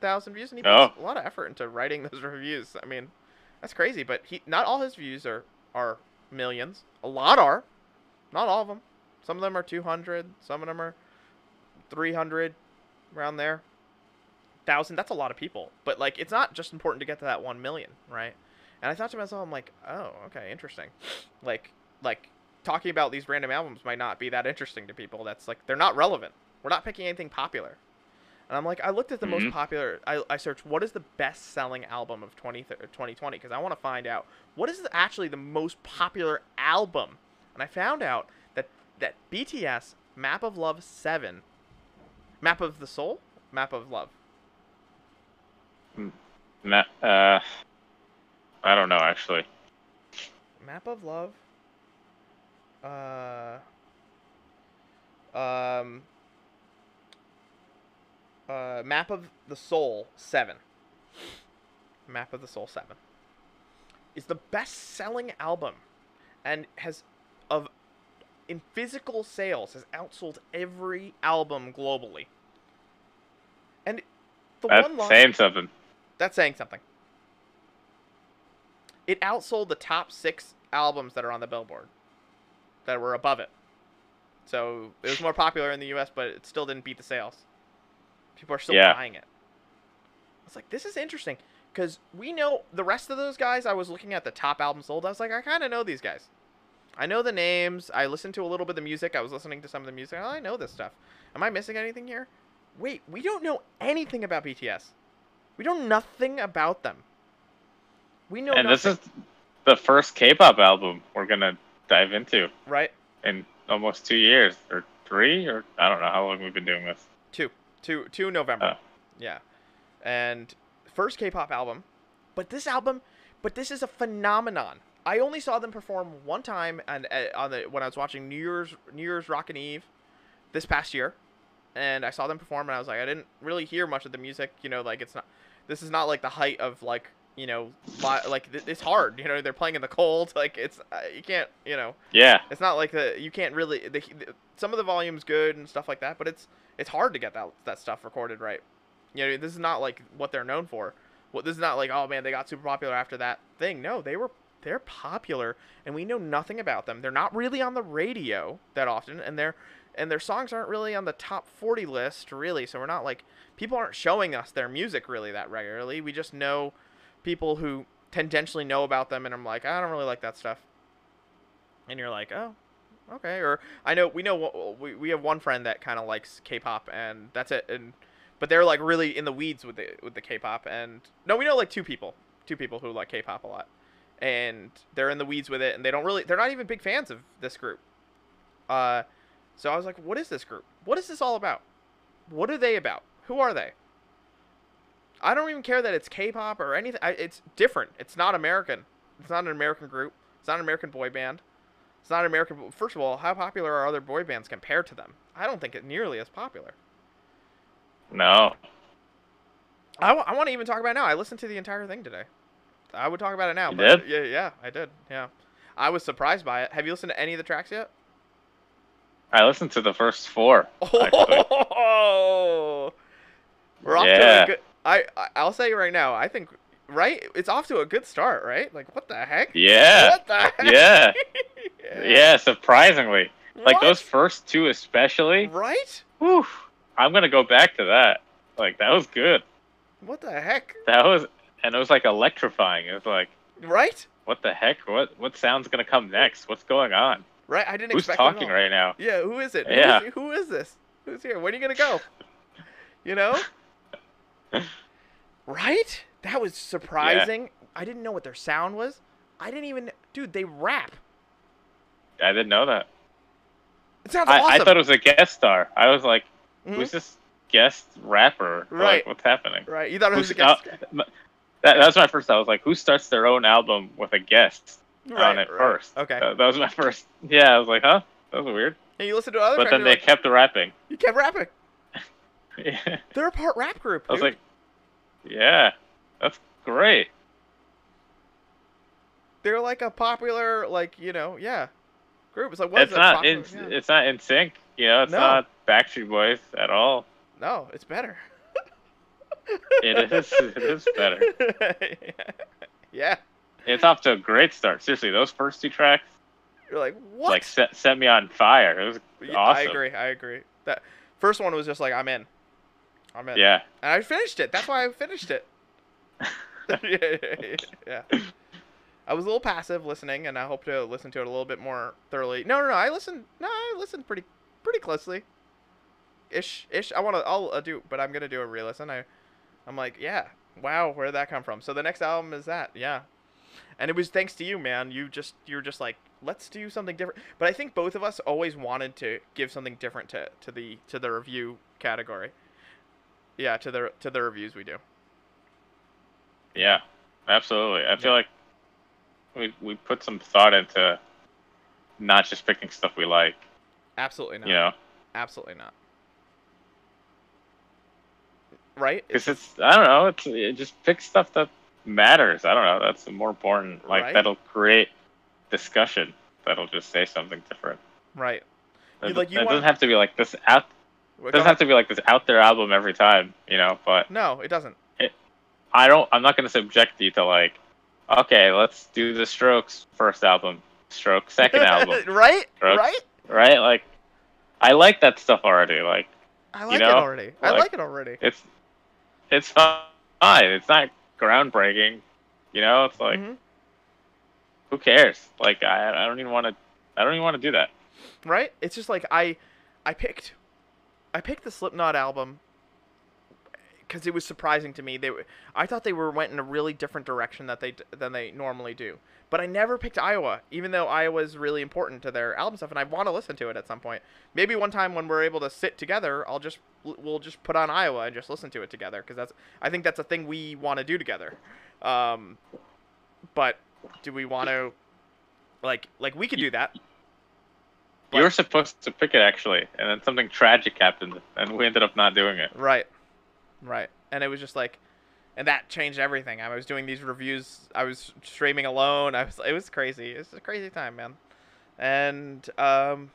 Speaker 1: thousand views, and he puts
Speaker 2: Oh.
Speaker 1: a lot of effort into writing those reviews. I mean, that's crazy. But he not all his views are are millions. A lot are, not all of them. Some of them are two hundred. Some of them are three hundred, around there. Thousand. That's a lot of people. But like, it's not just important to get to that one million, right? And I thought to myself, I'm like, oh, okay, interesting. Like, like talking about these random albums might not be that interesting to people. That's like they're not relevant. We're not picking anything popular. And I'm like, I looked at the
Speaker 2: Mhm.
Speaker 1: most popular. I, I searched what is the best selling album of 20, 2020 because I want to find out what is actually the most popular album. And I found out that that BTS Map of Love 7 Map of the Soul, Map of Love.
Speaker 2: Ma- uh, I don't know actually.
Speaker 1: Map of Love. Uh. Um. Uh, Map of the Soul Seven. Map of the Soul Seven is the best-selling album, and has of in physical sales has outsold every album globally. And the one line
Speaker 2: saying something.
Speaker 1: That's saying something. It outsold the top six albums that are on the Billboard that were above it. So it was more popular in the U.S., but it still didn't beat the sales. People are still
Speaker 2: Yeah.
Speaker 1: buying it. It's like this is interesting because we know the rest of those guys. I was looking at the top albums sold. I was like, I kind of know these guys. I know the names. I listened to a little bit of the music. I was listening to some of the music. Oh, I know this stuff. Am I missing anything here? Wait, we don't know anything about BTS. We know nothing about them. We know
Speaker 2: and this is the first K-pop album we're gonna dive into
Speaker 1: right?
Speaker 2: in almost two years or three or I don't know how long we've been doing this.
Speaker 1: Two, two, two November.
Speaker 2: Oh.
Speaker 1: Yeah, and first K-pop album, but this album, but this is a phenomenon. I only saw them perform one time, and uh, on the when I was watching New Year's New Year's Rockin' Eve, this past year, and I saw them perform, and I was like, I didn't really hear much of the music. You know, like it's not. This is not like the height of like you know, li- like th- it's hard. You know, they're playing in the cold. Like it's uh, you can't. You know,
Speaker 2: Yeah,
Speaker 1: it's not like the you can't really the, the, some of the volume's good and stuff like that, but it's it's hard to get that that stuff recorded right. You know, this is not like what they're known for. What this is not like oh man they got super popular after that thing. No, they were they're popular and we know nothing about them. They're not really on the radio that often, and their and their songs aren't really on the top 40 list really. So we're not like people aren't showing us their music really that regularly. We just know people who tendentially know about them, and I'm like I don't really like that stuff and you're like, oh, okay. Or I know we know we we have one friend that kind of likes K-pop, and that's it. And but they're like really in the weeds with the with the K-pop, and no, we know like two people, two people who like K-pop a lot, and they're in the weeds with it, and they don't really, they're not even big fans of this group. Uh, so I was like, what is this group? What is this all about? What are they about? Who are they? I don't even care that it's K-pop or anything. I, it's different. It's not American. It's not an American group. It's not an American boy band. It's not American. First of all, how popular are other boy bands compared to them? I don't think it nearly as popular.
Speaker 2: no,
Speaker 1: I, w- I want to even talk about it now. I listened to the entire thing today. I would talk about it now.
Speaker 2: You
Speaker 1: but
Speaker 2: did?
Speaker 1: Yeah, yeah, I did. Yeah, I was surprised by it. Have you listened to any of the tracks yet?
Speaker 2: I listened to the first four.
Speaker 1: Oh, we're off to a good. I I'll say right now. I think right. It's off to a good start. Right? Like what the heck?
Speaker 2: Yeah,
Speaker 1: What the heck?
Speaker 2: yeah, yeah. Surprisingly, like those first two especially.
Speaker 1: Right?
Speaker 2: Whew, I'm gonna go back to that. Like that was good.
Speaker 1: What the heck?
Speaker 2: That was, and it was like electrifying. It was like,
Speaker 1: Right?
Speaker 2: what the heck? What what sound's gonna come next? What's going on?
Speaker 1: Right? I didn't
Speaker 2: Who's
Speaker 1: expect
Speaker 2: talking right now?
Speaker 1: Yeah, who is it?
Speaker 2: Yeah.
Speaker 1: is- who is this? Who's here? When are you gonna go? You know? right? That was surprising. Yeah. I didn't know what their sound was. I didn't even dude, they rap.
Speaker 2: I didn't know that.
Speaker 1: It sounds
Speaker 2: I,
Speaker 1: awesome.
Speaker 2: I thought it was a guest star. I was like,
Speaker 1: Mhm.
Speaker 2: who's this guest rapper?
Speaker 1: Right.
Speaker 2: Like, what's happening?
Speaker 1: right. You thought it was
Speaker 2: Who's,
Speaker 1: a guest.
Speaker 2: uh, that, that was my first. thought. I was like, who starts their own album with a guest on it
Speaker 1: right.
Speaker 2: first?
Speaker 1: Okay.
Speaker 2: Uh, that was my first. Yeah, I was like, huh? That was weird.
Speaker 1: and you listen to other
Speaker 2: But then they
Speaker 1: like,
Speaker 2: kept rapping.
Speaker 1: you kept rapping.
Speaker 2: Yeah.
Speaker 1: They're a part rap group.
Speaker 2: I was like, yeah, that's great.
Speaker 1: they're like a popular, like, you know, yeah. Group. It's like what is
Speaker 2: It's
Speaker 1: it?
Speaker 2: not
Speaker 1: Popular-
Speaker 2: in.
Speaker 1: yeah.
Speaker 2: It's not in sync. You know, it's
Speaker 1: No.
Speaker 2: not Backstreet Boys at all.
Speaker 1: No, it's better.
Speaker 2: It is. It is better.
Speaker 1: yeah.
Speaker 2: It's off to a great start. Seriously, those first two tracks
Speaker 1: You're like, what?
Speaker 2: like set set me on fire. It was
Speaker 1: Yeah,
Speaker 2: awesome.
Speaker 1: I agree. I agree. That first one was just like I'm in. I'm in.
Speaker 2: Yeah.
Speaker 1: And I finished it. That's why I finished it. yeah, yeah. I was a little passive listening, and I hope to listen to it a little bit more thoroughly. No, no, no. I listened. No, I listened pretty, pretty closely. Ish, ish. I want to. I'll uh, do, but I'm gonna do a re-listen. I, I'm like, yeah. Wow, where did that come from? So the next album is that. Yeah. And it was thanks to you, man. You just you're just like let's do something different. But I think both of us always wanted to give something different to to the to the review category. Yeah, to the to the reviews we do.
Speaker 2: Yeah, absolutely. I feel like we we put some thought into not just picking stuff we like.
Speaker 1: Absolutely not.
Speaker 2: You know,
Speaker 1: Absolutely not. Right?
Speaker 2: because it's I don't know. It's it just pick stuff that matters. I don't know. That's more important. Like
Speaker 1: Right.
Speaker 2: that'll create discussion. That'll just say something different.
Speaker 1: right. You-
Speaker 2: It,
Speaker 1: like, you
Speaker 2: it
Speaker 1: want-
Speaker 2: doesn't have to be like this out. It doesn't have to be like this out there album every time. You know, but.
Speaker 1: No, it doesn't.
Speaker 2: It, I don't. I'm not going to subject you to like, okay, let's do the Strokes first album, Strokes second album,
Speaker 1: right?
Speaker 2: Strokes.
Speaker 1: Right?
Speaker 2: right? Like, I like that stuff already. Like,
Speaker 1: I like it
Speaker 2: know,
Speaker 1: already. I
Speaker 2: like-
Speaker 1: like it already.
Speaker 2: it's it's fine. It's not groundbreaking. You know, it's like
Speaker 1: Mhm.
Speaker 2: who cares? Like, I I don't even want to. I don't even want to do that.
Speaker 1: right? It's just like I, I picked, I picked the Slipknot album because it was surprising to me. They, were- I thought they were went in a really different direction that they than they normally do. But I never picked Iowa, even though Iowa is really important to their album stuff, and I want to listen to it at some point. Maybe one time when we're able to sit together, I'll just we'll just put on Iowa and just listen to it together because that's I think that's a thing we want to do together. Um, but do we want to like like we could do that?
Speaker 2: you were supposed to pick it actually, and then something tragic happened, and we ended up not doing it.
Speaker 1: Right. Right. And it was just like and that changed everything. I was doing these reviews. I was streaming alone. I was it was crazy. It's a crazy time, man. And um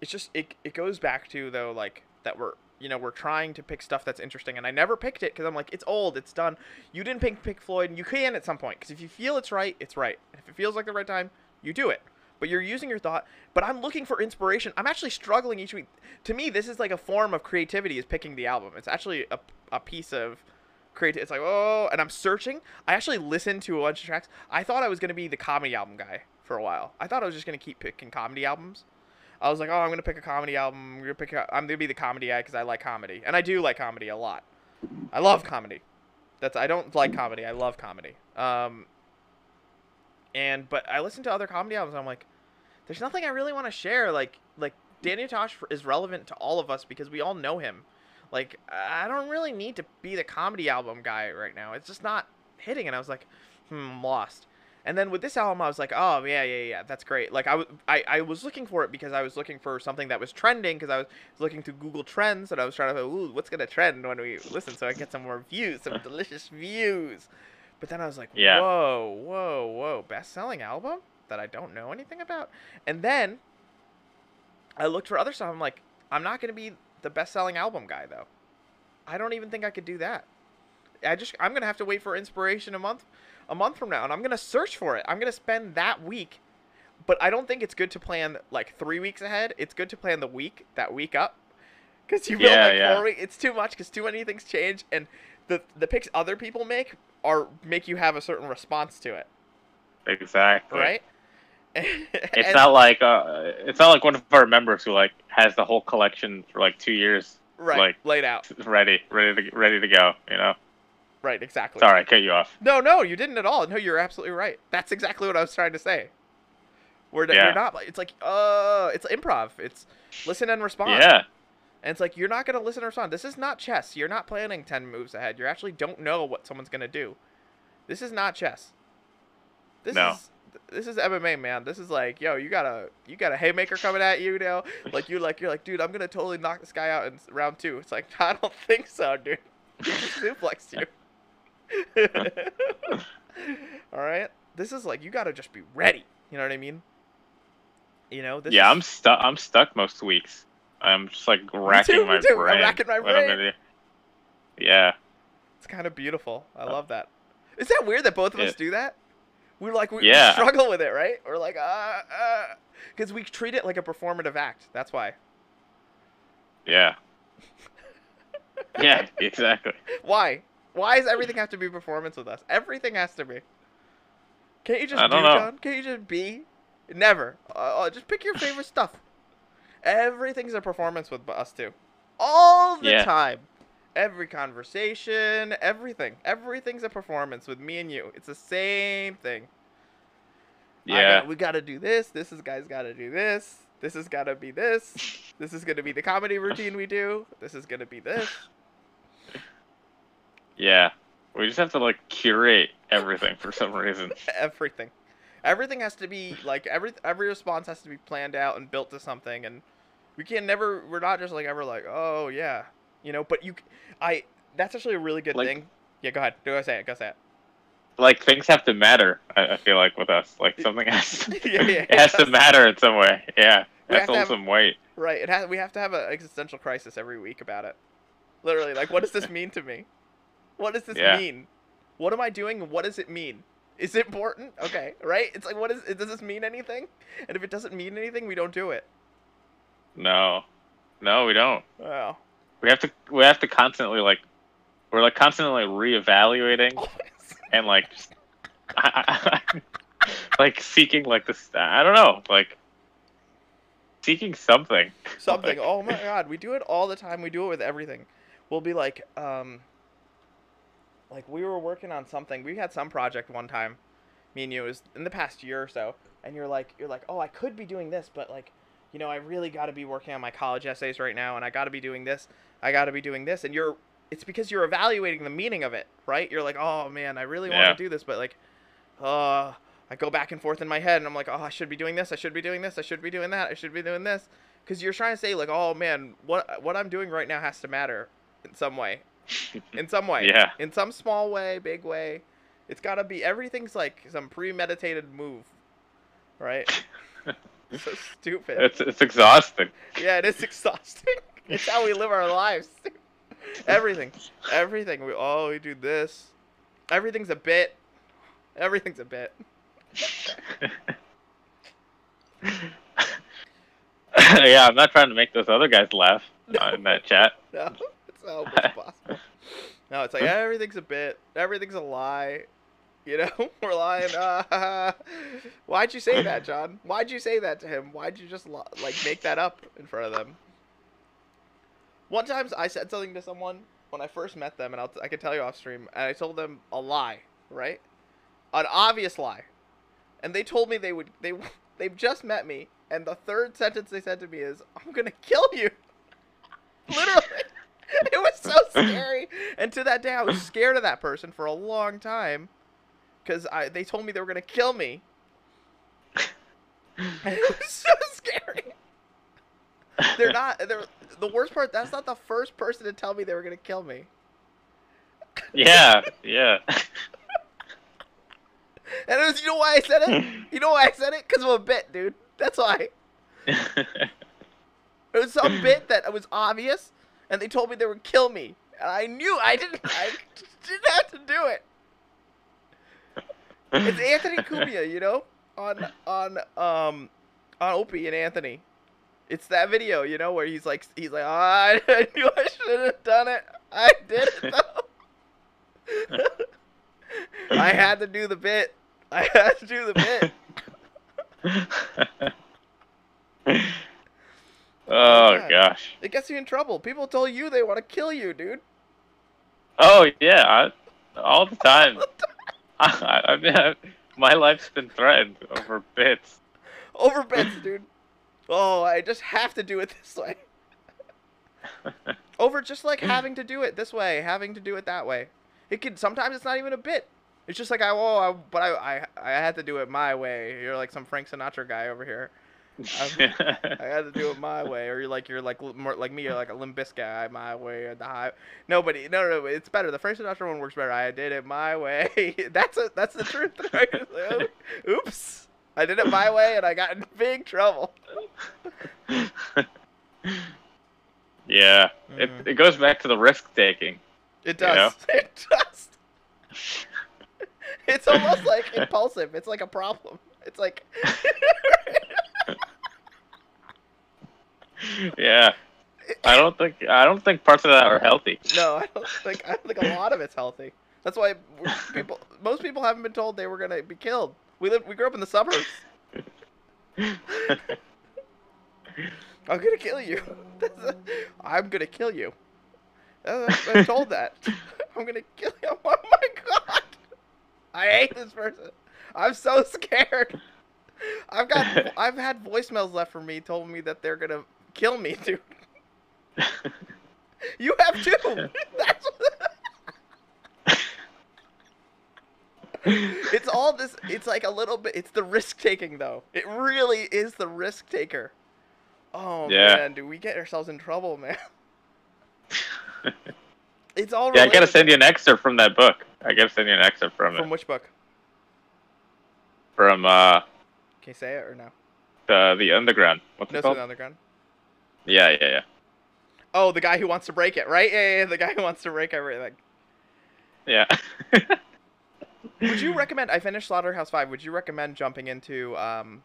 Speaker 1: it's just it it goes back to though like that we're you know, we're trying to pick stuff that's interesting and I never picked it cuz I'm like it's old, it's done. You didn't pick Pink Floyd and you can at some point cuz if you feel it's right, it's right. If it feels like the right time, you do it. But you're using your thought, but I'm looking for inspiration. I'm actually struggling each week to me, this is like a form of creativity is picking the album. It's actually a, a piece of creative. It's like, oh, and I'm searching. I actually listened to a bunch of tracks. I thought I was going to be the comedy album guy for a while. I thought I was just going to keep picking comedy albums. I was like, oh, I'm going to pick a comedy album. I'm going to pick a, I'm to be the comedy guy because I like comedy. And I do like comedy a lot. I love comedy. That's I don't like comedy. I love comedy. Um and but I listen to other comedy albums. I'm like, there's nothing I really want to share. Like like Danny Tosh is relevant to all of us because we all know him. Like I don't really need to be the comedy album guy right now. It's just not hitting. And I was like, hmm, I'm lost. And then with this album, I was like, oh yeah, yeah, yeah, that's great. Like I, w- I, I was looking for it because I was looking for something that was trending because I was looking through Google Trends and I was trying to, ooh, what's gonna trend when we listen, so I get some more views, some delicious views. But then I was like,
Speaker 2: Yeah.
Speaker 1: whoa, whoa, whoa, best-selling album that I don't know anything about. And then I looked for other stuff. I'm like, I'm not gonna be the best-selling album guy though. I don't even think I could do that. I just I'm gonna have to wait for inspiration a month a month from now and I'm gonna search for it. I'm gonna spend that week. But I don't think it's good to plan like three weeks ahead. It's good to plan the week, that week up. Cause you
Speaker 2: Yeah,
Speaker 1: like
Speaker 2: yeah.
Speaker 1: four weeks. It's too much because too many things change and the the picks other people make are make you have a certain response to it.
Speaker 2: Exactly.
Speaker 1: Right?
Speaker 2: It's not like uh, it's not like one of our members who like has the whole collection for like two years
Speaker 1: right,
Speaker 2: like-
Speaker 1: laid out.
Speaker 2: ready, ready to ready to go. You know.
Speaker 1: Right, exactly.
Speaker 2: Sorry, I cut you off.
Speaker 1: No, no, you didn't at all. No, you're absolutely right. That's exactly what I was trying to say. We're
Speaker 2: Yeah.
Speaker 1: you're not. It's like uh, it's improv. It's listen and respond.
Speaker 2: Yeah.
Speaker 1: And it's like you're not gonna listen or respond. This is not chess. You're not planning ten moves ahead. You actually don't know what someone's gonna do. This is not chess. This
Speaker 2: No.
Speaker 1: is this is MMA, man. This is like, yo, you got a you got a haymaker coming at you now. Like you like you're like, dude, I'm gonna totally knock this guy out in round two. It's like I don't think so, dude. He just suplexed you. All right. This is like you gotta just be ready. You know what I mean? You know. This
Speaker 2: yeah,
Speaker 1: is-
Speaker 2: I'm stuck. I'm stuck most weeks. I'm just like racking
Speaker 1: too, me
Speaker 2: my
Speaker 1: too. I'm
Speaker 2: brain.
Speaker 1: racking my brain.
Speaker 2: Yeah.
Speaker 1: It's kind of beautiful. I uh, love that. Is that weird that both of us do that? We're like we, we struggle with it, right? We're like uh uh because we treat it like a performative act. That's why.
Speaker 2: Yeah. yeah. Exactly.
Speaker 1: Why? Why does everything have to be performance with us? Everything has to be. Can't you just
Speaker 2: I
Speaker 1: do,
Speaker 2: know.
Speaker 1: John? Can't you just be? Never. Uh, uh, just pick your favorite stuff. Everything's a performance with us too. All the
Speaker 2: Yeah.
Speaker 1: time. Every conversation, everything. Everything's a performance with me and you. It's the same thing.
Speaker 2: Yeah.
Speaker 1: got- we got to do this. This is guys got to do this. This is got to be this. This is going to be the comedy routine we do. This is going to be this.
Speaker 2: Yeah. We just have to like curate everything for some reason.
Speaker 1: everything. Everything has to be like every every response has to be planned out and built to something and we can never we're not just like ever like, "Oh, yeah." You know, but you I, that's actually a really good
Speaker 2: Like-
Speaker 1: thing. Yeah, go ahead. Go say it. Go say it.
Speaker 2: Like things have to matter. I, I feel like with us, like something has.
Speaker 1: Yeah, yeah,
Speaker 2: it has to matter in some way. Yeah.
Speaker 1: We
Speaker 2: It
Speaker 1: have to
Speaker 2: to
Speaker 1: have-
Speaker 2: some weight.
Speaker 1: Right. It has we have to have an existential crisis every week about it. Literally, like what does this mean to me? What does this
Speaker 2: Yeah.
Speaker 1: mean? What am I doing what does it mean? Is it important? Okay, right? It's like what is does this mean anything? And if it doesn't mean anything, we don't do it.
Speaker 2: No. No, we don't.
Speaker 1: Wow.
Speaker 2: We have to. We have to constantly like. We're like constantly reevaluating and like, just, like seeking like this. I don't know. Like seeking something.
Speaker 1: something.
Speaker 2: Like-
Speaker 1: Oh my god, we do it all the time. We do it with everything. We'll be like, um, like we were working on something. We had some project one time, me and you, was in the past year or so, and you're like, you're like, oh, I could be doing this, but like, you know, I really got to be working on my college essays right now, and I got to be doing this. I got to be doing this, and you're. It's because you're evaluating the meaning of it, right? You're like, oh man, I really
Speaker 2: Yeah.
Speaker 1: want to do this, but like, uh, I go back and forth in my head, and I'm like, oh, I should be doing this, I should be doing this, I should be doing that, I should be doing this, because you're trying to say like, oh man, what what I'm doing right now has to matter in some way, in some way,
Speaker 2: Yeah.
Speaker 1: in some small way, big way. It's gotta be everything's like some premeditated move, right? so stupid.
Speaker 2: It's it's exhausting.
Speaker 1: Yeah, it is exhausting. It's how we live our lives. everything, everything. We oh, we do this. Everything's a bit. Everything's a bit.
Speaker 2: yeah, I'm not trying to make those other guys laugh uh, in that chat.
Speaker 1: No, it's not possible. No, it's like everything's a bit. Everything's a lie. You know, we're lying. Uh, why'd you say that, John? Why'd you say that to him? Why'd you just like make that up in front of them? One time I said something to someone when I first met them, and I'll t- I can tell you off stream, and I told them a lie, right? An obvious lie, and they told me they would they they've just met me, and the third sentence they said to me is, "I'm gonna kill you." Literally. It was so scary. And to that day, I was scared of that person for a long time because I they told me they were gonna kill me. It was so scary. They're not. They're the worst part. That's not the first person to tell me they were gonna kill me.
Speaker 2: Yeah, yeah.
Speaker 1: And it was. You know why I said it? You know why I said it? Because of a bit, dude. That's why. It was some bit that was obvious, and they told me they would kill me, and I knew I didn't. I didn't have to do it. It's Anthony Cumia, you know, on on um on Opie and Anthony. It's that video, you know, where he's like he's like, oh, I, I knew I should have done it. I did it though. I had to do the bit. I had to do the bit.
Speaker 2: oh
Speaker 1: God.
Speaker 2: gosh.
Speaker 1: It gets you in trouble. People told you they want to kill you, dude.
Speaker 2: Oh yeah, I, all the time. I, I mean, I, my life's been threatened over bits.
Speaker 1: Over bits, dude. Oh, I just have to do it this way. Over just like having to do it this way, having to do it that way. It could sometimes it's not even a bit. It's just like I oh, I, but I, I I had to do it my way. You're like some Frank Sinatra guy over here. I had to do it my way, or you're like you're like more like me. You're like a Limp Biz guy, my way or the high. Nobody, no, no, no, it's better. The Frank Sinatra one works better. I did it my way. that's a that's the truth. Right? It's like, Oops, I did it my way, and I got in big trouble.
Speaker 2: yeah, it
Speaker 1: Mhm.
Speaker 2: it goes back to the risk taking.
Speaker 1: It
Speaker 2: You know?
Speaker 1: does. It does. It's almost like impulsive. It's like a problem. It's like
Speaker 2: yeah, I don't think I don't think parts of that are healthy.
Speaker 1: no, I don't think I don't think a lot of it's healthy. That's why people, most people haven't been told they were gonna be killed. We live, we grew up in the suburbs. I'm gonna kill you. I'm gonna kill you. Uh, I'm told that. I'm gonna kill you. Oh my god! I hate this person. I'm so scared. I've got I've had voicemails left for me told me that they're gonna kill me, dude. You have too. That's it's all this. It's like a little bit. It's the risk taking though. It really is the risk taker. Oh
Speaker 2: Yeah.
Speaker 1: man, do we get ourselves in trouble, man? It's all.
Speaker 2: yeah, I gotta send you an excerpt from that book. I gotta send you an excerpt from
Speaker 1: From
Speaker 2: it.
Speaker 1: From which book?
Speaker 2: From uh
Speaker 1: Can you say it or no?
Speaker 2: the the underground. What's
Speaker 1: No,
Speaker 2: it called?
Speaker 1: the underground.
Speaker 2: Yeah, yeah, yeah.
Speaker 1: Oh, the guy who wants to break it, right? Yeah, yeah, yeah, the guy who wants to break everything.
Speaker 2: Yeah.
Speaker 1: Would you recommend? I finished Slaughterhouse Five. Would you recommend jumping into um?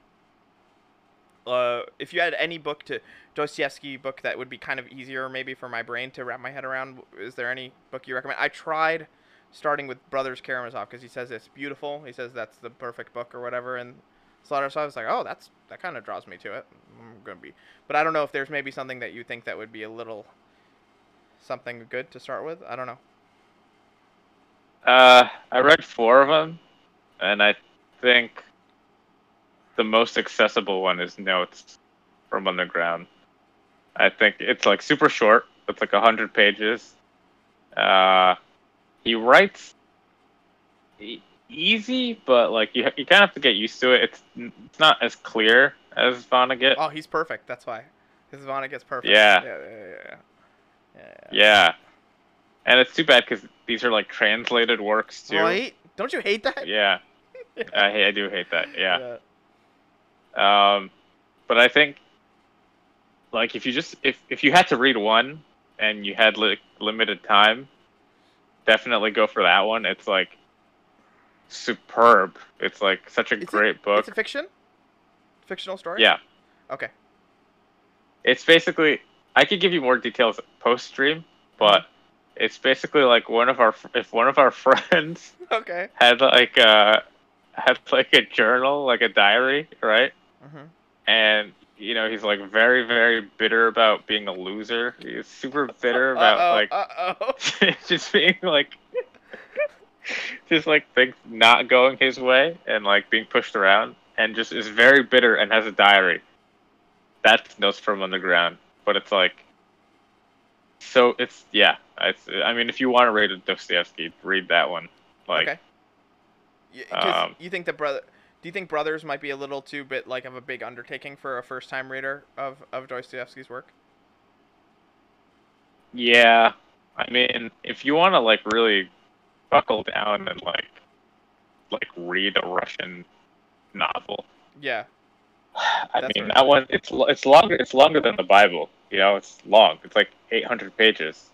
Speaker 1: Uh, if you had any book to Dostoevsky book that would be kind of easier maybe for my brain to wrap my head around, is there any book you recommend? I tried starting with Brothers Karamazov because he says it's beautiful. He says that's the perfect book or whatever. And Slaughterhouse Five was like, oh, that's that kind of draws me to it. I'm gonna be, but I don't know if there's maybe something that you think that would be a little something good to start with. I don't know.
Speaker 2: Uh, I read four of them, and I think the most accessible one is Notes from Underground. I think it's like super short. It's like a hundred pages. Uh, he writes e- easy, but like you you kind of have to get used to it. It's it's not as clear as Vonnegut.
Speaker 1: Oh, he's perfect. That's why. His Vonnegut's perfect.
Speaker 2: Yeah.
Speaker 1: Yeah. Yeah. Yeah. yeah. yeah.
Speaker 2: Yeah, and it's too bad because these are like translated works too.
Speaker 1: Right? Don't you hate that?
Speaker 2: Yeah, I hate, I do hate that. Yeah.
Speaker 1: Yeah.
Speaker 2: Um, but I think, like, if you just if if you had to read one and you had li- limited time, definitely go for that one. It's like superb. It's like such a great book.
Speaker 1: It's a fiction. Fictional story.
Speaker 2: yeah,
Speaker 1: Okay.
Speaker 2: it's basically. I could give you more details post stream, but it's basically like one of our if one of our friends
Speaker 1: Okay.
Speaker 2: had like a had like a journal, like a diary, right?
Speaker 1: Mhm.
Speaker 2: and you know he's like very very bitter about being a loser he's super bitter about
Speaker 1: Uh-oh,
Speaker 2: like
Speaker 1: Uh-oh.
Speaker 2: just being like just like things not going his way and like being pushed around and just is very bitter and has a diary that's notes from underground but it's like so it's yeah it's, i mean if you want to read a dostoevsky read that one like
Speaker 1: okay.
Speaker 2: Um,
Speaker 1: you think that brother? Do you think Brothers might be a little too bit like of a big undertaking for a first-time reader of of Dostoevsky's work?
Speaker 2: Yeah, I mean, if you want to like really buckle down and like like read a Russian novel,
Speaker 1: Yeah.
Speaker 2: I
Speaker 1: That's
Speaker 2: mean that one it's it's longer it's longer than the Bible. You know, it's long. It's like 800 pages.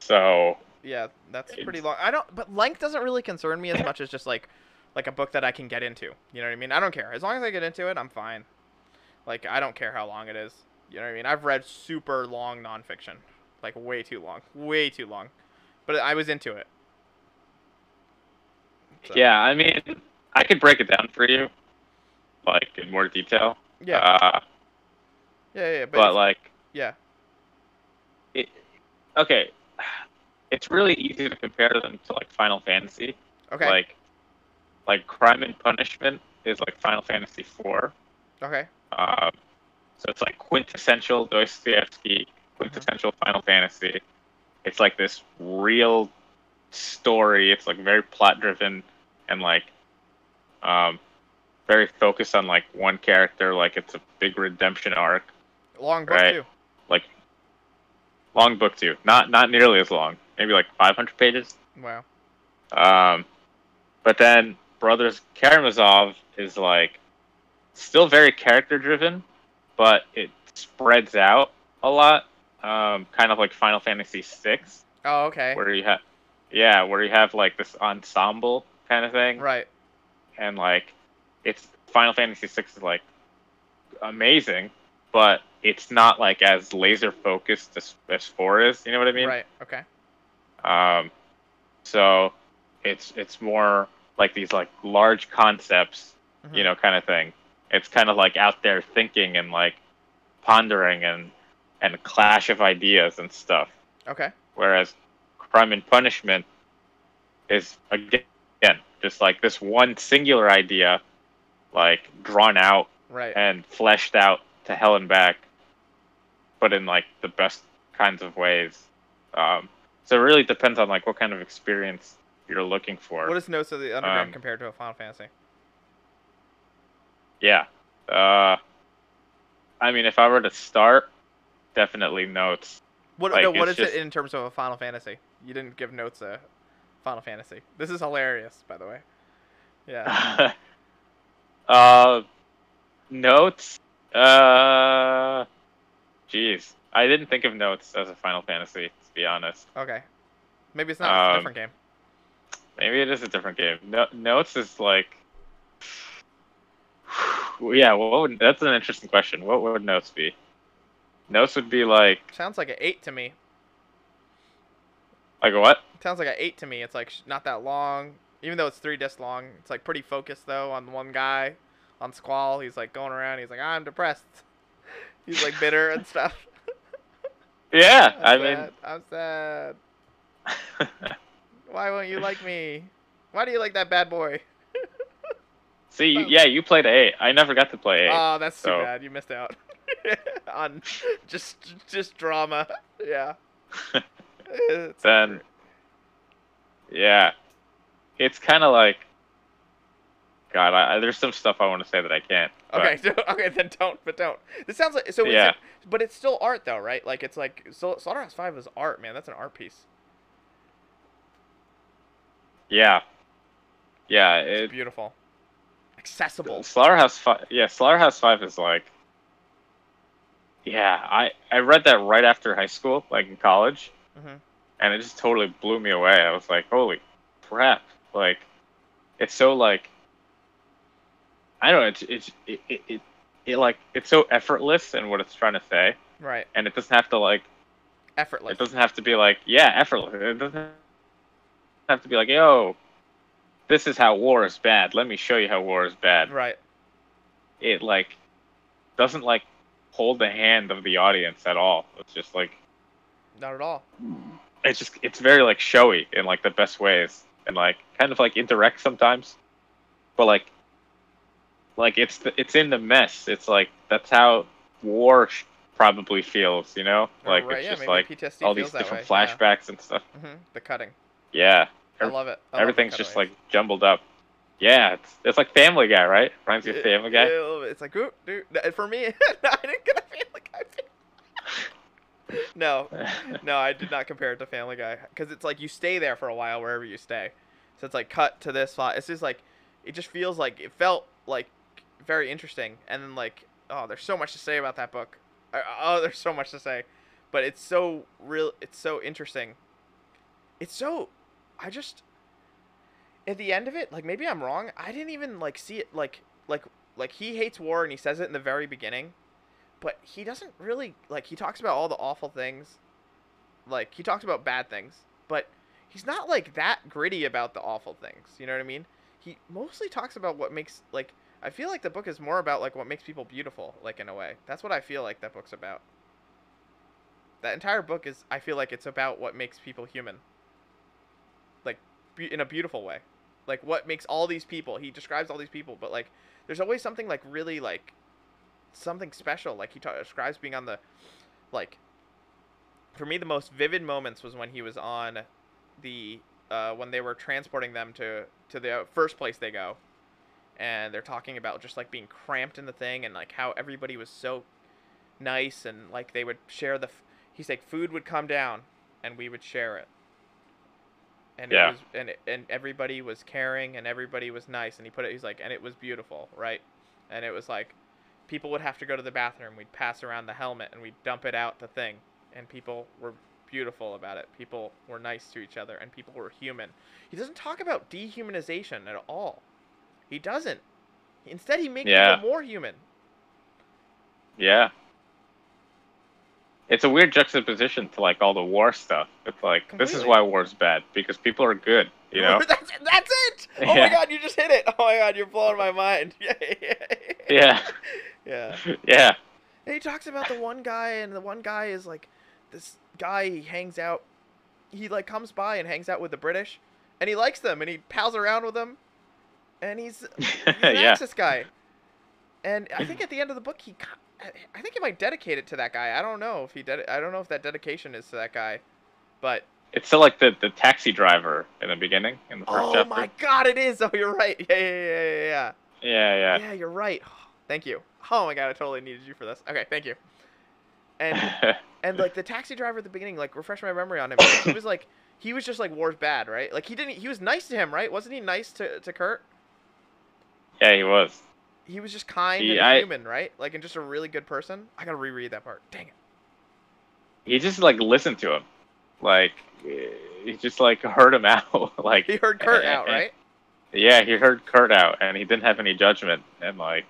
Speaker 2: So
Speaker 1: Yeah, that's pretty long. I don't, but length doesn't really concern me as much as just like, like a book that I can get into. You know what I mean? I don't care as long as I get into it. I'm fine. Like I don't care how long it is. You know what I mean? I've read super long nonfiction, like way too long, way too long, but I was into it. So,
Speaker 2: yeah, I mean, I could break it down for you, like in more detail.
Speaker 1: yeah,
Speaker 2: Uh,
Speaker 1: yeah, yeah. But,
Speaker 2: but like,
Speaker 1: yeah,
Speaker 2: it, okay, it's really easy to compare them to like Final Fantasy.
Speaker 1: okay,
Speaker 2: Like, like Crime and Punishment is like Final Fantasy four.
Speaker 1: okay,
Speaker 2: Um, so it's like quintessential Dostoevsky, quintessential Final Fantasy. It's like this real story. It's like very plot driven and like um, very focused on like one character. Like it's a big redemption arc.
Speaker 1: Long book
Speaker 2: Right.
Speaker 1: too.
Speaker 2: Like long book too. Not not nearly as long. Maybe like 500 pages.
Speaker 1: Wow.
Speaker 2: Um, but then Brothers Karamazov is like still very character driven, but it spreads out a lot. Um, kind of like Final Fantasy VI,
Speaker 1: Oh, okay.
Speaker 2: where you have, yeah, where you have like this ensemble kind of thing,
Speaker 1: Right.
Speaker 2: and like it's Final Fantasy VI is like amazing, but it's not like as laser focused as as four is. You know what I mean?
Speaker 1: right. Okay.
Speaker 2: Um, so it's it's more like these like large concepts,
Speaker 1: Mhm.
Speaker 2: you know, kind of thing. It's kind of like out there thinking and like pondering and and clash of ideas and stuff.
Speaker 1: Okay.
Speaker 2: whereas Crime and Punishment is again just like this one singular idea, like drawn out
Speaker 1: Right.
Speaker 2: and fleshed out to hell and back, but in like the best kinds of ways. Um, so it really depends on like what kind of experience you're looking for.
Speaker 1: What is Notes of the Underground
Speaker 2: Um,
Speaker 1: compared to a Final Fantasy?
Speaker 2: yeah. Uh, I mean, if I were to start, definitely notes.
Speaker 1: What
Speaker 2: like,
Speaker 1: no, what is
Speaker 2: just-
Speaker 1: it in terms of a Final Fantasy? You didn't give Notes a Final Fantasy. This is hilarious, by the way. Yeah.
Speaker 2: uh, notes. Uh, jeez, I didn't think of notes as a Final Fantasy. To be honest,
Speaker 1: Okay. Maybe it's not. It's a
Speaker 2: Um,
Speaker 1: different game.
Speaker 2: maybe it is a different game. No, notes is like. Yeah, what would, that's an interesting question. What would notes be? Notes would be like
Speaker 1: Sounds like an eight to me.
Speaker 2: like a what?
Speaker 1: Sounds like an eight to me. It's like not that long, even though it's three discs long. It's like pretty focused though on one guy, on Squall. He's like going around. He's like, I'm depressed. He's like bitter and stuff.
Speaker 2: Yeah,
Speaker 1: I'm
Speaker 2: I
Speaker 1: sad. I'm sad. Why won't you like me? Why do you like that bad boy?
Speaker 2: see, you- yeah, you played eight. I never got to play eight.
Speaker 1: Oh, that's too
Speaker 2: so-
Speaker 1: bad. You missed out on just just drama. Yeah.
Speaker 2: Then yeah it's kind of like god I, there's some stuff i want to say that i can't but-
Speaker 1: Okay, so, okay, then don't, but don't. This sounds like so.
Speaker 2: Yeah.
Speaker 1: But it's still art though, right? Like it's like so, Slaughterhouse Five is art, man. That's an art piece.
Speaker 2: yeah yeah
Speaker 1: It's
Speaker 2: it,
Speaker 1: beautiful, accessible.
Speaker 2: slaughterhouse 5 yeah slaughterhouse 5 is like yeah i i read that right after high school like in college
Speaker 1: Mhm.
Speaker 2: and it just totally blew me away i was like holy crap like it's so like i don't know it's it's it, it, it, it like it's so effortless in what it's trying to say
Speaker 1: Right,
Speaker 2: and it doesn't have to like
Speaker 1: effortless.
Speaker 2: It doesn't have to be like, yeah, effortless. It doesn't have to be like, yo, this is how war is bad. Let me show you how war is bad.
Speaker 1: Right,
Speaker 2: It like doesn't like hold the hand of the audience at all. It's just like
Speaker 1: not at all.
Speaker 2: it's just it's very like showy in like the best ways and like kind of like indirect sometimes, but like like it's the, it's in the mess. It's like that's how war sh- probably feels, you know? Like
Speaker 1: right,
Speaker 2: it's
Speaker 1: yeah,
Speaker 2: just like
Speaker 1: PTSD
Speaker 2: all these different
Speaker 1: way, yeah.
Speaker 2: flashbacks and stuff.
Speaker 1: hmm The cutting.
Speaker 2: Yeah.
Speaker 1: I love it. I love
Speaker 2: Everything's just like jumbled up. Yeah, it's it's like Family Guy, right? Reminds you of Family Guy.
Speaker 1: Yeah, a little bit. It's like, ooh, dude. For me, I didn't get a Family Guy. no, no, I did not compare it to Family Guy because it's like you stay there for a while wherever you stay. So it's like cut to this spot. It's just like it just feels like it felt like very interesting, and then like oh, there's so much to say about that book. Uh, Oh, there's so much to say, but it's so real. It's so interesting. It's so. I just at the end of it, like maybe I'm wrong. I didn't even like see it like like like he hates war and he says it in the very beginning, but he doesn't really like he talks about all the awful things. Like he talks about bad things, but he's not like that gritty about the awful things. You know what I mean? He mostly talks about what makes like I feel like the book is more about like what makes people beautiful, like in a way. That's what I feel like that book's about. That entire book is I feel like it's about what makes people human. Like be- in a beautiful way. Like what makes all these people, he describes all these people, but like there's always something like really like something special. Like he ta- describes being on the like for me the most vivid moments was when he was on the uh, when they were transporting them to to the first place they go and they're talking about just like being cramped in the thing and like how everybody was so nice and like they would share the f- he's like food would come down and we would share it. And
Speaker 2: Yeah.
Speaker 1: it was and it, and everybody was caring and everybody was nice and he put it he's like and it was beautiful right? And it was like people would have to go to the bathroom we'd pass around the helmet and we'd dump it out the thing and people were beautiful about it. People were nice to each other and people were human. He doesn't talk about dehumanization at all he doesn't instead he makes
Speaker 2: Yeah.
Speaker 1: people more human
Speaker 2: Yeah. It's a weird juxtaposition to like all the war stuff. It's like this is why war's bad because people are good, you know?
Speaker 1: that's, that's it oh my god you just hit it oh my god you're blowing my mind yeah
Speaker 2: yeah.
Speaker 1: yeah
Speaker 2: Yeah.
Speaker 1: And he talks about the one guy, and the one guy is like this guy he hangs out he like comes by and hangs out with the British, and he likes them, and he pals around with them, and he's, he's an
Speaker 2: yeah.
Speaker 1: Axis guy. And I think at the end of the book, he, I think he might dedicate it to that guy. I don't know if he did. I don't know if that dedication is to that guy, but
Speaker 2: It's still like the, the taxi driver in the beginning in the first
Speaker 1: oh
Speaker 2: chapter.
Speaker 1: my god, it is. Oh, you're right. Yeah, yeah, yeah, yeah, yeah.
Speaker 2: Yeah, yeah.
Speaker 1: Yeah, you're right. Thank you. Oh my god, I totally needed you for this. Okay, thank you. And and like the taxi driver at the beginning, like refresh my memory on him. he was like he was just like war's bad, right? Like he didn't he was nice to him, right? Wasn't he nice to, to Kurt?
Speaker 2: Yeah, he was.
Speaker 1: He was just kind
Speaker 2: He-
Speaker 1: and
Speaker 2: I-
Speaker 1: human, right? Like and just a really good person. I gotta reread that part. Dang it.
Speaker 2: He just like listened to him, like he just like heard him out. like
Speaker 1: He heard Kurt
Speaker 2: and-
Speaker 1: out,
Speaker 2: and-
Speaker 1: right?
Speaker 2: Yeah, he heard Kurt out, and he didn't have any judgment, and like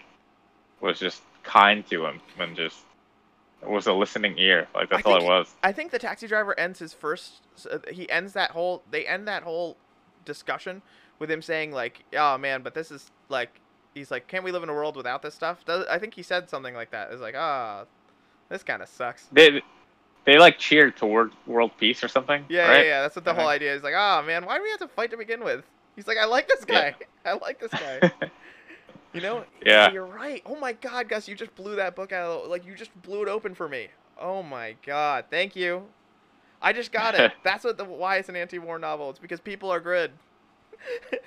Speaker 2: was just kind to him, and just was a listening ear. Like that's all it was.
Speaker 1: I think the taxi driver ends his first. uh, He ends that whole. They end that whole discussion with him saying like, "Oh man, but this is like." He's like, "Can't we live in a world without this stuff?" Does, I think he said something like that. It's like, "Ah, this kind of sucks."
Speaker 2: They they like cheered toward world peace or something.
Speaker 1: Yeah,
Speaker 2: right?
Speaker 1: yeah, yeah. That's what the whole idea is. Like, "Oh man, why do we have to fight to begin with?" He's like, "I like this
Speaker 2: Yeah.
Speaker 1: guy. I like this guy." You know?
Speaker 2: Yeah.
Speaker 1: You're right. Oh my God, Gus, you just blew that book out. Of, like, you just blew it open for me. Oh my God, thank you. I just got it. That's what the why it's an anti-war novel. It's because people are good.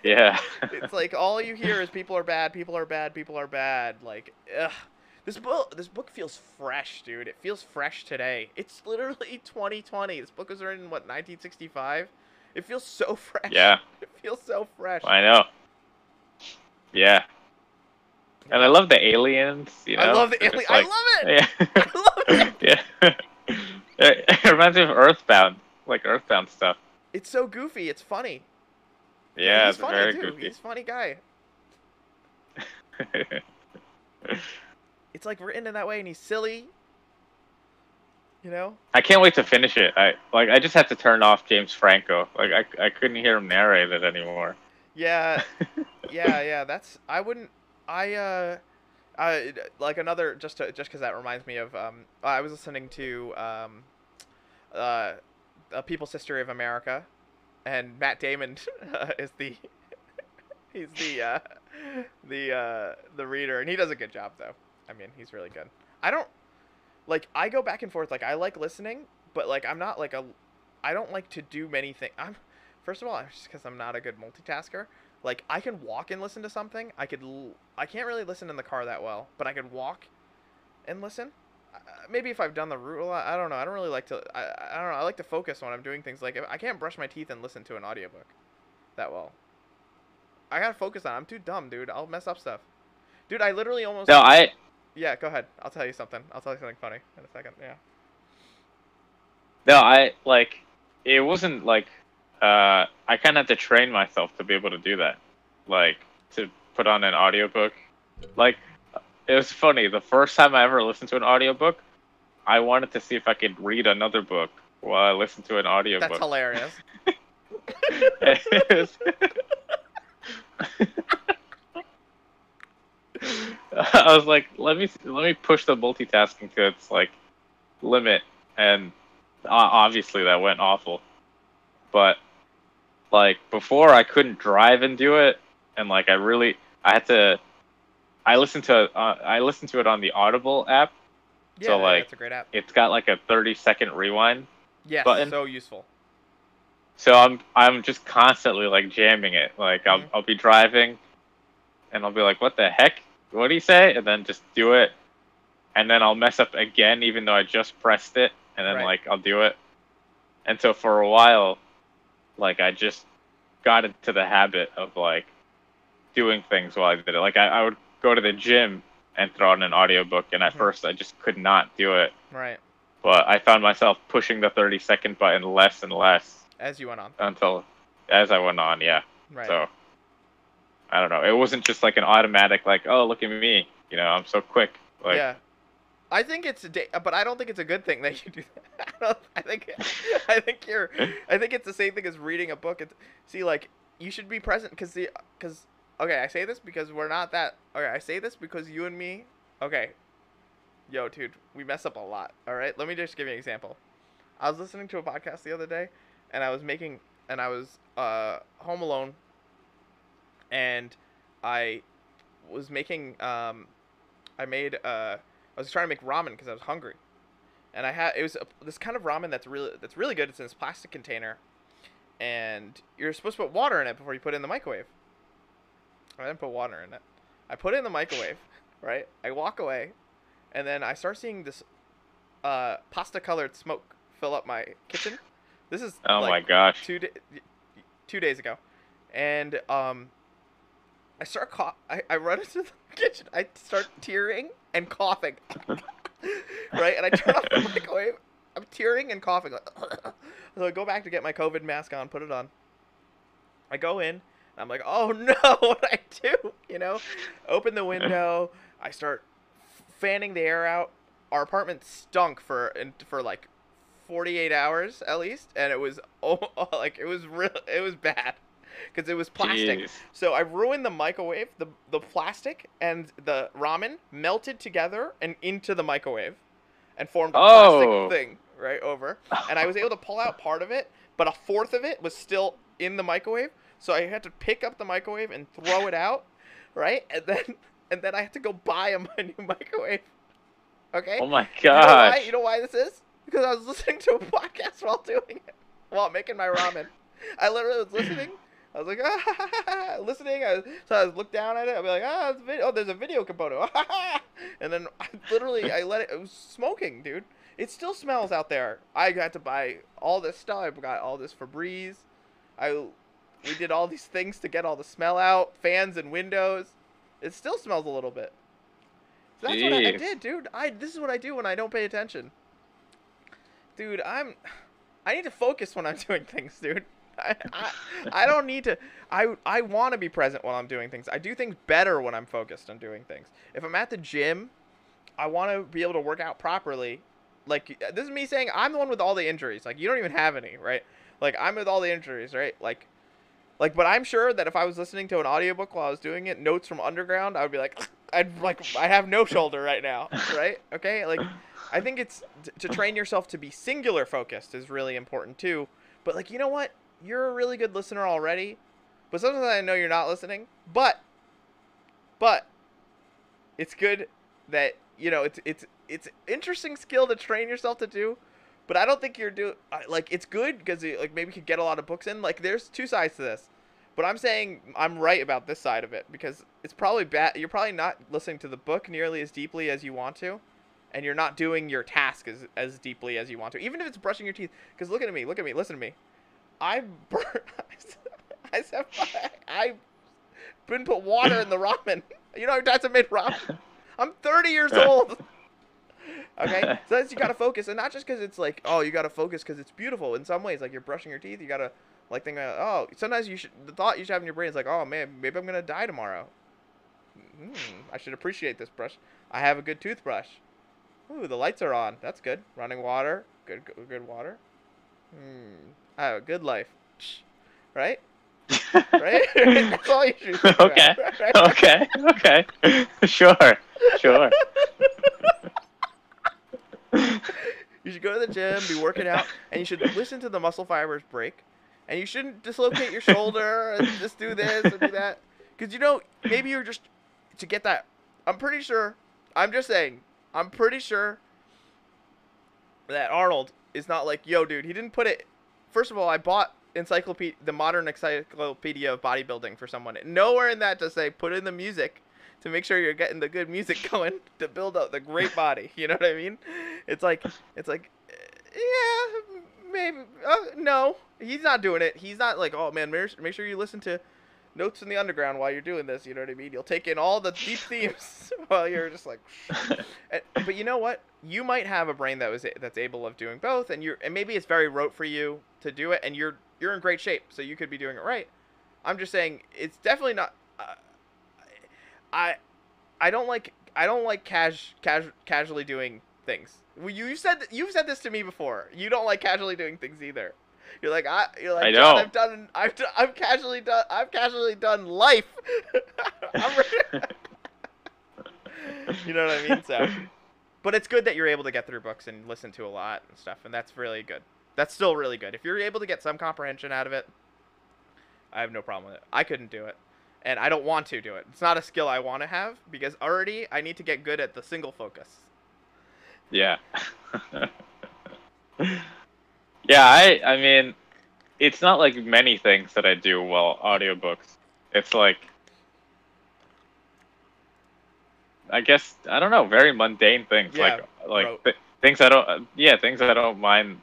Speaker 2: Yeah.
Speaker 1: it's like all you hear is people are bad, people are bad, people are bad. Like, ugh. This book, this book feels fresh, dude. It feels fresh today. It's literally 2020. This book was written in what 1965. It feels so fresh.
Speaker 2: yeah,
Speaker 1: It feels so fresh.
Speaker 2: I know. Yeah. And I love the aliens. You know,
Speaker 1: I love the
Speaker 2: They're
Speaker 1: alien.
Speaker 2: just
Speaker 1: I love it.
Speaker 2: Yeah.
Speaker 1: I love it.
Speaker 2: yeah. It reminds me of Earthbound, like Earthbound stuff.
Speaker 1: It's so goofy. It's funny.
Speaker 2: Yeah,
Speaker 1: he's
Speaker 2: it's
Speaker 1: funny
Speaker 2: very
Speaker 1: too.
Speaker 2: goofy.
Speaker 1: He's a funny guy. It's like written in that way, and he's silly. You know?
Speaker 2: I can't wait to finish it. I like. I just have to turn off James Franco. Like I, I couldn't hear him narrate it anymore.
Speaker 1: Yeah, yeah, yeah. That's I wouldn't. I uh, I like another just to, just because that reminds me of um. I was listening to um, uh, a People's History of America, and Matt Damon is the he's the uh, the uh, the reader, and he does a good job though. I mean, he's really good. I don't like. I go back and forth. Like I like listening, but like I'm not like a. I don't like to do many things. I'm first of all just because I'm not a good multitasker. Like I can walk and listen to something. I could. I can't really listen in the car that well, but I could walk and listen. Maybe if I've done the route a lot, I don't know. I don't really like to. I, I don't know. I like to focus when I'm doing things. Like if, I can't brush my teeth and listen to an audiobook that well. I gotta focus on. it. I'm too dumb, dude. I'll mess up stuff. Dude, I literally almost.
Speaker 2: No, I
Speaker 1: Yeah, go ahead. I'll tell you something. I'll tell you something funny in a second. Yeah.
Speaker 2: no, I like. It wasn't like. Uh, I kind of had to train myself to be able to do that, like to put on an audiobook. Like, it was funny. The first time I ever listened to an audiobook, I wanted to see if I could read another book while I listened to an audiobook.
Speaker 1: That's hilarious.
Speaker 2: I was like, let me let me push the multitasking to its like limit, and obviously that went awful. But like before, I couldn't drive and do it, and like I really I had to. I listened to uh, I listened to it on the Audible app.
Speaker 1: Yeah,
Speaker 2: So,
Speaker 1: yeah,
Speaker 2: like,
Speaker 1: that's a great app.
Speaker 2: It's got like a thirty second rewind,
Speaker 1: Yes,
Speaker 2: button.
Speaker 1: so useful.
Speaker 2: So I'm I'm just constantly like jamming it. Like I'll
Speaker 1: Mhm.
Speaker 2: I'll be driving, and I'll be like, "What the heck? What do you say?" And then just do it, and then I'll mess up again, even though I just pressed it, and then
Speaker 1: Right.
Speaker 2: like I'll do it. And so for a while, like I just got into the habit of like doing things while I did it. Like I, I would go to the gym and throw on an audiobook, and at first I just could not do it.
Speaker 1: Right.
Speaker 2: But I found myself pushing the 30 second button less and less
Speaker 1: As you went on.
Speaker 2: until as I went on, yeah.
Speaker 1: Right.
Speaker 2: So I don't know. It wasn't just like an automatic like, oh look at me, you know, I'm so quick. Like
Speaker 1: yeah. I think it's a da- but I don't think it's a good thing that you do that. I, don't, I think I think you're I think it's the same thing as reading a book. It's see like you should be present because the because okay I say this because we're not that okay I say this because you and me okay yo dude we mess up a lot all right let me just give you an example I was listening to a podcast the other day and I was making and I was uh home alone and I was making um I made uh I was trying to make ramen because I was hungry. And I had it was a, this kind of ramen that's really that's really good. It's in this plastic container, and you're supposed to put water in it before you put it in the microwave. I didn't put water in it. I put it in the microwave, right? I walk away, and then I start seeing this uh, pasta colored smoke fill up my kitchen. This is
Speaker 2: Oh
Speaker 1: like,
Speaker 2: my gosh.
Speaker 1: two da- two days ago, and um, I start cough. I, I run into the kitchen. I start tearing and coughing, right? And I turn off the microwave. I'm tearing and coughing. So I go back to get my COVID mask on, put it on. I go in. I'm like, oh no, what I do? You know, open the window. I start fanning the air out. Our apartment stunk for for like 48 hours at least, and it was oh like it was real. It was bad because it was plastic.
Speaker 2: Jeez.
Speaker 1: So I ruined the microwave. The the plastic and the ramen melted together and into the microwave, and formed a
Speaker 2: Oh.
Speaker 1: plastic thing right over. And I was able to pull out part of it, but a fourth of it was still in the microwave. So I had to pick up the microwave and throw it out, right? And then and then I had to go buy a new microwave. Okay.
Speaker 2: Oh my
Speaker 1: You know. You know why this is? Because I was listening to a podcast while doing it, while making my ramen. I literally was listening. I was like, ah, listening. I, so I look down at it. I'll be like, ah, it's vid- oh, there's a video component. and then I literally, I let it. It was smoking, dude. It still smells out there. I got to buy all this stuff. I got all this Febreze. I, we did all these things to get all the smell out. Fans and windows. It still smells a little bit. So that's what I, I did, dude. I this is what I do when I don't pay attention. Dude, I'm I need to focus when I'm doing things, dude. I, I, I don't need to I I want to be present while I'm doing things. I do things better when I'm focused on doing things. If I'm at the gym, I want to be able to work out properly. Like this is me saying I'm the one with all the injuries. Like you don't even have any, right? Like I'm with all the injuries, right? Like like but I'm sure that if I was listening to an audiobook while I was doing it, notes from underground, I would be like I'd like I have no shoulder right now, right? Okay? Like I think it's to train yourself to be singular focused is really important too. But like, you know what? You're a really good listener already. But sometimes I know you're not listening. But but it's good that you know it's it's it's interesting skill to train yourself to do. But I don't think you're doing like it's good because like maybe you could get a lot of books in. Like there's two sides to this. But I'm saying I'm right about this side of it because it's probably bad. You're probably not listening to the book nearly as deeply as you want to and you're not doing your task as, as deeply as you want to, even if it's brushing your teeth. Because look at me, look at me, listen to me. I bur- I said I been put water in the ramen. You know how many times I made ramen? I'm 30 years old. Okay, so that's you gotta focus, and not just because it's like, oh, you gotta focus because it's beautiful. In some ways, like you're brushing your teeth, you gotta like think, about, oh, sometimes you should. The thought you should have in your brain is like, oh man, maybe I'm gonna die tomorrow. Hmm, I should appreciate this brush. I have a good toothbrush. Ooh, the lights are on. That's good. Running water. Good, good, good water. Hmm. I have a good life. Right? Right? That's all you should think about,
Speaker 2: Okay.
Speaker 1: right?
Speaker 2: okay. Okay. Sure. Sure.
Speaker 1: You should go to the gym, be working out, and you should listen to the muscle fibers break. And you shouldn't dislocate your shoulder and just do this and do that. Because, you know, maybe you're just to get that. I'm pretty sure, I'm just saying, I'm pretty sure that Arnold is not like, yo, dude, he didn't put it. First of all, I bought encyclopedia, the modern encyclopedia of bodybuilding for someone. Nowhere in that to say put in the music to make sure you're getting the good music going to build up the great body. You know what I mean? It's like, it's like, yeah, maybe. Uh, no, he's not doing it. He's not like, oh man, make sure you listen to notes in the underground while you're doing this. You know what I mean? You'll take in all the deep themes while you're just like. And- but you know what? You might have a brain that was that's able of doing both, and you're and maybe it's very rote for you to do it, and you're you're in great shape, so you could be doing it right. I'm just saying it's definitely not. Uh, I I don't like I don't like cash cash casually doing things. Well, You you said you've said this to me before. You don't like casually doing things either. You're like I you're like
Speaker 2: I
Speaker 1: "John,
Speaker 2: don't.
Speaker 1: I've done I've d- I've casually done I've casually done life. You know what I mean? So, but it's good that you're able to get through books and listen to a lot and stuff, and that's really good. That's still really good. If you're able to get some comprehension out of it, I have no problem with it. I couldn't do it. And I don't want to do it. It's not a skill I want to have because already I need to get good at the single focus.
Speaker 2: Yeah. yeah, I I mean, it's not like many things that I do well audiobooks. It's like I guess I don't know, very mundane things
Speaker 1: Yeah,
Speaker 2: like like th- things I don't yeah, things I don't mind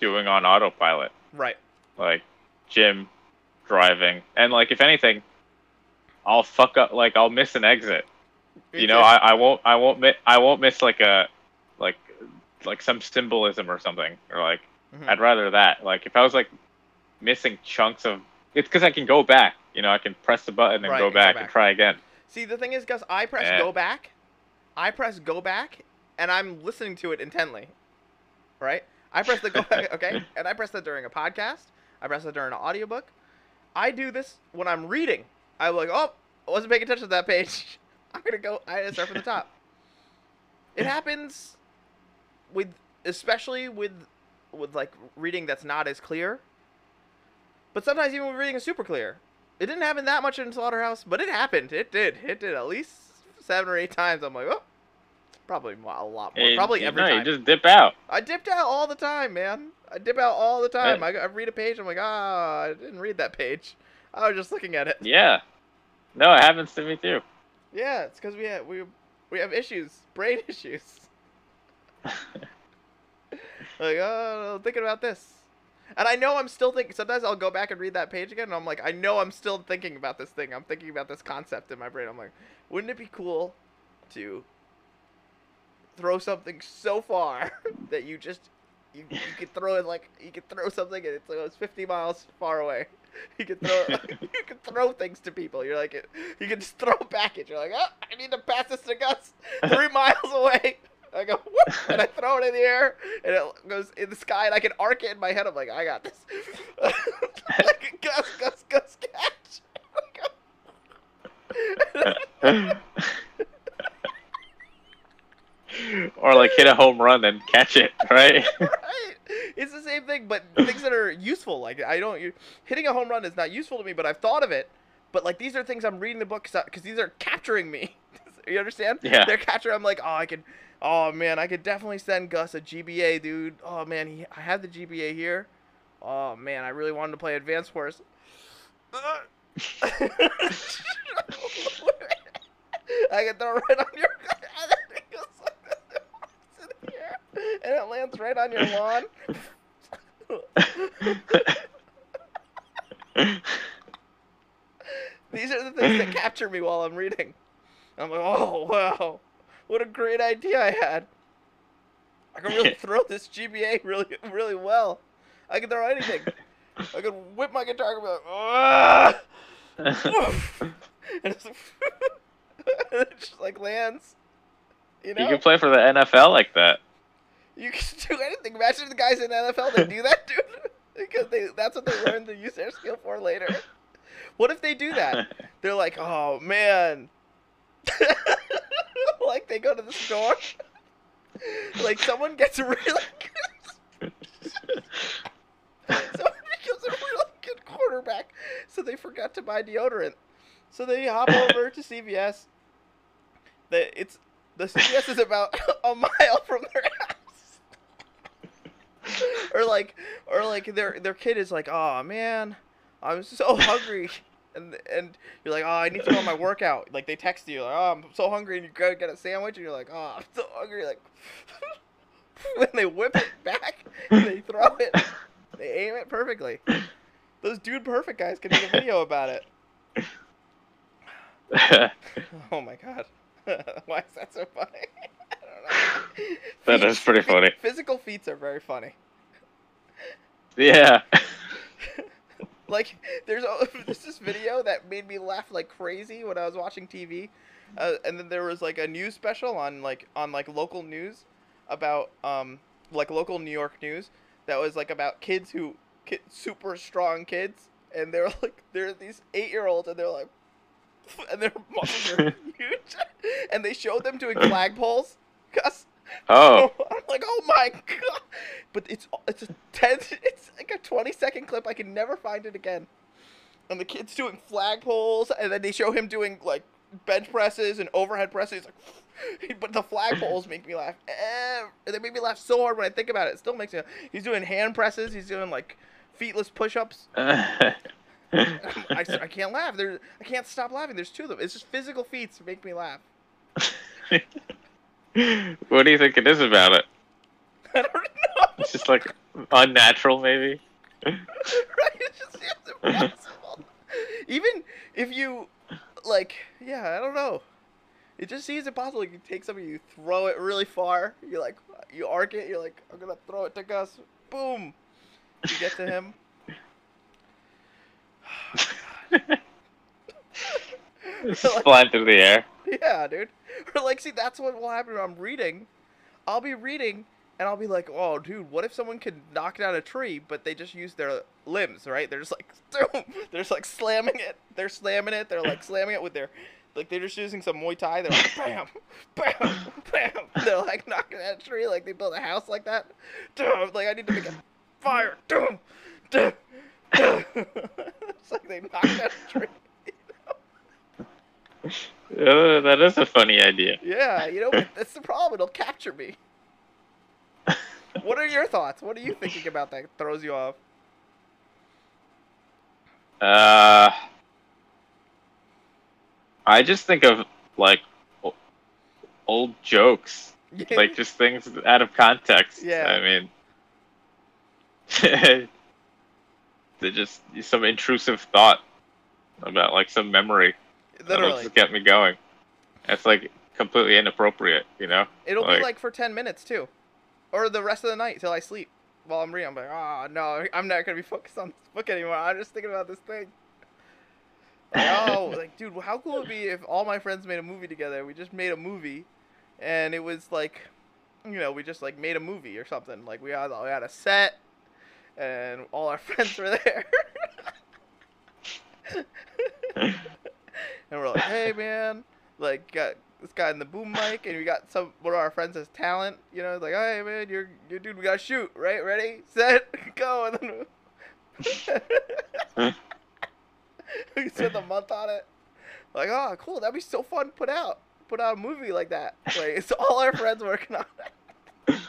Speaker 2: doing on autopilot,
Speaker 1: Right.
Speaker 2: like gym, driving. And like if anything, I'll fuck up like I'll miss an exit. you know, I, I won't I won't mi- I won't miss like a like like some symbolism or something or like
Speaker 1: Mhm.
Speaker 2: I'd rather that. Like if I was like missing chunks of it's because I can go back. You know, I can press the button and
Speaker 1: Right,
Speaker 2: go back,
Speaker 1: back.
Speaker 2: and try again.
Speaker 1: See, the thing is, Gus, I press
Speaker 2: Yeah.
Speaker 1: go back. I press go back, and I'm listening to it intently. Right? I press the go back, okay? And I press that during a podcast. I press that during an audiobook. I do this when I'm reading. I'm like, oh, I wasn't paying attention to that page. I'm gonna go. I gotta start from the top. It happens with, especially with, with like reading that's not as clear. But sometimes even with reading is super clear. It didn't happen that much in Slaughterhouse, but it happened. It did. It did at least seven or eight times. I'm like, oh, probably a lot more. Probably every
Speaker 2: know,
Speaker 1: time.
Speaker 2: You just dip out.
Speaker 1: I dipped out all the time, man. I dip out all the time. I, I read a page. I'm like, ah, I didn't read that page. I was just looking at it.
Speaker 2: Yeah. No, it happens to me too.
Speaker 1: Yeah, it's because we have we we have issues, brain issues. like, oh, I'm thinking about this, and I know I'm still thinking. Sometimes I'll go back and read that page again, and I'm like, I know I'm still thinking about this thing. I'm thinking about this concept in my brain. I'm like, wouldn't it be cool to throw something so far that you just you, you could throw it like you could throw something and it's, like it's 50 miles far away. You could throw you could throw things to people. You're like you can just throw a package. You're like, oh, I need to pass this to Gus three miles away. I go whoop, and I throw it in the air and it goes in the sky and I can arc it in my head. I'm like, I got this. like, Gus, Gus, Gus, catch.
Speaker 2: or like hit a home run and catch it, right?
Speaker 1: right. It's the same thing, but things that are useful. Like I don't you, hitting a home run is not useful to me, but I've thought of it. But like these are things I'm reading the book because these are capturing me. you understand?
Speaker 2: Yeah.
Speaker 1: They're capturing. I'm like, oh, I could. Oh man, I could definitely send Gus a GBA, dude. Oh man, he, I have the GBA here. Oh man, I really wanted to play Advance Wars. I can throw it right on your. and then it goes like this, it's in the air, and it lands right on your lawn. These are the things that capture me while I'm reading. I'm like, oh wow, what a great idea I had. I can really throw this GBA really, really well. I can throw anything. I can whip my guitar and be like, "Ah!" And it's like, and it just like lands. You know,
Speaker 2: You can play for the NFL like that.
Speaker 1: You can do anything. Imagine the guys in the NFL that do that, dude. because they that's what they learn to use their skill for later. What if they do that? They're like, oh man. like they go to the store. like someone gets really good. someone becomes a really good quarterback, so they forgot to buy deodorant. So they hop over to CVS. The it's the CVS is about a mile from their house. or like or like their their kid is like, "Oh man, I'm so hungry." And, and you're like, oh, I need to go on my workout. Like they text you, like, oh, I'm so hungry, and you go get a sandwich, and you're like, oh, I'm so hungry. Like, when they whip it back, and they throw it, they aim it perfectly. Those dude perfect guys can make a video about it. Oh my god. Why is that so funny?
Speaker 2: That is pretty funny.
Speaker 1: Physical feats are very funny.
Speaker 2: yeah.
Speaker 1: Like, there's a, there's this video that made me laugh like crazy when I was watching TV, uh, and then there was like a news special on like on like local news about um like local New York news that was like about kids who ki- super strong kids, and they're like they're these eight year olds, and they're like, and their muscles are huge, and they showed them doing flagpoles, Gus,
Speaker 2: Oh,
Speaker 1: I'm like, oh my god! But it's it's a ten. It's like a 20 second clip. I can never find it again. And the kid's doing flag poles, and then they show him doing like bench presses and overhead presses. Like, but the flag poles make me laugh. They make me laugh so hard when I think about it. It still makes me. He's doing hand presses. He's doing like feetless push-ups. I, I can't laugh. There, I can't stop laughing. There's two of them. It's just physical feats make me laugh.
Speaker 2: What do you think it is about it?
Speaker 1: I don't know.
Speaker 2: It's just like unnatural, maybe.
Speaker 1: right? It's just it's impossible. Even if you like, yeah, I don't know. It just seems impossible. You take something, you throw it really far. You like, you arc it. You're like, I'm gonna throw it to Gus. Boom. You get to him.
Speaker 2: It's just flying through the air.
Speaker 1: Yeah, dude. Or like, see, that's what will happen when I'm reading. I'll be reading, and I'll be like, oh, dude, what if someone could knock down a tree, but they just use their limbs, right? They're just like, they're just like slamming it. They're slamming it. They're like slamming it with their, like they're just using some Muay Thai. They're like, bam, bam, bam. They're like knocking at a tree, like they build a house like that. Dum, like I need to make a fire. Dum, dum. it's like they knocked down a tree.
Speaker 2: Uh, that is a funny idea.
Speaker 1: Yeah, you know, that's the problem. It'll capture me. What are your thoughts? What are you thinking about that throws you off?
Speaker 2: Uh, I just think of like old jokes, like just things out of context.
Speaker 1: Yeah.
Speaker 2: I mean, they're just some intrusive thought about like some memory
Speaker 1: literally,
Speaker 2: just get me going. That's like completely inappropriate, you know?
Speaker 1: it'll be
Speaker 2: like-
Speaker 1: like for ten minutes too, or the rest of the night till I sleep. While I'm reading, I'm like, oh no, I'm not gonna be focused on this book anymore. I'm just thinking about this thing. Like, oh, like, dude, how cool would it be if all my friends made a movie together? We just made a movie, and it was like, you know, we just like made a movie or something. Like we had, we had a set, and all our friends were there. And we're like, hey man, like got this guy in the boom mic, and we got some one of our friends has talent, you know, like, hey man, you're you dude, we gotta shoot, right? Ready, set, go, and then we spent a month on it. Like, oh, cool, that'd be so fun to put out, put out a movie like that. Like, it's all our friends working on it. Can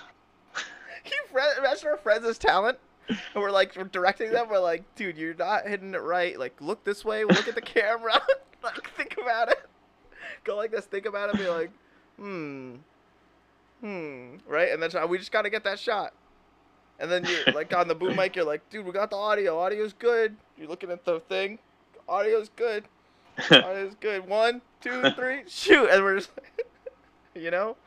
Speaker 1: you imagine our friends as talent? And we're like we're directing them. We're like, dude, you're not hitting it right. Like, look this way. Look at the camera. like, think about it. Go like this. Think about it. Be like, hmm, hmm, right? And then we just gotta get that shot. And then you're like on the boom mic. You're like, dude, we got the audio. Audio's good. You're looking at the thing. Audio's good. Audio's good. One, two, three, shoot. And we're just, you know.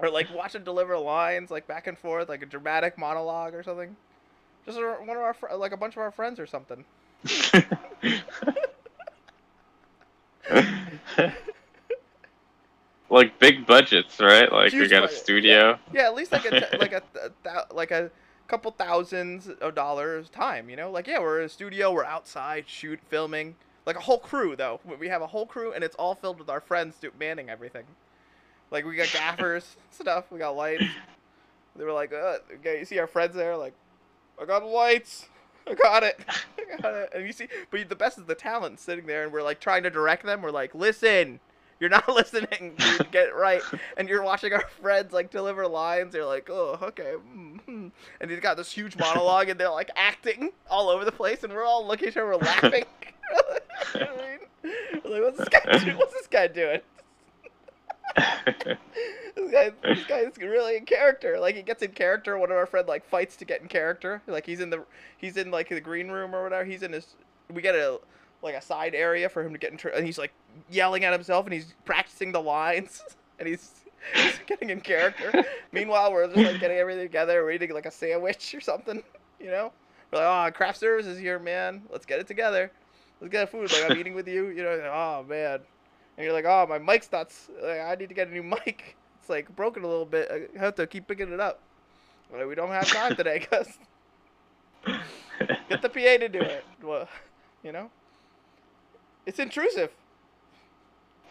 Speaker 1: Or like watch him deliver lines like back and forth, like a dramatic monologue or something. Just one of our fr- like a bunch of our friends or something.
Speaker 2: like big budgets, right? Like we
Speaker 1: Huge
Speaker 2: got a studio.
Speaker 1: Yeah, at least like a t- like a, th- thou- like a couple thousands of dollars time. You know, like yeah, we're in a studio, we're outside, shoot, filming. Like a whole crew though. We have a whole crew, and it's all filled with our friends do- manning everything. Like we got gaffers, stuff. We got lights. They were like, uh, okay, you see our friends there, like, I got the lights. I got it. I got it. And you see, but the best is the talent sitting there, and we're like trying to direct them. We're like, listen, you're not listening. Dude, get it right. And you're watching our friends like deliver lines. They're like, oh, okay. mm-hmm." And he's got this huge monologue, and they're like acting all over the place, and we're all looking at each other, we're laughing. You know what I mean? Like, what's this guy doing? What's this guy doing? This guy, this guy's really in character. Like he gets in character. One of our friend like fights to get in character. Like he's in the he's in like the green room or whatever. He's in his. We get a like a side area for him to get in. And he's like yelling at himself and he's practicing the lines and he's. Getting in character. Meanwhile, we're just like getting everything together, we're eating like a sandwich or something. You know, we're like, oh, craft service is here, man. Let's get it together. Let's get food. Like I'm eating with you. You know, oh man. And you're like, oh, my mic's not. Like, I need to get a new mic. It's like broken a little bit. I have to keep picking it up. Like, we don't have time today, cause get the PA to do it. Well, you know, it's intrusive.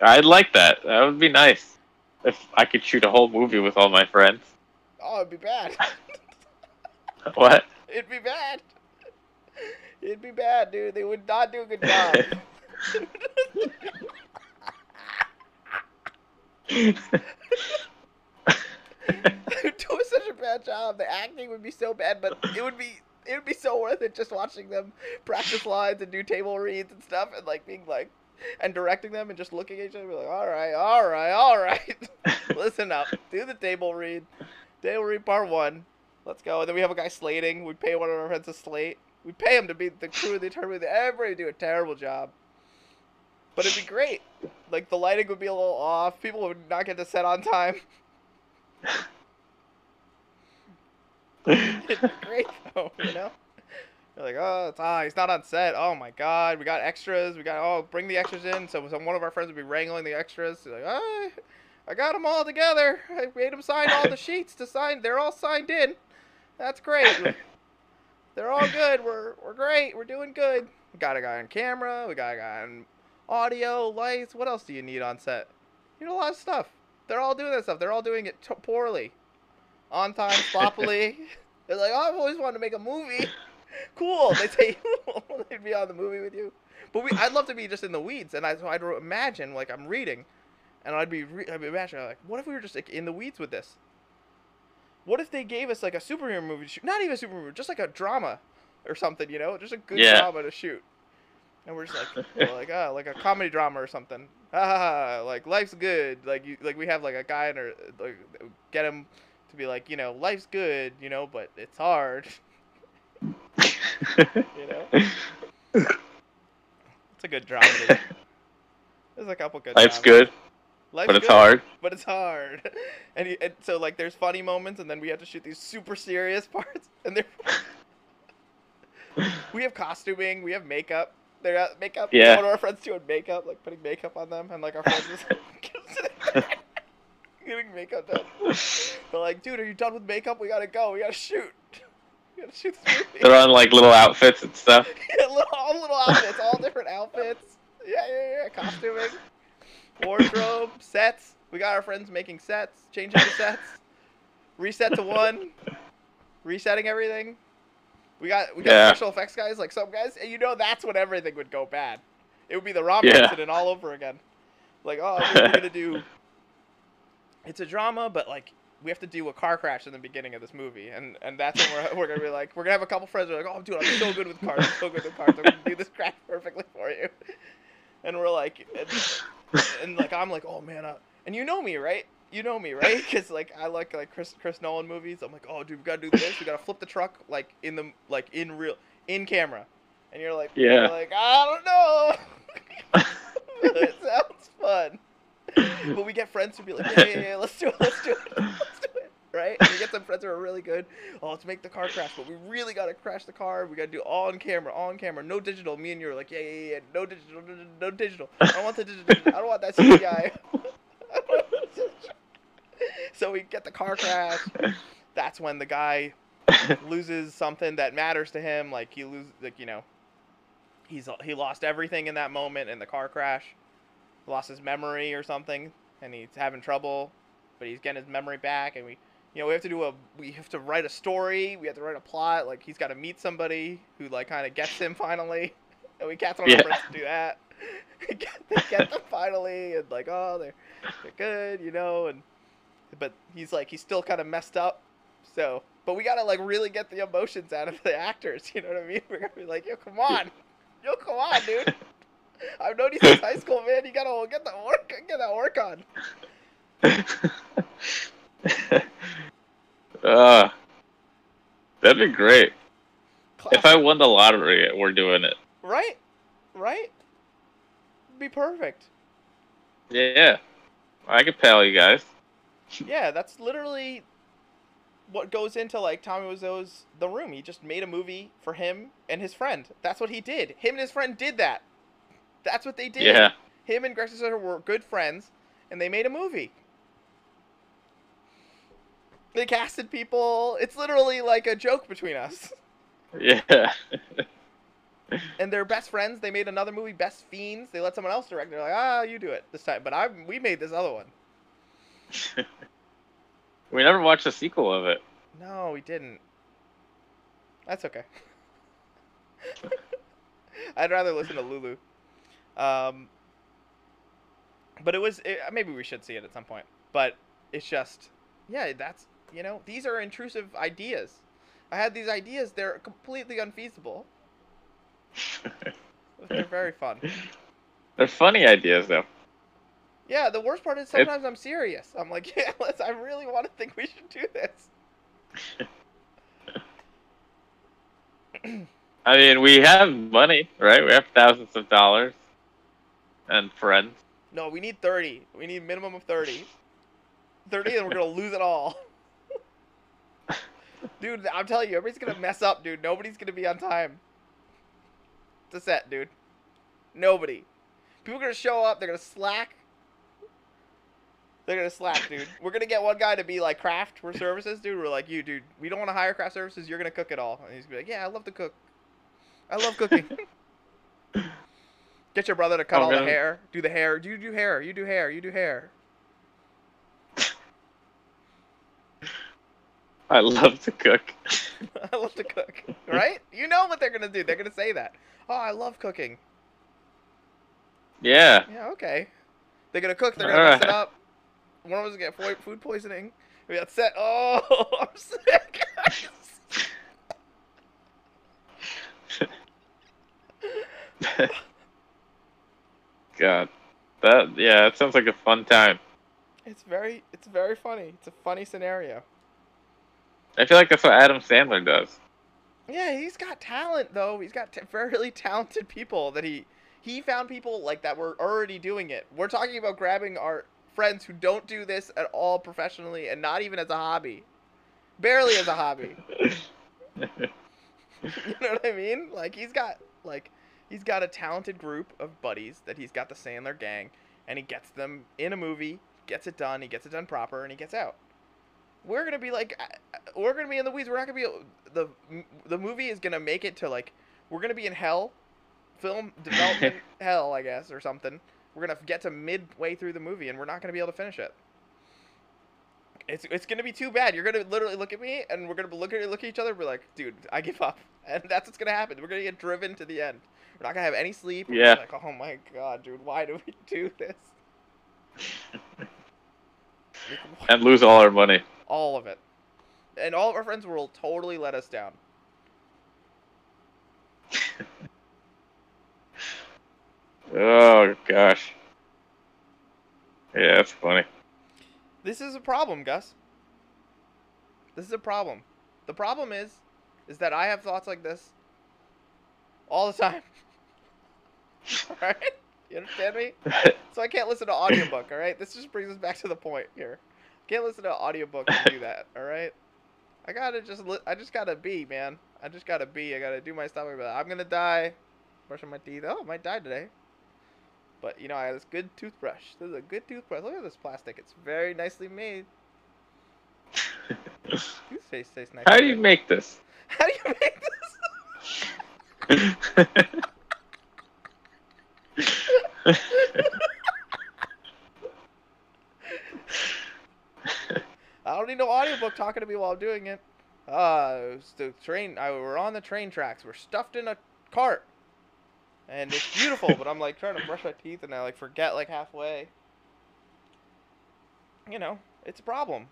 Speaker 2: I'd like that. That would be nice. if I could shoot a whole movie with all my friends.
Speaker 1: Oh, it'd be bad.
Speaker 2: What?
Speaker 1: It'd be bad. It'd be bad, dude. They would not do a good job. They would do such a bad job. The acting would be so bad, but it would be it would be so worth it just watching them practice lines and do table reads and stuff and like being like and directing them and just looking at each other like, all right, all right, all right. Listen up. Do the table read. Table read part one. Let's go. And then we have a guy slating. We pay one of our friends to slate. We pay him to be the crew of the movie. Everybody do a terrible job. But it'd be great. Like the lighting would be a little off. People would not get to set on time. It'd be great though, you know? They're like, oh, it's, ah, he's not on set. Oh my god, we got extras. We got, oh, bring the extras in. So some, one of our friends would be wrangling the extras. He's like, oh, I got them all together. I made them sign all the sheets to sign. They're all signed in. That's great. They're all good. We're, we're great. We're doing good. We got a guy on camera. We got a guy on audio, lights. What else do you need on set? You need a lot of stuff. They're all doing that stuff. They're all doing it t- poorly. On time, sloppily. They're like, oh, I've always wanted to make a movie. Cool. They say they'd be on the movie with you. But we, I'd love to be just in the weeds, and I, so I'd imagine like I'm reading, and I'd be, re- I'd be imagining like, what if we were just like in the weeds with this? What if they gave us like a superhero movie to shoot? Not even a superhero, just like a drama, or something, you know, just a good
Speaker 2: Yeah.
Speaker 1: drama to shoot. And we're just like, we're like, ah, like a comedy drama or something. Ah, like life's good. Like you, like we have like a guy in our, like, get him to be like, you know, life's good, you know, but it's hard. You know, it's a good drama. There's a couple good.
Speaker 2: Life's
Speaker 1: dramas.
Speaker 2: good,
Speaker 1: Life's
Speaker 2: but it's
Speaker 1: good,
Speaker 2: hard.
Speaker 1: But it's hard. And, you, and so like there's funny moments, and then we have to shoot these super serious parts, and they're. we have costuming, we have makeup. They're at makeup.
Speaker 2: Yeah.
Speaker 1: One of our friends doing makeup, like putting makeup on them, and like our friends is getting makeup done. They're like, dude, are you done with makeup? We gotta go. We gotta shoot. We gotta shoot this movie.
Speaker 2: They're on like little outfits and stuff.
Speaker 1: yeah, little, all little outfits, all different outfits. Yeah, yeah, yeah. Costuming, wardrobe, sets. We got our friends making sets, changing the sets, reset to one, resetting everything. We got we got
Speaker 2: Yeah.
Speaker 1: special effects guys, like some guys, and you know that's when everything would go bad. It would be the Rom
Speaker 2: Yeah.
Speaker 1: incident all over again. Like, oh, we're gonna do. It's a drama, but like we have to do a car crash in the beginning of this movie, and and that's when we're, we're gonna be like, we're gonna have a couple friends who are like, oh, dude, I'm so good with cars, I'm so good with cars, I'm gonna do this crash perfectly for you, and we're like, and, and like I'm like, oh man, uh, and you know me, right? You know me, right? Because like I like like Chris Chris Nolan movies. I'm like, oh, dude, we gotta do this. We gotta flip the truck like in the like in real in camera, and you're like,
Speaker 2: Yeah.
Speaker 1: you're like I don't know. it sounds fun. But we get friends who be like, yeah, yeah, yeah, let's do it, let's do it, let's do it, right? And we get some friends who are really good. Oh, let's make the car crash, but we really gotta crash the car. We gotta do all on camera, all on camera, no digital. Me and you are like, yeah, yeah, yeah, no digital, no, no, digital. I don't want the digital. I don't want that CGI. so we get the car crash. That's when the guy loses something that matters to him. Like he loses, like you know, he's he lost everything in that moment in the car crash. Lost his memory or something, and he's having trouble, but he's getting his memory back. And we, you know, we have to do a we have to write a story. We have to write a plot. Like he's got to meet somebody who like kind of gets him finally, and we of our
Speaker 2: Yeah.
Speaker 1: friends to do that. get, get them finally, and like oh they're they're good, you know, and but he's like he's still kind of messed up. So, but we gotta like really get the emotions out of the actors. You know what I mean? We're gonna be like, yo, come on, yo, come on, dude. I've known you since high school, man. You gotta get that work, get that work on.
Speaker 2: uh, that'd be great. If I won the lottery, we're doing it.
Speaker 1: right, right, be perfect.
Speaker 2: Yeah, I could pay all you guys.
Speaker 1: Yeah, that's literally what goes into like Tommy Wiseau's The Room. He just made a movie for him and his friend. That's what he did. Him and his friend did that. That's what they did.
Speaker 2: Yeah,
Speaker 1: Him and Greg Sisler were good friends, and they made a movie. They casted people. It's literally like a joke between us.
Speaker 2: yeah,
Speaker 1: And they're best friends. They made another movie, Best Fiends. They let someone else direct. They're like, ah, you do it this time. But I, we made this other one.
Speaker 2: we never watched a sequel of it.
Speaker 1: No, we didn't. That's okay. I'd rather listen to Lulu. Um, but it was it, maybe we should see it at some point. But it's just yeah, that's you know these are intrusive ideas. I had these ideas; they're completely unfeasible. they're very fun.
Speaker 2: They're funny ideas though.
Speaker 1: Yeah, the worst part is sometimes I'm serious. I'm like, yeah, let's. I really want to think we should do this.
Speaker 2: I mean, we have money, right? We have thousands of dollars and friends.
Speaker 1: No, we need 30. We need minimum of 30. 30 and we're going to lose it all. dude, I'm telling you, everybody's going to mess up, dude. Nobody's going to be on time. It's a set, dude. Nobody. People are going to show up, they're going to slack. They're gonna slap, dude. We're gonna get one guy to be like craft for services, dude. We're like, you, dude. We don't want to hire craft services. You're gonna cook it all. And he's gonna be like, yeah, I love to cook. I love cooking. Get your brother to cut
Speaker 2: I'm
Speaker 1: all
Speaker 2: gonna-
Speaker 1: the hair. Do the hair. You do hair. You do hair. You do hair.
Speaker 2: I love to cook.
Speaker 1: I love to cook. Right? You know what they're gonna do. They're gonna say that. Oh, I love cooking.
Speaker 2: Yeah.
Speaker 1: Yeah, okay. They're gonna cook. They're gonna mess it up. One of us get fo- food poisoning. We got set. Oh, I'm sick.
Speaker 2: God. That yeah, that sounds like a fun time.
Speaker 1: it's very, it's very funny. It's a funny scenario.
Speaker 2: I feel like that's what Adam Sandler does.
Speaker 1: Yeah, he's got talent though. He's got t- really talented people that he he found people like that were already doing it. We're talking about grabbing our friends who don't do this at all professionally and not even as a hobby. Barely as a hobby. you know what I mean? Like he's got like he's got a talented group of buddies that he's got the Sandler gang and he gets them in a movie, gets it done, he gets it done proper and he gets out. We're going to be like we're going to be in the weeds. We're not going to be the the movie is going to make it to like we're going to be in hell, film development hell, I guess, or something. We're going to get to midway through the movie and we're not going to be able to finish it. It's, it's gonna be too bad. You're gonna literally look at me, and we're gonna look at look at each other, and be like, "Dude, I give up," and that's what's gonna happen. We're gonna get driven to the end. We're not gonna have any sleep. We're
Speaker 2: Yeah.
Speaker 1: Like, oh my god, dude, why do we do this?
Speaker 2: And lose all our money.
Speaker 1: all of it, and all of our friends will totally let us down.
Speaker 2: Oh gosh. Yeah, that's funny.
Speaker 1: This is a problem, Gus. This is a problem. The problem is, is that I have thoughts like this all the time. Alright? You understand me? So I can't listen to audiobook, alright? This just brings us back to the point here. Can't listen to audiobook and do that, alright? I gotta just, li- I just gotta be, man. I just gotta be. I gotta do my stuff. I'm gonna die. Brushing my teeth. Oh, I might die today. But, you know, I have this good toothbrush. This is a good toothbrush. Look at this plastic. It's very nicely made. Toothpaste tastes nice.
Speaker 2: How do you make this?
Speaker 1: How do you make this? I don't need no audiobook talking to me while I'm doing it. Uh, it was the train. I we're on the train tracks. We're stuffed in a cart, and it's beautiful. but I'm like trying to brush my teeth, and I like forget like halfway. You know, it's a problem.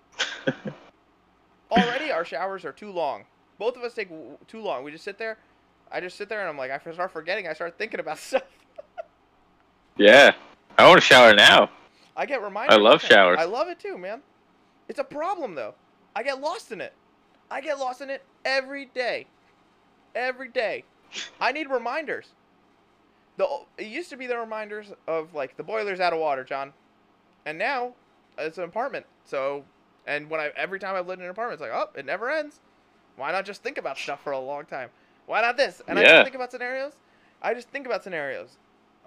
Speaker 1: Already, our showers are too long. Both of us take w- too long. We just sit there. I just sit there, and I'm like, I start forgetting. I start thinking about stuff.
Speaker 2: yeah. I want to shower now.
Speaker 1: I get reminders.
Speaker 2: I love
Speaker 1: all the time.
Speaker 2: showers.
Speaker 1: I love it too, man. It's a problem though. I get lost in it. I get lost in it every day. Every day. I need reminders. The it used to be the reminders of like the boiler's out of water, John, and now it's an apartment. So, and when I every time I've lived in an apartment, it's like, oh, it never ends. Why not just think about stuff for a long time? Why not this? And I
Speaker 2: Yeah.
Speaker 1: just think about scenarios. I just think about scenarios.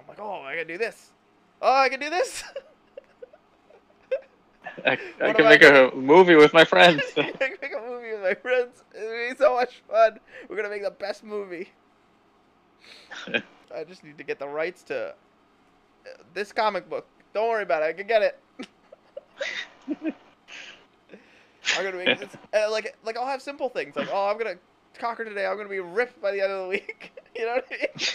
Speaker 1: I'm like, oh, I can do this. Oh, I can do this.
Speaker 2: I, I can make a movie with my friends.
Speaker 1: I can make a movie with my friends. It's gonna be so much fun. We're gonna make the best movie. I just need to get the rights to uh, this comic book. Don't worry about it. I can get it. I'm gonna make this, uh, like like I'll have simple things like oh I'm gonna conquer today. I'm gonna be ripped by the end of the week. you know what I mean?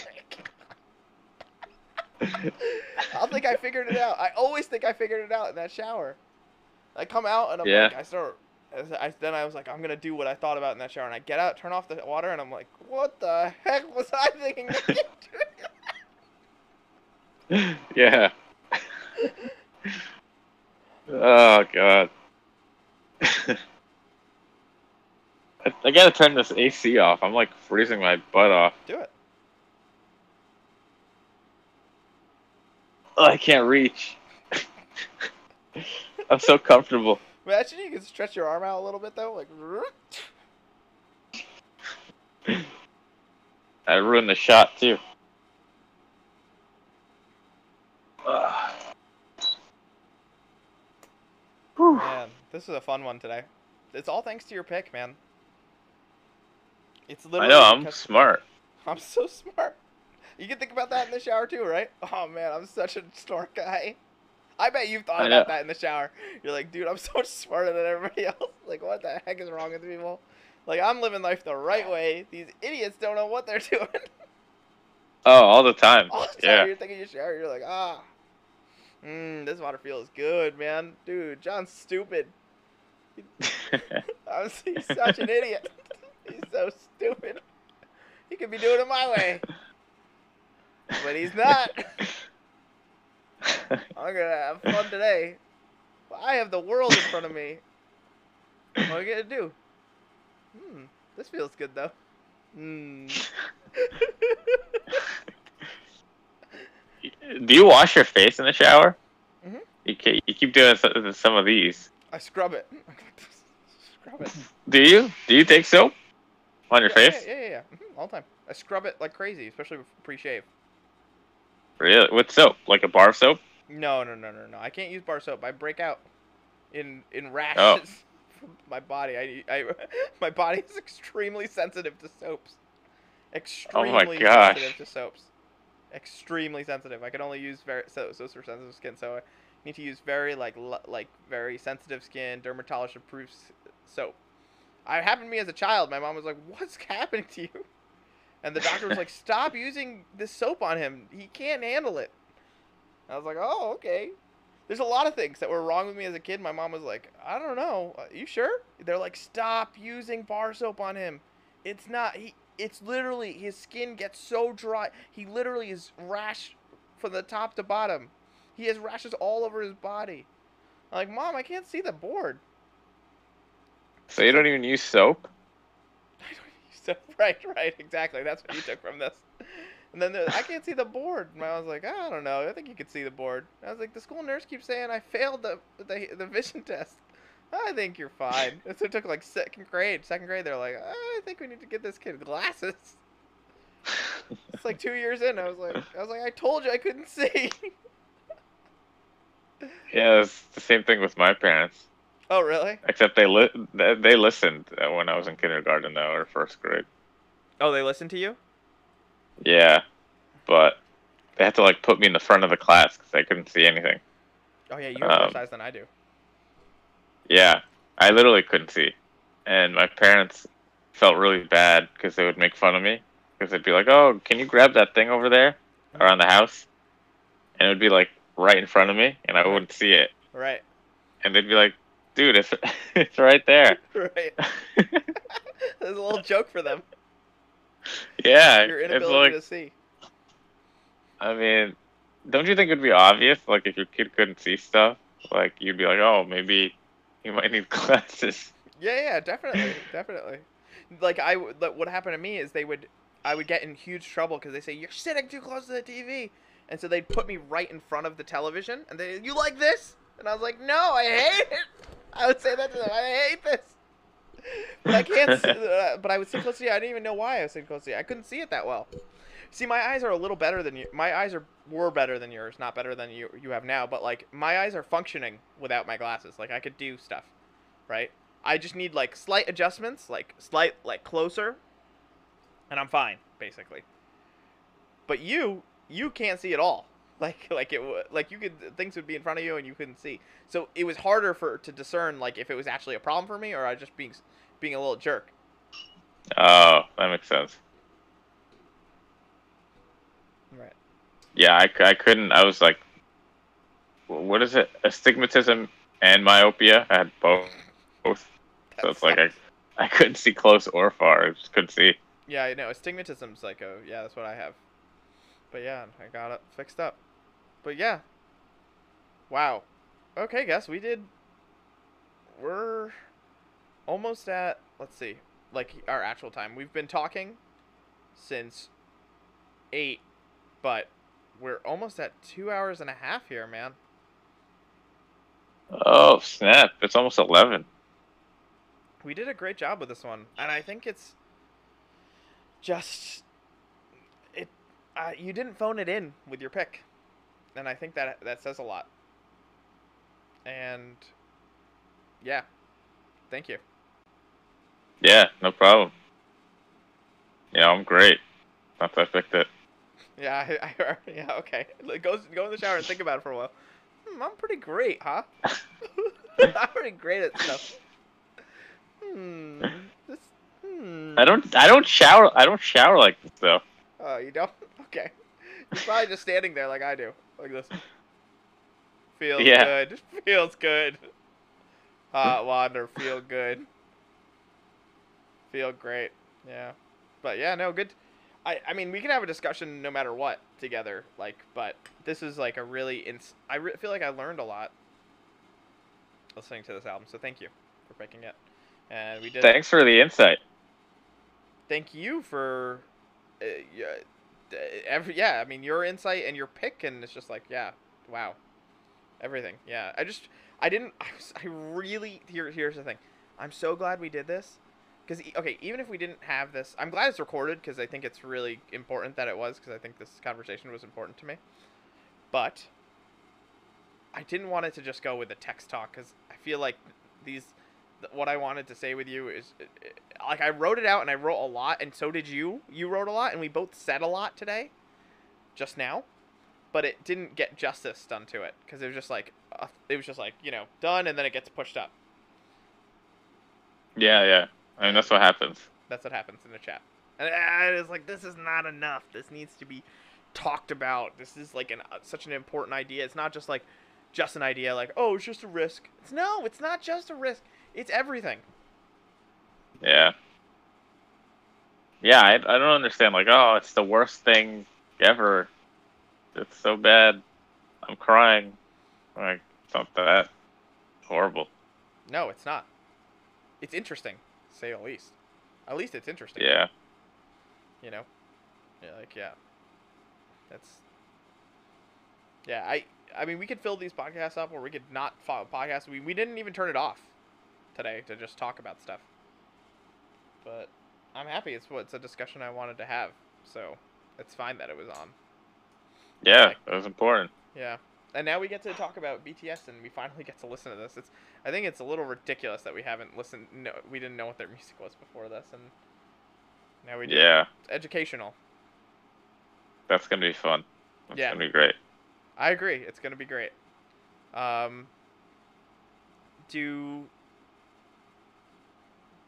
Speaker 1: I'll think I figured it out. I always think I figured it out in that shower. I come out and I'm
Speaker 2: Yeah.
Speaker 1: like I start. I, then I was like I'm gonna do what I thought about in that shower and I get out, turn off the water, and I'm like what the heck was I thinking?
Speaker 2: yeah. oh god. I, I gotta turn this AC off. I'm like freezing my butt off.
Speaker 1: do it.
Speaker 2: Oh, I can't reach. I'm so comfortable.
Speaker 1: Imagine you can stretch your arm out a little bit though, like.
Speaker 2: I ruined the shot too.
Speaker 1: Man, this is a fun one today. It's all thanks to your pick, man. It's literally.
Speaker 2: I know I'm smart.
Speaker 1: I'm so smart. You can think about that in the shower too, right? Oh man, I'm such a smart guy. I bet you've thought about that in the shower. You're like, dude, I'm so much smarter than everybody else. Like, what the heck is wrong with people? Like, I'm living life the right way. These idiots don't know what they're doing.
Speaker 2: Oh, all the time.
Speaker 1: All the time
Speaker 2: Yeah.
Speaker 1: you're thinking your shower, you're like, ah, mmm, this water feels good, man. Dude, John's stupid. I'm, he's such an idiot. He's so stupid. He could be doing it my way, but he's not. I'm gonna have fun today. I have the world in front of me. What am I gonna do? Hmm, this feels good though. Hmm.
Speaker 2: Do you wash your face in the shower?
Speaker 1: Mhm.
Speaker 2: You, you keep doing some of these.
Speaker 1: I scrub it. scrub it.
Speaker 2: Do you? Do you take soap on your
Speaker 1: yeah,
Speaker 2: face?
Speaker 1: Yeah, yeah, yeah. Mhm, all the time. I scrub it like crazy, especially with pre-shave.
Speaker 2: Really? With soap? Like a bar soap?
Speaker 1: No, no, no, no, no. I can't use bar soap. I break out in in oh. rashes
Speaker 2: Oh.
Speaker 1: from my body. I, I my body is extremely sensitive to soaps. Oh extremely
Speaker 2: Oh gosh.
Speaker 1: sensitive to soaps. Extremely sensitive. I can only use very so so for sensitive skin. So I need to use very like l- like very sensitive skin, dermatologist approved soap. I happened to me as a child. My mom was like, "What's happening to you?" And the doctor was like, "Stop using this soap on him. He can't handle it." I was like, "Oh, okay." There's a lot of things that were wrong with me as a kid. My mom was like, "I don't know. Uh, you sure?" They're like, "Stop using bar soap on him. It's not. He. It's literally his skin gets so dry. He literally is rash from the top to bottom. He has rashes all over his body." I'm like, "Mom, I can't see the board."
Speaker 2: So you don't even use soap?
Speaker 1: Soap. Right, right, exactly. That's what you took from this. And then I can't see the board. And I was like, I don't know. I think you could see the board. I was like, the school nurse keeps saying I failed the the, the vision test. I think you're fine. So it took like second grade. Second grade, they're like, I think we need to get this kid glasses. It's like two years in. I was like, I was like, I told you I couldn't see.
Speaker 2: Yeah, it's the same thing with my parents.
Speaker 1: oh, really?
Speaker 2: Except they li- they listened uh, when I was in kindergarten though, or first grade.
Speaker 1: Oh, they listened to you?
Speaker 2: Yeah, but they had to like put me in the front of the class because I couldn't see anything.
Speaker 1: Oh yeah, you have more
Speaker 2: Um,
Speaker 1: size than I do.
Speaker 2: Yeah, I literally couldn't see, and my parents felt really bad because they would make fun of me because they'd be like, "Oh, can you grab that thing over there around the house?" And it would be like right in front of me, and I wouldn't see it,
Speaker 1: Right,
Speaker 2: and they'd be like, "Dude, it's it's right there."
Speaker 1: right. There's a little joke for them.
Speaker 2: yeah,
Speaker 1: Your
Speaker 2: it's
Speaker 1: inability
Speaker 2: like
Speaker 1: to see.
Speaker 2: I mean, don't you think it'd be obvious? Like, if your kid couldn't see stuff, like you'd be like, "Oh, maybe he might need glasses."
Speaker 1: Yeah, yeah, definitely, definitely. Like I, like, what happened to me is they would, I would get in huge trouble because they say you're sitting too close to the TV, and so they'd put me right in front of the television, and they, you like this? And I was like, no, I hate it. I would say that to them, I hate this. But I can't. uh, but I would sit close to you. I didn't even know why I was sitting close to you. I couldn't see it that well. See, my eyes are a little better than you. My eyes are were better than yours, not better than you you have now. But like my eyes are functioning without my glasses. Like I could do stuff, right? I just need like slight adjustments, like slight like closer, and I'm fine basically. But you you can't see at all. like like it like you could things would be in front of you and you couldn't see. So it was harder for to discern like if it was actually a problem for me or I was just being being a little jerk.
Speaker 2: Oh, that makes sense.
Speaker 1: Right.
Speaker 2: Yeah, I, I couldn't. I was like, what is it? Astigmatism and myopia. I had both. Both. So it's like I, I couldn't see close or far. I just couldn't see.
Speaker 1: Yeah, I know. Astigmatism's like a yeah, that's what I have. But yeah, I got it fixed up. But yeah. Wow. Okay, guess we did. We're almost at let's see, like our actual time. We've been talking since eight, but we're almost at two hours and a half here, man.
Speaker 2: Oh snap! It's almost eleven.
Speaker 1: We did a great job with this one, and I think it's just it. Uh, you didn't phone it in with your pick, and I think that that says a lot. And yeah, thank you.
Speaker 2: Yeah, no problem. Yeah, I'm great. That's I picked it.
Speaker 1: Yeah, I, I yeah okay. Go go in the shower and think about it for a while. Hmm, I'm pretty great, huh? I'm pretty great at stuff. Hmm. This, hmm.
Speaker 2: I don't. I don't shower. I don't shower like this though.
Speaker 1: Oh, you don't? Okay. You're probably just standing there like I do. Like this. Feels
Speaker 2: Yeah.
Speaker 1: good. Feels good. Hot water, feel good. Feel great. Yeah. But yeah, no, good. I, I mean, we can have a discussion no matter what together, like, but this is like a really, ins- I re- feel like I learned a lot listening to this album, so thank you for picking it. And we did
Speaker 2: Thanks for the insight.
Speaker 1: thank you for uh, yeah, Uh, every yeah i mean your insight and your pick and it's just like yeah wow. Everything yeah. I just i didn't i, was, I really here here's the thing. I'm so glad we did this because okay even if we didn't have this i'm glad it's recorded because i think it's really important that it was because i think this conversation was important to me. But i didn't want it to just go with a text talk because i feel like these th- what I wanted to say with you is uh, uh, like I wrote it out and I wrote a lot and so did you. You wrote a lot and we both said a lot today just now. But it didn't get justice done to it cuz it was just like uh, it was just like, you know, done and then it gets pushed up.
Speaker 2: Yeah, yeah. I mean, that's what happens.
Speaker 1: That's what happens in the chat. And uh, it's like this is not enough. This needs to be talked about. This is like an uh, such an important idea. It's not just like just an idea like, "Oh, it's just a risk." It's no, it's not just a risk. It's everything.
Speaker 2: Yeah. Yeah, I, I don't understand. Like, oh, it's the worst thing ever. It's so bad. I'm crying. Like, it's not that horrible.
Speaker 1: No, it's not. It's interesting, say at least. At least it's interesting.
Speaker 2: Yeah.
Speaker 1: You know. Yeah, like yeah. That's. Yeah, I. I mean, we could fill these podcasts up, or we could not follow podcasts. We we didn't even turn it off today to just talk about stuff. But I'm happy. It's what it's a discussion I wanted to have, so it's fine that it was on.
Speaker 2: Yeah, that was important.
Speaker 1: Yeah. And now we get to talk about BTS, and we finally get to listen to this. It's, I think it's a little ridiculous that we haven't listened. No, we didn't know what their music was before this, and now we do.
Speaker 2: Yeah,
Speaker 1: It's educational.
Speaker 2: that's gonna be fun. That's
Speaker 1: Yeah.
Speaker 2: gonna be great.
Speaker 1: I agree. It's gonna be great. Um. Do.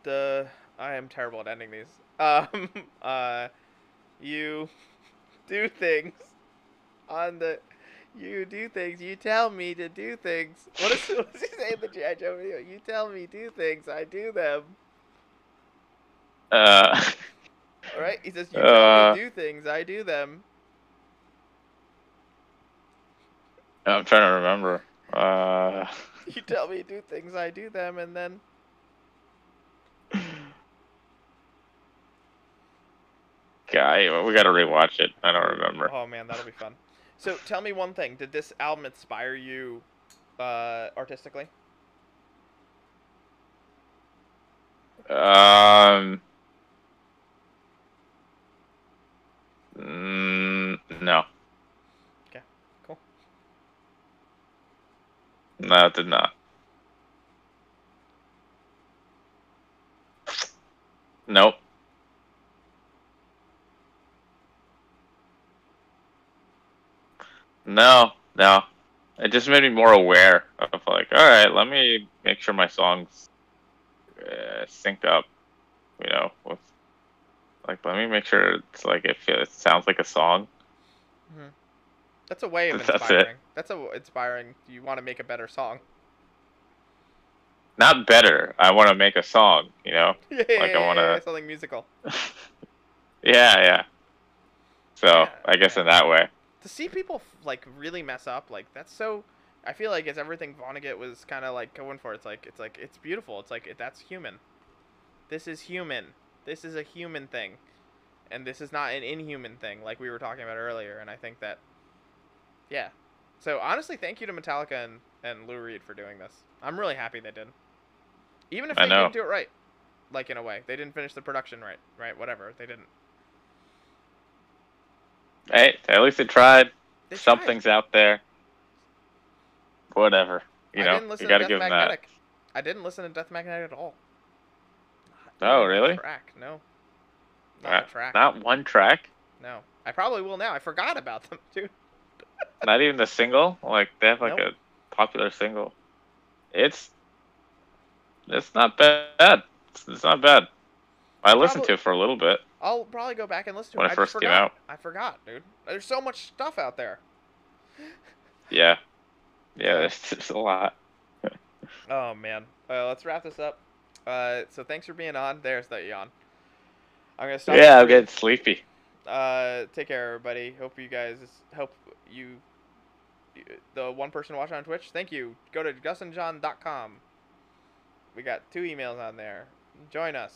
Speaker 1: The I am terrible at ending these. Um. Uh. You do things on the. You do things. You tell me to do things. What is what does he say in the G.I. Joe video? You tell me do things. I do them.
Speaker 2: Uh,
Speaker 1: All right. He says you tell
Speaker 2: Uh.
Speaker 1: me do things. I do them.
Speaker 2: I'm trying to remember. Uh,
Speaker 1: You tell me do things. I do them, and then.
Speaker 2: Guy, we gotta rewatch it. I don't remember.
Speaker 1: Oh man, that'll be fun. So tell me one thing: Did this album inspire you uh, artistically?
Speaker 2: Um. Mm, no.
Speaker 1: Okay, cool.
Speaker 2: No, it did not. Nope. No, no. It just made me more aware of like, all right, let me make sure my songs uh, sync up. You know, with like, let me make sure it's like it, feels, it sounds like a song.
Speaker 1: That's a way of
Speaker 2: That's it.
Speaker 1: That's a inspiring. You want to make a better song.
Speaker 2: Not better. I want to make a song. You know.
Speaker 1: Yeah,
Speaker 2: Like, I wanna-
Speaker 1: something musical.
Speaker 2: yeah, yeah. So
Speaker 1: Yeah,
Speaker 2: I guess
Speaker 1: yeah.
Speaker 2: in that way.
Speaker 1: To see people like really mess up, like that's so. I feel like it's everything Vonnegut was kind of like going for. It's like it's like it's beautiful. It's like that's human. This is human. This is a human thing, and this is not an inhuman thing like we were talking about earlier. And I think that, yeah. So honestly, thank you to Metallica and, and Lou Reed for doing this. I'm really happy they did. Even if
Speaker 2: I
Speaker 1: they
Speaker 2: know.
Speaker 1: didn't do it right, like in a way, they didn't finish the production right. Right, whatever. They didn't.
Speaker 2: Hey, at least they tried.
Speaker 1: They tried.
Speaker 2: Something's out there. Whatever. You
Speaker 1: I
Speaker 2: know, you got
Speaker 1: to
Speaker 2: to
Speaker 1: Death
Speaker 2: give them that.
Speaker 1: I didn't listen to Death Magnetic at all. Not
Speaker 2: Oh, really?
Speaker 1: Track, no. Not
Speaker 2: Uh,
Speaker 1: track.
Speaker 2: Not one track.
Speaker 1: No, I probably will now. I forgot about them, dude.
Speaker 2: Not even the single. Like they have like
Speaker 1: Nope.
Speaker 2: a popular single. It's it's not bad. It's, it's not bad. I listened
Speaker 1: Probably-
Speaker 2: to it for a little bit.
Speaker 1: I'll probably go back and listen to
Speaker 2: When
Speaker 1: it.
Speaker 2: it
Speaker 1: I
Speaker 2: first came out.
Speaker 1: I forgot, dude. There's so much stuff out there.
Speaker 2: Yeah. Yeah, there's, there's a lot.
Speaker 1: Oh man. Uh, let's wrap this up. Uh, so thanks for being on. There's that yawn. I'm gonna stop.
Speaker 2: Yeah, I'm getting sleepy.
Speaker 1: Uh, take care, everybody. Hope you guys help you, the one person watching on Twitch. Thank you. Go to gusandjohn.com. We got two emails on there. Join us.